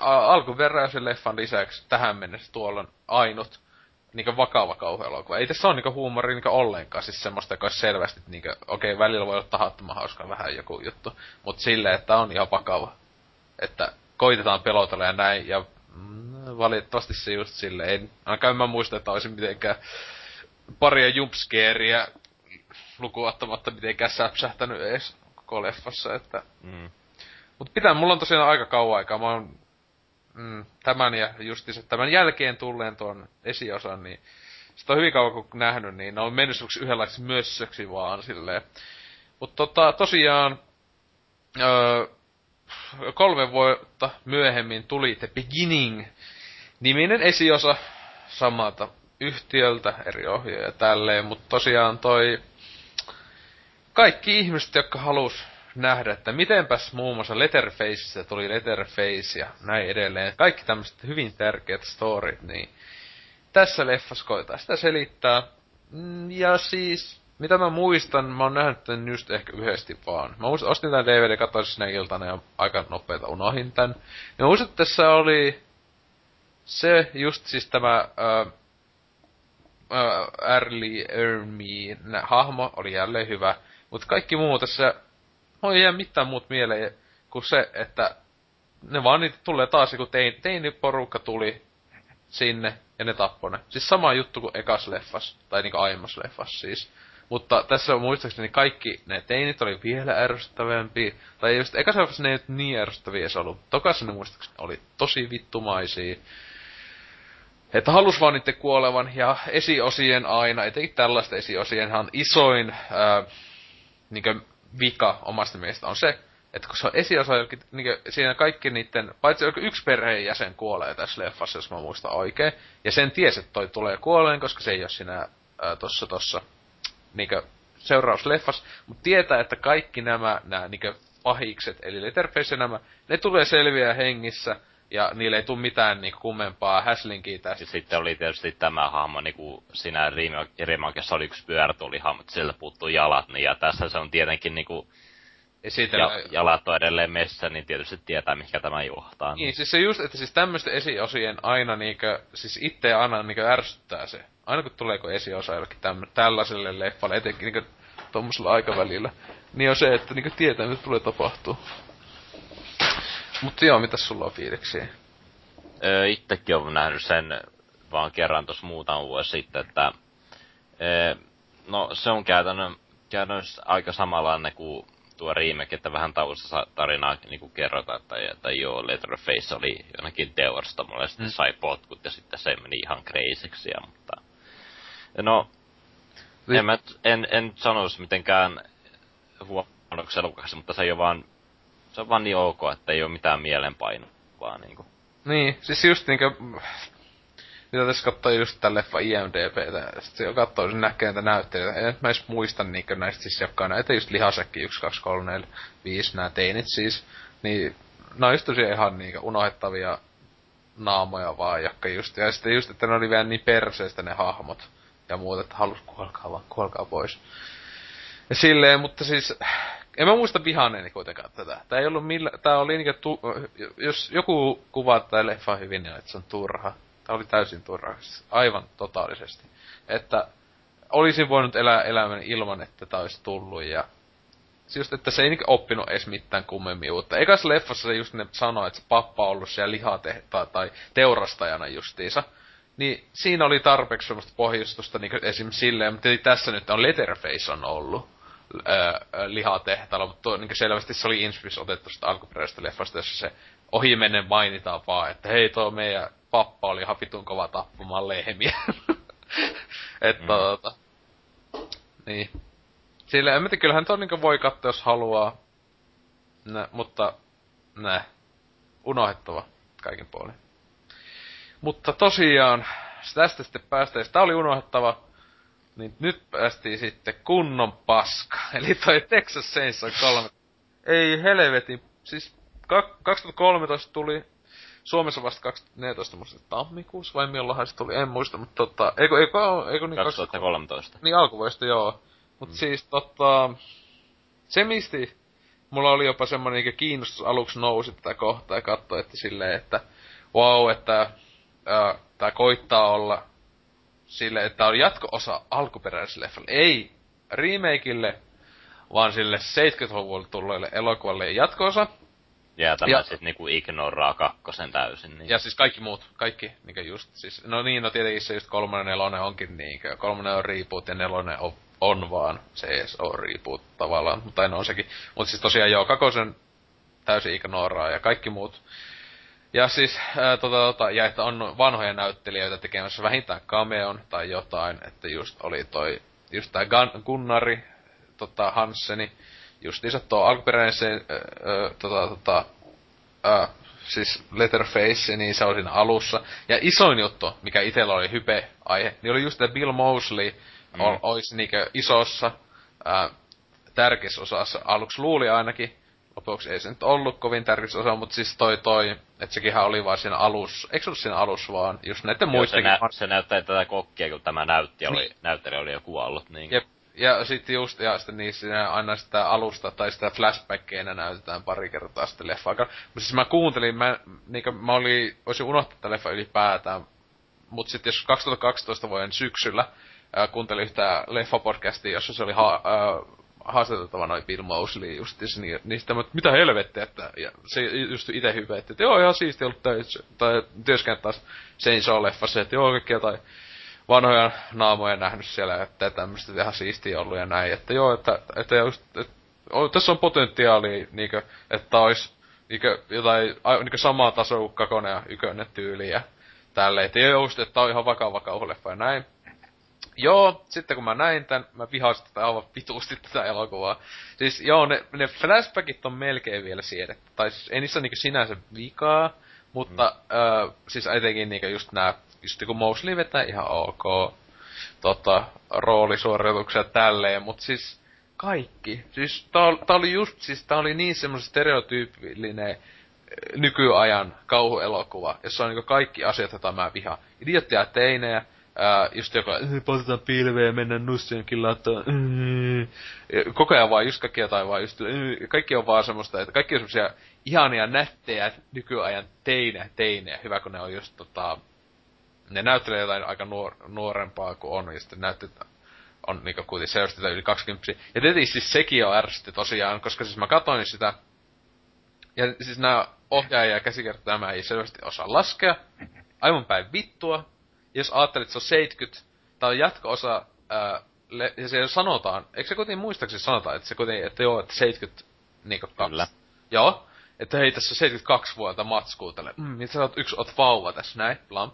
alkuperäisen leffan lisäksi tähän mennessä tuolla on ainut niinkö vakava kauhuelokuva. Ei tässä ole niinkö huumori niinkö ollenkaan, siis semmoista, joka olisi selvästi niinkö, okei, okay, välillä voi olla tahattoman hauskaa vähän joku juttu, mutta silleen, että on ihan vakava. Että koitetaan pelotella ja näin, ja mm, valitettavasti se just silleen, en, ainakaan mä muista, että olisin mitenkään paria jumpscareja lukuottamatta mitenkään säpsähtänyt edes koko leffassa, että... Mm. Mut pitää, mulla on tosiaan aika kauan aikaa, mä oon mm, tämän ja justiinsa tämän jälkeen tulleen tuon esiosan, niin sitä on hyvin kauan kun nähnyt, niin ne on mennyt yhdenlaiseksi mössöksi vaan silleen. Mut tota, tosiaan, öö, kolme vuotta myöhemmin tuli The Beginning niminen esiosa samalta yhtiöltä, eri ohjaaja tälleen, mutta tosiaan toi kaikki ihmiset, jotka halus nähdä, että mitenpäs muun muassa Letterfaceissa tuli Letterface ja näin edelleen. Kaikki tämmöiset hyvin tärkeät storit, niin tässä leffas koetaan sitä selittää. Mm, ja siis, mitä mä muistan, mä oon nähnyt tän just ehkä yhdesti vaan. Mä muistan, ostin tän DVD, katsoin sinne iltana ja aika nopeeta unohin tän. Ja muistan, että tässä oli se just siis tämä äh, Early Ermi hahmo oli jälleen hyvä. Mutta kaikki muu tässä Moi ei jää mitään muut mieleen kuin se, että ne vaan niitä tulee taas, kun tein, teiniporukka tuli sinne ja ne tappoi ne. Siis sama juttu kuin ekas leffas, tai niinku aiemmas leffas siis. Mutta tässä on muistaakseni kaikki ne teinit oli vielä ärsyttävämpiä. Tai just ekas leffassa ne ei niin ärsyttäviä edes ollut. Tokassa ne muistaakseni oli tosi vittumaisia. Että halus vaan niiden kuolevan, ja esiosien aina, etenkin tällaista esiosienhan isoin ää, niinkö vika omasta mielestä on se, että kun se on esiosa, niin siinä kaikki niiden, paitsi yksi perheenjäsen kuolee tässä leffassa, jos mä muistan oikein. Ja sen ties, että toi tulee kuoleen, koska se ei ole siinä ää, tossa niin seurausleffas. Mutta tietää, että kaikki nämä, nämä niin pahikset, eli Letterface nämä, ne tulee selviä hengissä ja niille ei tule mitään niinku kummempaa häslinkiä tästä. Ja sitten oli tietysti tämä hahmo, niinku siinä Rimakessa oli yksi pyörätuolihahmo, että sieltä puuttuu jalat, niin ja tässä se on tietenkin niinku Esitellä... Ja, jalat on edelleen messä, niin tietysti tietää, mikä tämä johtaa. Niin, siis se just, että siis tämmöisten esiosien aina niinkö, siis itse aina niinkö ärsyttää se. Aina kun tuleeko esiosa jollekin tämmö, tällaiselle leffalle, etenkin niinkö tommosella aikavälillä, niin on se, että niinkö tietää, mitä tulee tapahtuu. Mutta joo, mitä sulla on fiiliksiä? Öö, itsekin olen nähnyt sen vaan kerran tuossa muutama vuosi sitten, että öö, no se on käytännön, käytännössä aika samanlainen kuin tuo remake, että vähän taustassa tarinaa niin kerrotaan, että, että joo, Letterface oli jonnekin teurastamolla ja sitten mm. sai potkut ja sitten se meni ihan kreisiksi, mutta no, niin. en, mä, en, en sanoisi mitenkään huonoksi elokuvaksi, mutta se ei ole vaan se on vaan niin ok, että ei ole mitään mielenpainuvaa niinku. Niin, siis just niinkö... Mitä tässä katsoo just tän leffa IMDBtä, sit se katsoo sen näkee näitä näyttelijöitä. En mä edes muista niinkö näistä siis jotka näitä just lihasekki 1, 2, 3, 4, 5, nää teinit siis. Niin, ne on just tosiaan ihan niinkö unohettavia naamoja vaan, jakka just. Ja sitten just, että ne oli vielä niin perseestä ne hahmot ja muut, että halus kuolkaa vaan, kuolkaa pois. Ja silleen, mutta siis en mä muista vihanneeni kuitenkaan tätä. Tää ei ollut millä, tää oli niinkö tu, jos joku kuvaa tätä leffa hyvin, niin että se on turha. Tää oli täysin turha. Siis aivan totaalisesti. Että olisin voinut elää elämän ilman, että tää olisi tullut ja siis just, että se ei niinkö oppinut edes mitään kummemmin uutta. Ekas leffassa se just ne sanoi, että se pappa on ollut siellä lihatehtaa tai teurastajana justiinsa. Niin siinä oli tarpeeksi semmoista pohjustusta niin esim. silleen, mutta tässä nyt on Letterface on ollut lihatehtaalla, mutta tuo, niin selvästi se oli inspis otettu sitä alkuperäisestä leffasta, jossa se ohimennen mainitaan vaan, että hei tuo meidän pappa oli ihan vitun kova tappamaan lehmiä. että mm. tota, niin. Sillä en tiedä, kyllähän tuo niin voi katsoa, jos haluaa. Nä, mutta nä, unohettava kaiken puolin. Mutta tosiaan, tästä sitten päästään. Tämä oli unohettava niin nyt päästiin sitten kunnon paska. Eli toi Texas Chainsaw 3. Ei helvetin. Siis 2013 tuli Suomessa vasta 2014 musta tammikuussa vai milloinhan se tuli, en muista, mutta tota, eikö, eikö, eikö niin 2013. Niin alkuvuodesta joo. Mut mm. siis tota, se misti, mulla oli jopa semmonen niin kiinnostus aluksi nousi tätä kohtaa ja katsoi, että silleen, että wow, että ää, tää koittaa olla sille, että on jatko-osa alkuperäiselle leffalle. Ei remakeille, vaan sille 70-luvulle tulleelle elokuvalle jatko-osa. Ja tämä Ja- siis niinku ignoraa kakkosen täysin. Niin. Ja siis kaikki muut, kaikki, niinkö just, siis, no niin, no tietenkin se just kolmonen, nelonen onkin niinkö, kolmonen on reboot ja nelonen on, on vaan, on reboot tavallaan, mutta no on sekin. Mutta siis tosiaan joo, kakosen täysin ignoraa ja kaikki muut. Ja siis, ää, tota, tota, ja että on vanhoja näyttelijöitä tekemässä vähintään cameon tai jotain, että just oli toi, just tää Gun- Gunnari, tota, Hansseni, justiinsa tuo alkuperäinen se, ää, tota, tota, ää, siis Letterface, niin se oli siinä alussa. Ja isoin juttu, mikä itellä oli hype-aihe, niin oli just, että Bill Mosley mm. ol, olisi niinkö isossa, ää, tärkeässä osassa, aluksi luuli ainakin, lopuksi ei se nyt ollut kovin tärkeässä osa, mutta siis toi toi, että sekinhän oli vaan siinä alussa, eikö ollut siinä alussa vaan, just näiden Joo, se, nä- se näyttää tätä kokkia, kun tämä näytti, oli, Niin. näyttelijä oli jo kuollut. Niin. Jep. Ja sitten just, ja sitten niissä siinä aina sitä alusta tai sitä flashbackkeinä näytetään pari kertaa sitten leffa Mutta siis mä kuuntelin, mä, niinkö, mä olin, olisin unohtanut tämän leffa ylipäätään. Mut sitten jos 2012 vuoden syksyllä ää, kuuntelin yhtä leffapodcastia, jossa se oli ha, ää, haastateltava noin Bill Mosley justis, niin, niin sitten mä, että mitä helvettiä, että ja se just itse hyvä, että, että joo ihan siisti ollut töissä, tai työskennellä taas Chainsaw-leffassa, että joo kaikkea tai vanhoja naamoja nähnyt siellä, että tämmöistä ihan siistiä ollut ja näin, että joo, että, että just, että, o, tässä on potentiaalia, niinkö, että olisi niinkö, jotain niinkö samaa tasoa kuin kakonen ja ykönen tyyli ja tälleen, että just, että on ihan vakava kauhuleffa ja näin. Joo, sitten kun mä näin tän, mä vihasin tätä aivan vituusti tätä elokuvaa. Siis joo, ne, ne flashbackit on melkein vielä siedetty. Tai siis ei niissä niinku sinänsä vikaa, mutta mm. ö, siis etenkin niinku just nää, just kun Mosley vetää ihan ok tota, roolisuorituksia tälleen, mut siis kaikki. Siis tää, tää oli just, siis tää oli niin semmoinen stereotyypillinen nykyajan kauhuelokuva, jossa on niinku kaikki asiat, joita mä vihaan. Idiottia teinejä, ää, just joka, "Eh, poltetaan pilveä ja nussienkin eh." Ja Koko ajan vaan just kaikki jotain vaan just, eh, kaikki on vaan semmoista, että kaikki on semmosia ihania nättejä nykyajan teinejä, teinejä. Hyvä kun ne on just tota, ne näyttelee jotain aika nuor, nuorempaa kuin on, ja sitten näytti, että on niinku kuitenkin selvästi yli 20 Ja tietenkin siis sekin on ärsytti tosiaan, koska siis mä katsoin sitä, ja siis nämä ohjaaja ja käsikirjoittaja ei selvästi osaa laskea, aivan päin vittua. Jos ajattelet, että se on 70, tää on jatko-osa, ää, le- ja se sanotaan, eikö se kuitenkin muistaakseni sanotaan, että se kuitenkin, että joo, että 70, niinku kaksi. Kyllä. Joo, että hei, tässä on 72 vuotta matskuu tälle, mm, ja sä oot yksi oot vauva tässä näin, blam.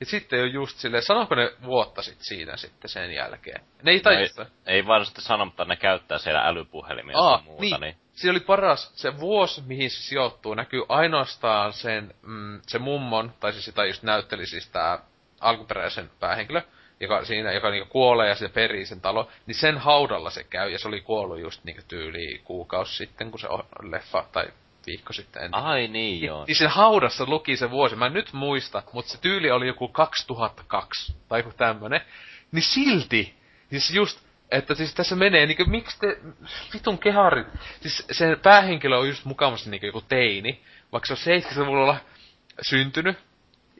Ja sitten on just silleen, sanoiko ne vuotta sit siinä sitten sen jälkeen? Ne ei No tajua ei, ei vaan sitten sano, mutta ne käyttää siellä älypuhelimia Aa, muuta, niin. niin. Se oli paras, se vuosi, mihin se sijoittuu, näkyy ainoastaan sen, mm, se mummon, tai siis sitä just näytteli siis tää alkuperäisen päähenkilö, joka siinä, joka niinku kuolee ja se perii sen talo, niin sen haudalla se käy, ja se oli kuollut just niinku tyyli kuukausi sitten, kun se o- leffa, tai viikko sitten, en Ai niin joo. niin siinä haudassa luki se vuosi, mä en nyt muista, mutta se tyyli oli joku 2002 tai joku tämmönen. Niin silti, siis just, että siis tässä menee niinku, miksi te, vitun keharit, siis se päähenkilö on just mukavasti niinku joku teini, vaikka se on 70-luvulla syntynyt,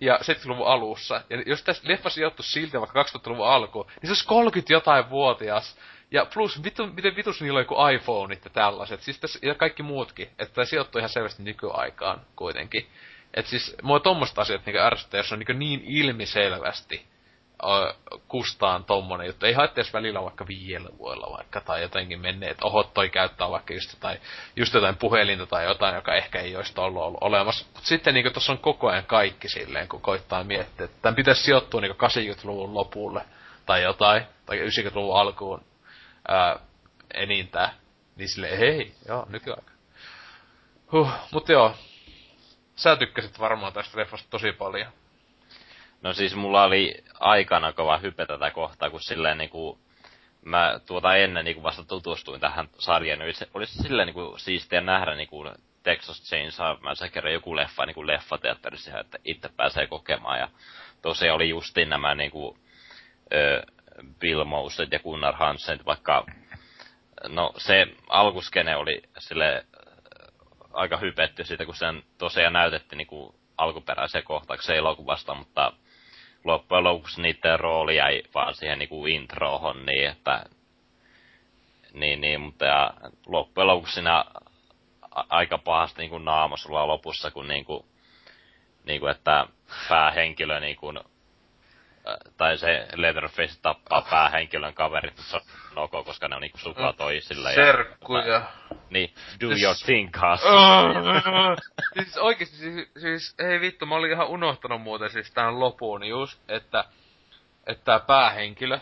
ja 70-luvun alussa. Ja jos tässä leffa sijoittu silti vaikka 2000-luvun alkuun, niin se olisi 30 jotain vuotias. Ja plus, vittu, miten vitus niillä on joku iPhoneit ja tällaiset. Siis tässä, ja kaikki muutkin. Että tämä sijoittuu ihan selvästi nykyaikaan kuitenkin. Et siis, mua tommoista asiat niinku ärsyttää, jos on niinku niin ilmiselvästi kustaan tommonen juttu. Ei haittaa jos välillä vaikka viidellä vuodella vaikka, tai jotenkin menneet, että oho, toi käyttää vaikka just jotain, just jotain puhelinta tai jotain, joka ehkä ei olisi ollut, ollut olemassa. Mutta sitten niinku tossa on koko ajan kaikki silleen, kun koittaa miettiä, että tämän pitäisi sijoittua niinku 80-luvun lopulle, tai jotain, tai 90-luvun alkuun ää, enintään. Niin silleen, hei, joo, nykyaika. Huh, mut joo. Sä tykkäsit varmaan tästä leffasta tosi paljon. No siis mulla oli aikana kova hype tätä kohtaa, kun silleen niinku, mä tuota ennen niinku vasta tutustuin tähän sarjaan, niin se olisi silleen niinku siistiä nähdä niinku Texas Chainsaw Massacre joku leffa niinku leffateatterissa, että itse pääsee kokemaan. Ja tosiaan oli justiin nämä niinku, ö, Bill Mosley ja Gunnar Hansen, vaikka no se alkuskene oli sille aika hypetty siitä, kun sen tosiaan näytettiin niinku alkuperäiseen kohtauksen elokuvasta, mutta loppujen lopuksi niiden rooli jäi vaan siihen niinku introhon niin, että niin, niin, mutta ja loppujen lopuksi siinä aika pahasti niin kuin naama sulla lopussa, kun niin kuin, niin kuin, että päähenkilö niin kuin, tai se Leatherface tappaa päähenkilön kaverit, se on ok, koska ne on niinku sukua toisille. Serkkuja. Ja, niin, do Siis- your thing, cuz. siis oikeesti, siis, siis, ei vittu, mä olin ihan unohtanut muuten siis tämän lopun just, että, että päähenkilö,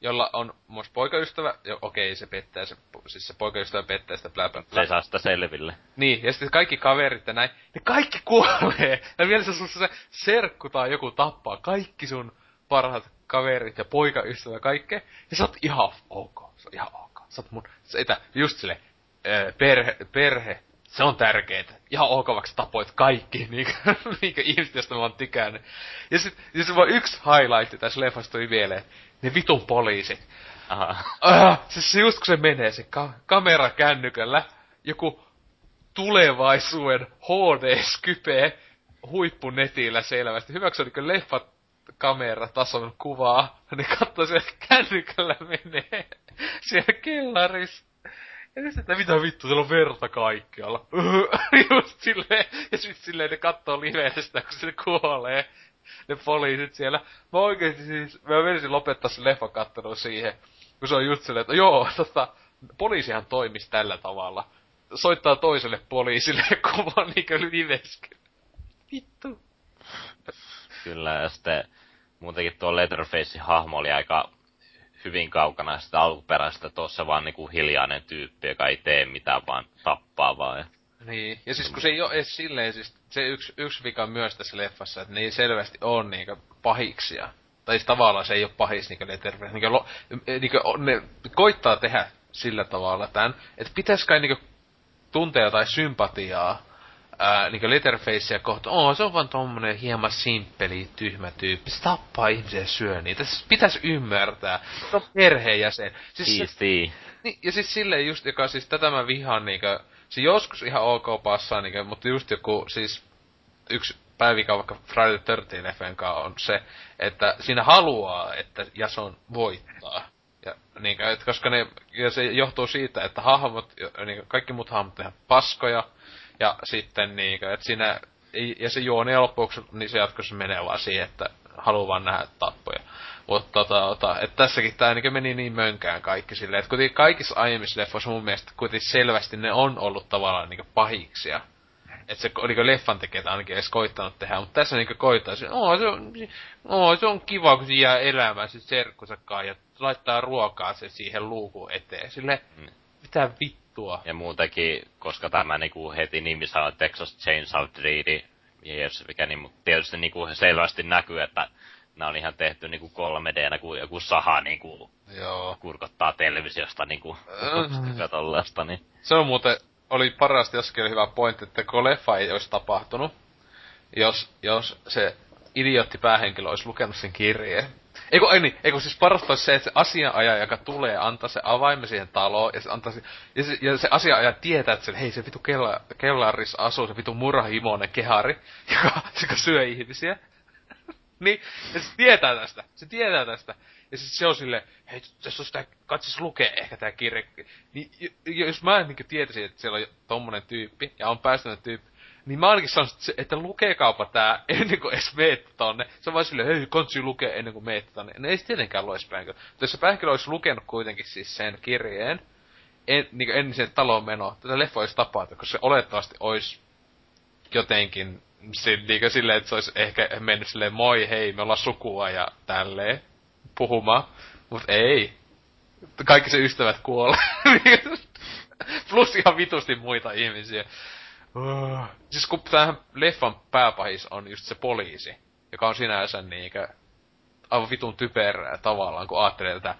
jolla on myös poikaystävä, jo, okei, se pettää, se, siis se poikaystävä pettää sitä blä, blä, Se blä. ei saa sitä selville. Niin, ja sitten kaikki kaverit ja näin, ne kaikki kuolee. Ja vielä se sun se serkku tai joku tappaa kaikki sun parhaat kaverit ja poikaystävä ja kaikkea. Ja sä oot ihan ok. Se on ihan ok. Sä oot mun, se, että just sille perhe, perhe, se on tärkeetä. Ihan ok, vaikka sä tapoit kaikki, niinku, niinku ihmiset, josta mä oon tykännyt. Ja sit, ja se vaan yksi highlight tässä leffasta tuli mieleen. Ne vitun poliisit. Aha. Ah, siis se just kun se menee se ka- kamera kännykällä, joku tulevaisuuden HD-skype huippunetillä selvästi. Hyväksi on niin leffat kamera tason kuvaa, niin katsoo se kännykällä menee siellä kellarissa. Ja sitten, että mitä vittu, siellä on verta kaikkialla. Just silleen, ja sitten silleen ne kattoo liveestä, kun se kuolee. Ne poliisit siellä. Mä oikeesti siis, mä menisin lopettaa se leffa kattelun siihen. Kun se on just silleen, että joo, tota, poliisihan toimisi tällä tavalla. Soittaa toiselle poliisille kuvan niinkö livesky. Vittu. Kyllä, ja sitten muutenkin tuo Leatherfacein hahmo oli aika hyvin kaukana sitä alkuperäistä, tuossa vaan niinku hiljainen tyyppi, joka ei tee mitään, vaan tappaa vaan. Ja Niin, ja siis kun se ei oo edes silleen, siis se yksi, yksi vika myös tässä leffassa, että ne ei selvästi on niinkö pahiksia. Tai siis tavallaan se ei oo pahis niinkö Letterface. Niinkö, lo, niinkö, on- ne koittaa tehdä sillä tavalla tän, että pitäis kai niinkö tuntea jotain sympatiaa ää, niinkö Letterfacea kohtaan. Oo, se on vaan tommonen hieman simppeli, tyhmä tyyppi. Se tappaa ihmisiä ja syö niitä. Se pitäis ymmärtää. Se on perheenjäsen. Siis se, Easy. niin, ja siis silleen just, joka siis tätä mä vihaan niinkö, se joskus ihan ok passaa niinkö, mutta just joku siis yksi päivika vaikka Friday the 13 leffan kanssa on se, että siinä haluaa, että Jason voittaa. Ja niinkö, et koska ne, ja se johtuu siitä, että hahmot, niinkö, kaikki muut hahmot tehdään paskoja, ja sitten niinkö, että siinä, ja se juoni lopuksi, niin se jatkossa menee vaan siihen, että haluaa vaan nähdä tappoja. Mutta tota, että tässäkin tää niinku meni niin mönkään kaikki silleen, että kuitenkin kaikissa aiemmissa leffoissa mun mielestä kuitenkin selvästi ne on ollut tavallaan niinku pahiksia. Että se niinku leffan tekijät ainakin edes koittanut tehdä, mutta tässä niinku koittaa se, oo, se on, oo, se on kiva, kun se jää elämään se serkkusakaan ja laittaa ruokaa se siihen luukun eteen. Sille, Mm. mitä vittua. Ja muutenkin, koska tämä niinku heti nimissä on Texas Chainsaw Dread, yes, mikä niin, mutta tietysti niinku selvästi näkyy, että nämä on ihan tehty niinku 3D, kun joku saha niinku Joo. kurkottaa televisiosta niinku Äh. tollaista, niin Se on muuten, oli parasti jossakin hyvä pointti, että kun leffa ei olisi tapahtunut, jos, jos se idiootti päähenkilö olisi lukenut sen kirjeen. Eikö, ei niin, eikö siis parasta olisi se, että se asianajaja, joka tulee, antaa se avaimen siihen taloon, ja se, antaa se, ja se, ja se asianajaja tietää, että se, hei se vitu kella, kellarissa asuu se vitu murhahimoinen kehari, joka, joka syö ihmisiä. niin, ja se tietää tästä, se tietää tästä. Ja siis se on silleen, hei, tässä on sitä, katsis lukee ehkä tää kirja. Niin, jos mä niin tietäisin, että siellä on tommonen tyyppi, ja on päästänyt tyyppi, niin mä ainakin sanoisin, että, lukekaapa tää ennen kuin edes meette tonne. Se on vaan silleen, hei, kansi lukee ennen kuin meette tonne. No ei tietenkään lue päänkö. Mutta jos se päänkö olisi lukenut kuitenkin siis sen kirjeen, en, niin ennen sen taloon menoa, tätä leffa olisi tapahtunut, koska se olettavasti olisi jotenkin niin silleen, että se olisi ehkä mennyt silleen, moi, hei, me ollaan sukua ja tälleen puhumaan. Mut ei. Kaikki se ystävät kuolee. Plus ihan vitusti muita ihmisiä. Oh. Siis kun tämähän leffan pääpahis on just se poliisi, joka on sinänsä niinkö aivan vitun typerää tavallaan, kun ajattelee tätä.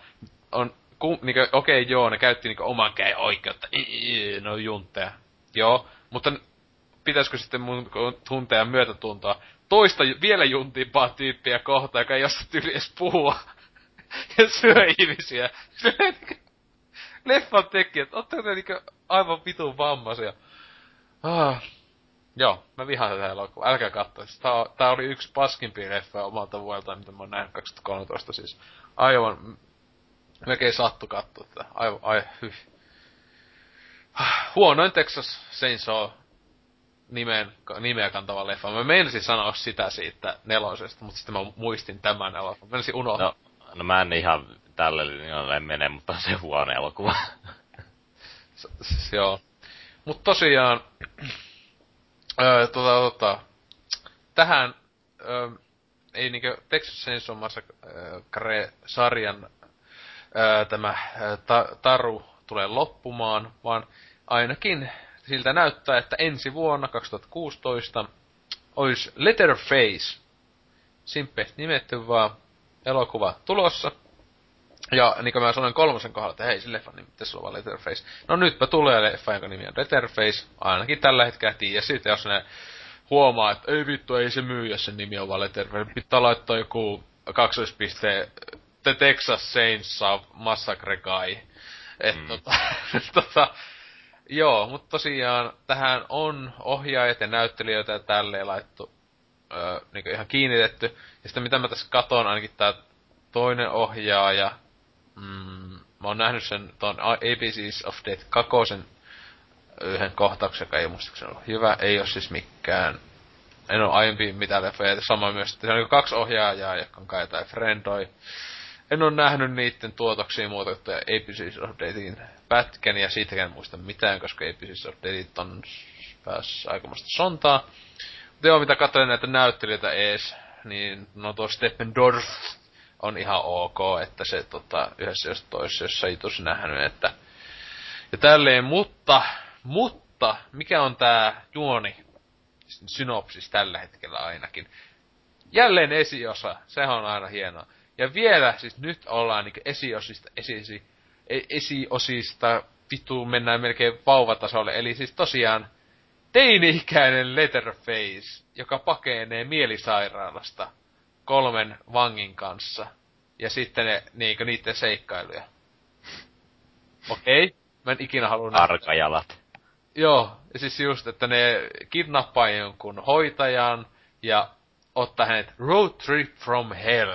On, ku, niinkö, okei joo, ne käytti niinkö oman käen oikeutta, no juntteja. Joo, mutta pitäisikö sitten mun tuntea myötätuntoa toista vielä juntimpaa tyyppiä kohtaan, joka ei osaa tyyli edes puhua ja syö ihmisiä. Leffan tekijät, ootteko te niinkö aivan vitun vammaisia? Ah. Joo, mä vihaan tätä elokuvaa. Älkää katso. Siis Tää, tää oli yksi paskimpia leffa omalta vuodelta, mitä mä oon nähnyt 2013 siis. Aivan, melkein sattu katsoa tätä. Aivan, ai, hyh. Huonoin Texas Chainsaw nimen, nimeä kantava leffa. Mä meinasin sanoa sitä siitä nelosesta, mutta sitten mä muistin tämän elokuvan. Mä meinasin unohtaa. No, no mä en ihan tälle linjalle mene, mutta se huono elokuva. S- s- joo. Mut tosiaan, öö, tota, tota, tähän, öö, ei niinkö Texas Chainsaw Massacre-sarjan öö, tämä ta- taru tulee loppumaan, vaan ainakin siltä näyttää, että ensi vuonna 2016 olisi Letterface, simpeästi nimetty vaan elokuva tulossa. Ja niin kuin mä sanoin kolmosen kohdalla, että hei, se leffa nimi pitäisi olla Letterface. No nytpä tulee leffa, jonka nimi on Letterface. Ainakin tällä hetkellä tiedä. Sitten jos ne huomaa, että ei vittu, ei se myy, jos sen nimi on vaan Letterface. Pitää laittaa joku kaksoispiste The Texas Saints Massacre Guy. Et Mm. tota, tota, joo, mutta tosiaan tähän on ohjaajat ja näyttelijöitä ja tälleen laittu öö, niin ihan kiinnitetty. Ja sitten mitä mä tässä katon, ainakin tää toinen ohjaaja, mm, mä oon nähnyt sen ton ABCs of Death kakosen yhden kohtauksen, joka ei muistaakseni ollut hyvä. Ei oo siis mikään, en oo aiempi mitään leffoja. Ja Sama myös, että se on niinku kaksi ohjaajaa, jotka on kai jotain friendoi. En oo nähnyt niitten tuotoksia muuta kuin of Deathin pätkän, ja siitäkään en muista mitään, koska ABCs of Deathit on päässä aikamoista sontaa. Mutta joo, mitä katsoin näitä näyttelijöitä ees, niin no tuo Steppendorf on ihan ok, että se tota, yhdessä jos toisessa, jos ei tosi nähnyt, että ja tälleen, mutta, mutta, mikä on tää juoni, synopsis tällä hetkellä ainakin. Jälleen esiosa, sehän on aina hienoa. Ja vielä, siis nyt ollaan niinku esiosista, esisi, e- esiosista, vittu mennään melkein vauvatasolle, eli siis tosiaan teini-ikäinen Letterface, joka pakenee mielisairaalasta kolmen vangin kanssa. Ja sitten ne, niinkö niitten seikkailuja. Okei, okay. mä en ikinä halua. Arkajalat. Joo, ja siis just, että ne kidnappaa jonkun hoitajan ja ottaa hänet road trip from hell.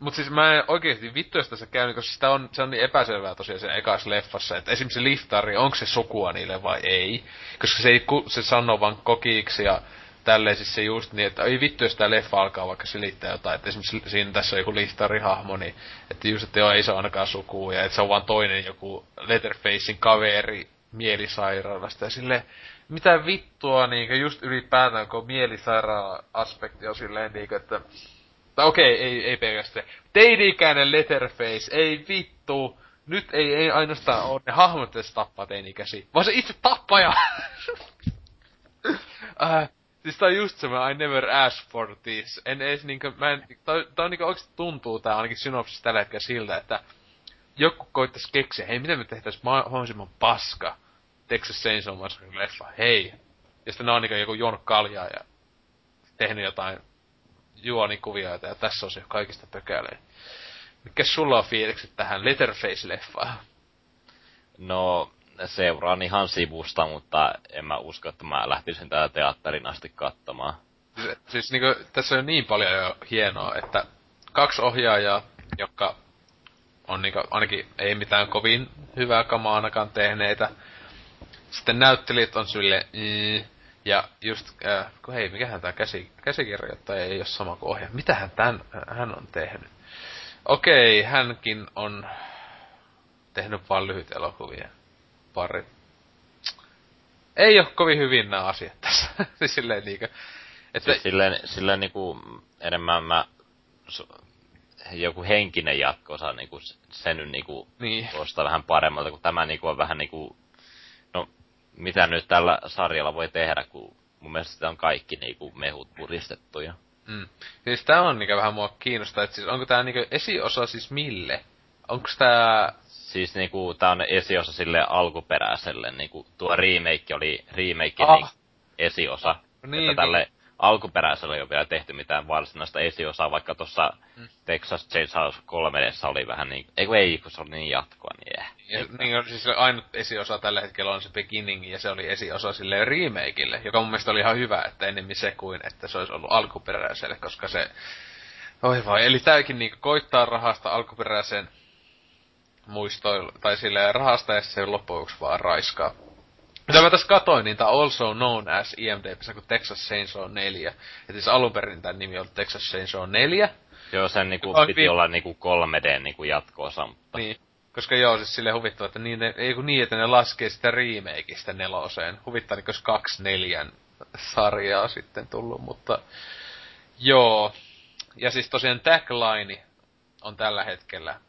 Mut siis mä en oikeesti vittu, jos tässä käy, koska sitä on, se on niin epäselvää tosiaan sen ekas leffassa, että esimerkiksi se liftari, onko se sukua niille vai ei. Koska se ei, se sanoo vaan kokiksi ja tälleen siis se just niin, että ei vittu, jos tää leffa alkaa vaikka selittää jotain, että esimerkiksi siinä tässä on joku liftarihahmo, niin että just, että joo, ei se ainakaan sukua, ja että se on vaan toinen joku Letterfacein kaveri mielisairaalasta, ja sille mitä vittua niinkö just ylipäätään, kun mielisairaala-aspekti on silleen niinkö, että tai okei, ei, ei pelkästään. Teini-ikäinen Letterface, ei vittu. Nyt ei, ei ainoastaan ole ne hahmot, jotka tappaa teini-ikäisiä, vaan se itse tappaja. äh, siis tää on just se, mä I never asked for this. En edes niinkö, mä en, tää, on niinkö oikeesti tuntuu tää ainakin synopsis tällä hetkellä siltä, että joku koittais keksiä, hei miten me tehtäis mahdollisimman paska Texas Chainsaw Massacre leffa, hei. Ja sitten ne on niinkö joku juonut kaljaa ja tehnyt jotain juonikuvioita ja tässä on se kaikista pökälein. Mikä sulla on fiilikset tähän Letterface-leffaan? No, seuraan ihan sivusta, mutta en mä usko, että mä lähtisin tää teatterin asti katsomaan. Siis, siis niinku, tässä on niin paljon jo hienoa, että kaksi ohjaajaa, jotka on niinku, ainakin ei mitään kovin hyvää kamaa ainakaan tehneitä. Sitten näyttelijät on sille, mm, ja just, äh, kun hei, mikähän tää käsi, käsikirjoittaja ei ole sama kuin ohjaaja. Mitähän tän, hän on tehnyt? Okei, hänkin on tehnyt vaan lyhyt elokuvia. Pari. Ei ole kovin hyvin nämä asiat tässä. siis silleen niinkö. Että, Siis silleen, silleen niinku enemmän mä, joku henkinen jatko-osa niinku s- se nyt niinku niin. tuosta vähän paremmalta, kun tämä niinku on vähän niinku, no mitä nyt tällä sarjalla voi tehdä, kun mun mielestä sitä on kaikki niinku mehut puristettuja. Mm. Siis tää on niinkö vähän mua kiinnostaa, että siis onko tää niinkö esiosa siis mille? Onks tää... Siis niinku tää on esiosa sille alkuperäiselle, niinku tuo remake oli remake Ah. niin esiosa. Niin, että tälle alkuperäiselle ei ole vielä tehty mitään varsinaista esiosaa, vaikka tuossa Mm. Texas Chainsaw 3 oli vähän niin, ei kun ei, kun se oli niin jatkoa, niin eh. Ja, niin on siis ainut esiosa tällä hetkellä on se Beginning, ja se oli esiosa sille remakeille, joka mun mielestä oli ihan hyvä, että enemmän se kuin, että se olisi ollut alkuperäiselle, koska se... Oi vai, eli tääkin niinku koittaa rahasta alkuperäisen muistoilla, tai sille rahasta ja se loppujen vaan raiskaa. Mitä mä tässä katoin, niin tää also known as IMDbssä kuin Texas Chainsaw 4. Et siis alun perin tän nimi on Texas Chainsaw 4. Joo, sen niinku piti vi- olla niinku 3D niinku jatko-osa, mutta... Niin. Koska joo, siis sille huvittava, että niin, ne, ei kun niin, että ne laskee sitä remakeista neloseen. Huvittaa niin, jos kaksi neljän sarjaa sitten tullut, mutta joo. Ja siis tosiaan tagline on tällä hetkellä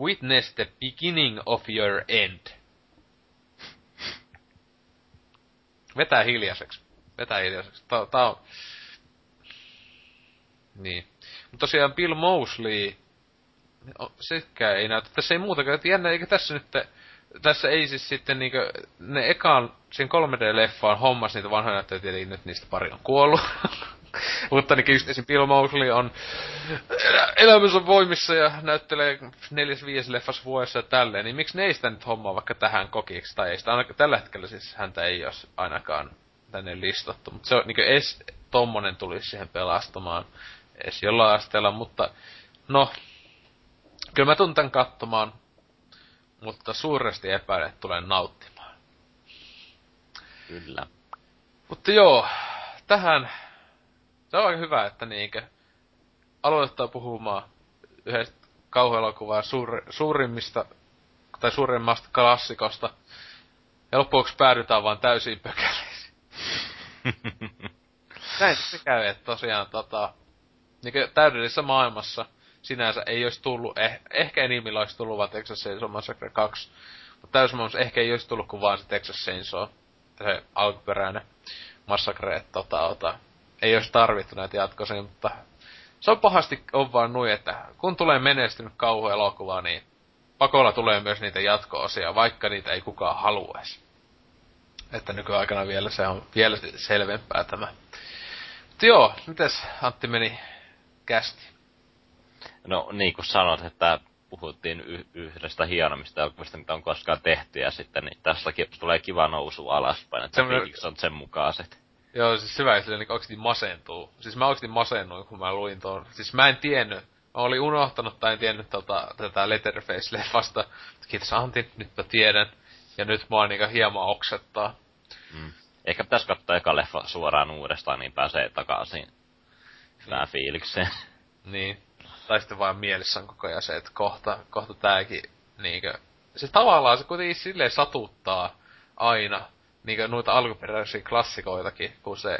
Witness the beginning of your end. Vetää hiljaiseksi. Vetää hiljaiseksi. Tää, tää on... Niin. Mutta tosiaan Bill Mosley sekään ei näytä. Tässä ei muutakaan. Että jännä, eikä tässä nyt... Tässä ei siis sitten niinkö... Ne ekaan, siinä 3D-leffaan hommas niitä vanhoja näyttelijöitä, tietenkin nyt niistä pari on kuollut. Mutta niin just esim. Bill Mosley on elä, elämänsä voimissa ja näyttelee neljäs viides leffas vuodessa ja tälleen, niin miksi ne ei sitä nyt hommaa vaikka tähän kokiksi, tai ei sitä ainakaan, tällä hetkellä siis häntä ei olisi ainakaan tänne listattu, mutta se on niin es tommonen tulisi siihen pelastamaan edes jollain asteella, mutta no, Kyllä mä tuun tän katsomaan, mutta suuresti epäilen, että tulen nauttimaan. Kyllä. Mutta joo, tähän se on aika hyvä, että niinkö aloittaa puhumaan yhdestä kauhuelokuvaa suur, suurimmista tai suurimmasta klassikosta. Ja loppuksi päädytään vaan täysin pökäleisiin. Näin se käy, että tosiaan tota, niinkö täydellisessä maailmassa sinänsä ei olisi tullut, eh, ehkä enimmillä olisi tullut vaan Texas Chainsaw Massacre 2. Mutta täysmaailmassa ehkä ei olisi tullut kuin vaan se Texas Chainsaw, se alkuperäinen Massacre, että tota, ota, ei olisi tarvittu näitä jatkoisia, mutta se on pahasti on vaan nui, että kun tulee menestynyt kauhuelokuva, niin pakolla tulee myös niitä jatko-osia, vaikka niitä ei kukaan haluaisi. Että nykyaikana vielä se on vielä selvempää tämä. Mutta joo, mites Antti meni kästi? No niin kuin sanot, että puhuttiin y- yhdestä hienommista elokuvista, mitä on koskaan tehty, ja sitten niin tässäkin tulee kiva nousu alaspäin, että Semmoinen- fiilikset on sen mukaiset. Joo, siis hyvä, että niin oikeesti masentuu. Siis mä oikeesti masennuin, kun mä luin tuon. Siis mä en tiennyt. Mä olin unohtanut tai en tiennyt tota, tätä Letterface-leffasta. Kiitos Antti, nyt mä tiedän. Ja nyt mua niinku hieman oksettaa. Mm. Ehkä pitäisi katsoa eka leffa suoraan uudestaan, niin pääsee takaisin hyvään fiilikseen. Niin. Tai sitten vaan mielessä on koko ajan se, että kohta, kohta tääkin niinkö... Se tavallaan se kuitenkin silleen satuttaa aina niinkö noita alkuperäisiä klassikoitakin, kun se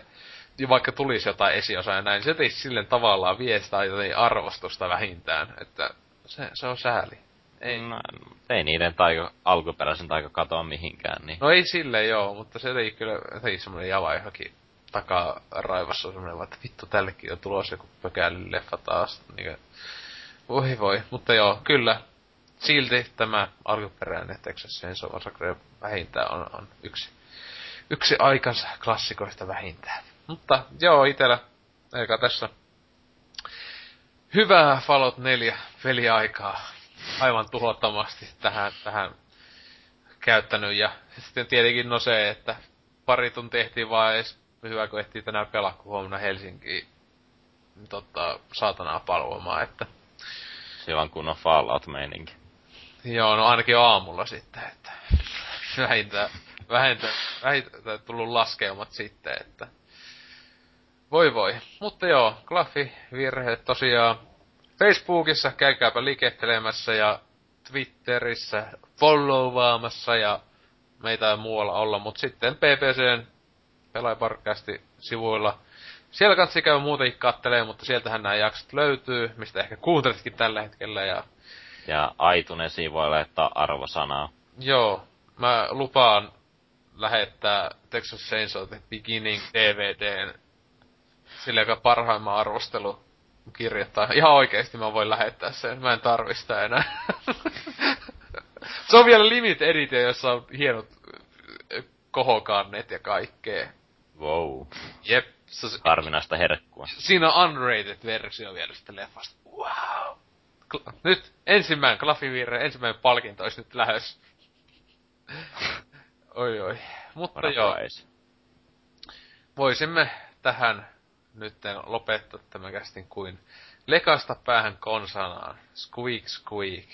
vaikka tulisi jotain esiosaa ja näin, se ei silleen tavallaan viestää jotain arvostusta vähintään, että se, se on sääli. Ei. No, ei niiden taiko, alkuperäisen taiko katoa mihinkään, niin... No ei sille joo, mutta se ei kyllä, ei semmonen java johonkin takaa raivassa on semmonen, että vittu tällekin on tulossa joku pökälyleffa taas. Niin voi voi, mutta joo, kyllä. Silti tämä alkuperäinen Texas Chainsaw Massacre vähintään on, on yksi, yksi aikansa klassikoista vähintään. Mutta joo, itellä, eikä tässä hyvää Fallout 4 peliaikaa aivan tuhottomasti tähän, tähän käyttänyt. Ja sitten tietenkin no se, että pari tuntia tehtiin vaan edes hyvä, kun ehtii tänään pelaa, kun huomenna Helsinkiin tota, saatanaa palvomaan, että kun on Fallout-meininki. joo, no ainakin aamulla sitten, että vähintään, vähintään, vähintään tullut laskelmat sitten, että voi voi. Mutta joo, Klaffi virhe tosiaan Facebookissa käykääpä liikettelemässä ja Twitterissä followvaamassa ja meitä ei muualla olla, mutta sitten PPCn pelaajaparkasti sivuilla. Siellä kannattaa käydä muutenkin kattelee, mutta sieltähän nämä jaksot löytyy, mistä ehkä kuuntelitkin tällä hetkellä. Ja Ja iTunesiin voi laittaa arvosanaa. joo, mä lupaan lähettää Texas Chainsaw The Beginning DVDn sille, joka parhaimman arvostelu kirjoittaa. Ihan oikeesti mä voin lähettää sen. Mä en tarvi sitä enää. Se on vielä limit edition, jossa on hienot ö, kohokannet ja kaikkea. Wow. Jep. Se, Harvinaista herkkua. siinä on unrated versio vielä sitä leffasta. Wow. Kla- nyt ensimmäinen Klafivirre, ensimmäinen palkinto olisi nyt lähes. Oi oi. Mutta joo, voisimme tähän nytten lopettaa tämän kästin kuin lekasta päähän konsanaan. Squeak squeak.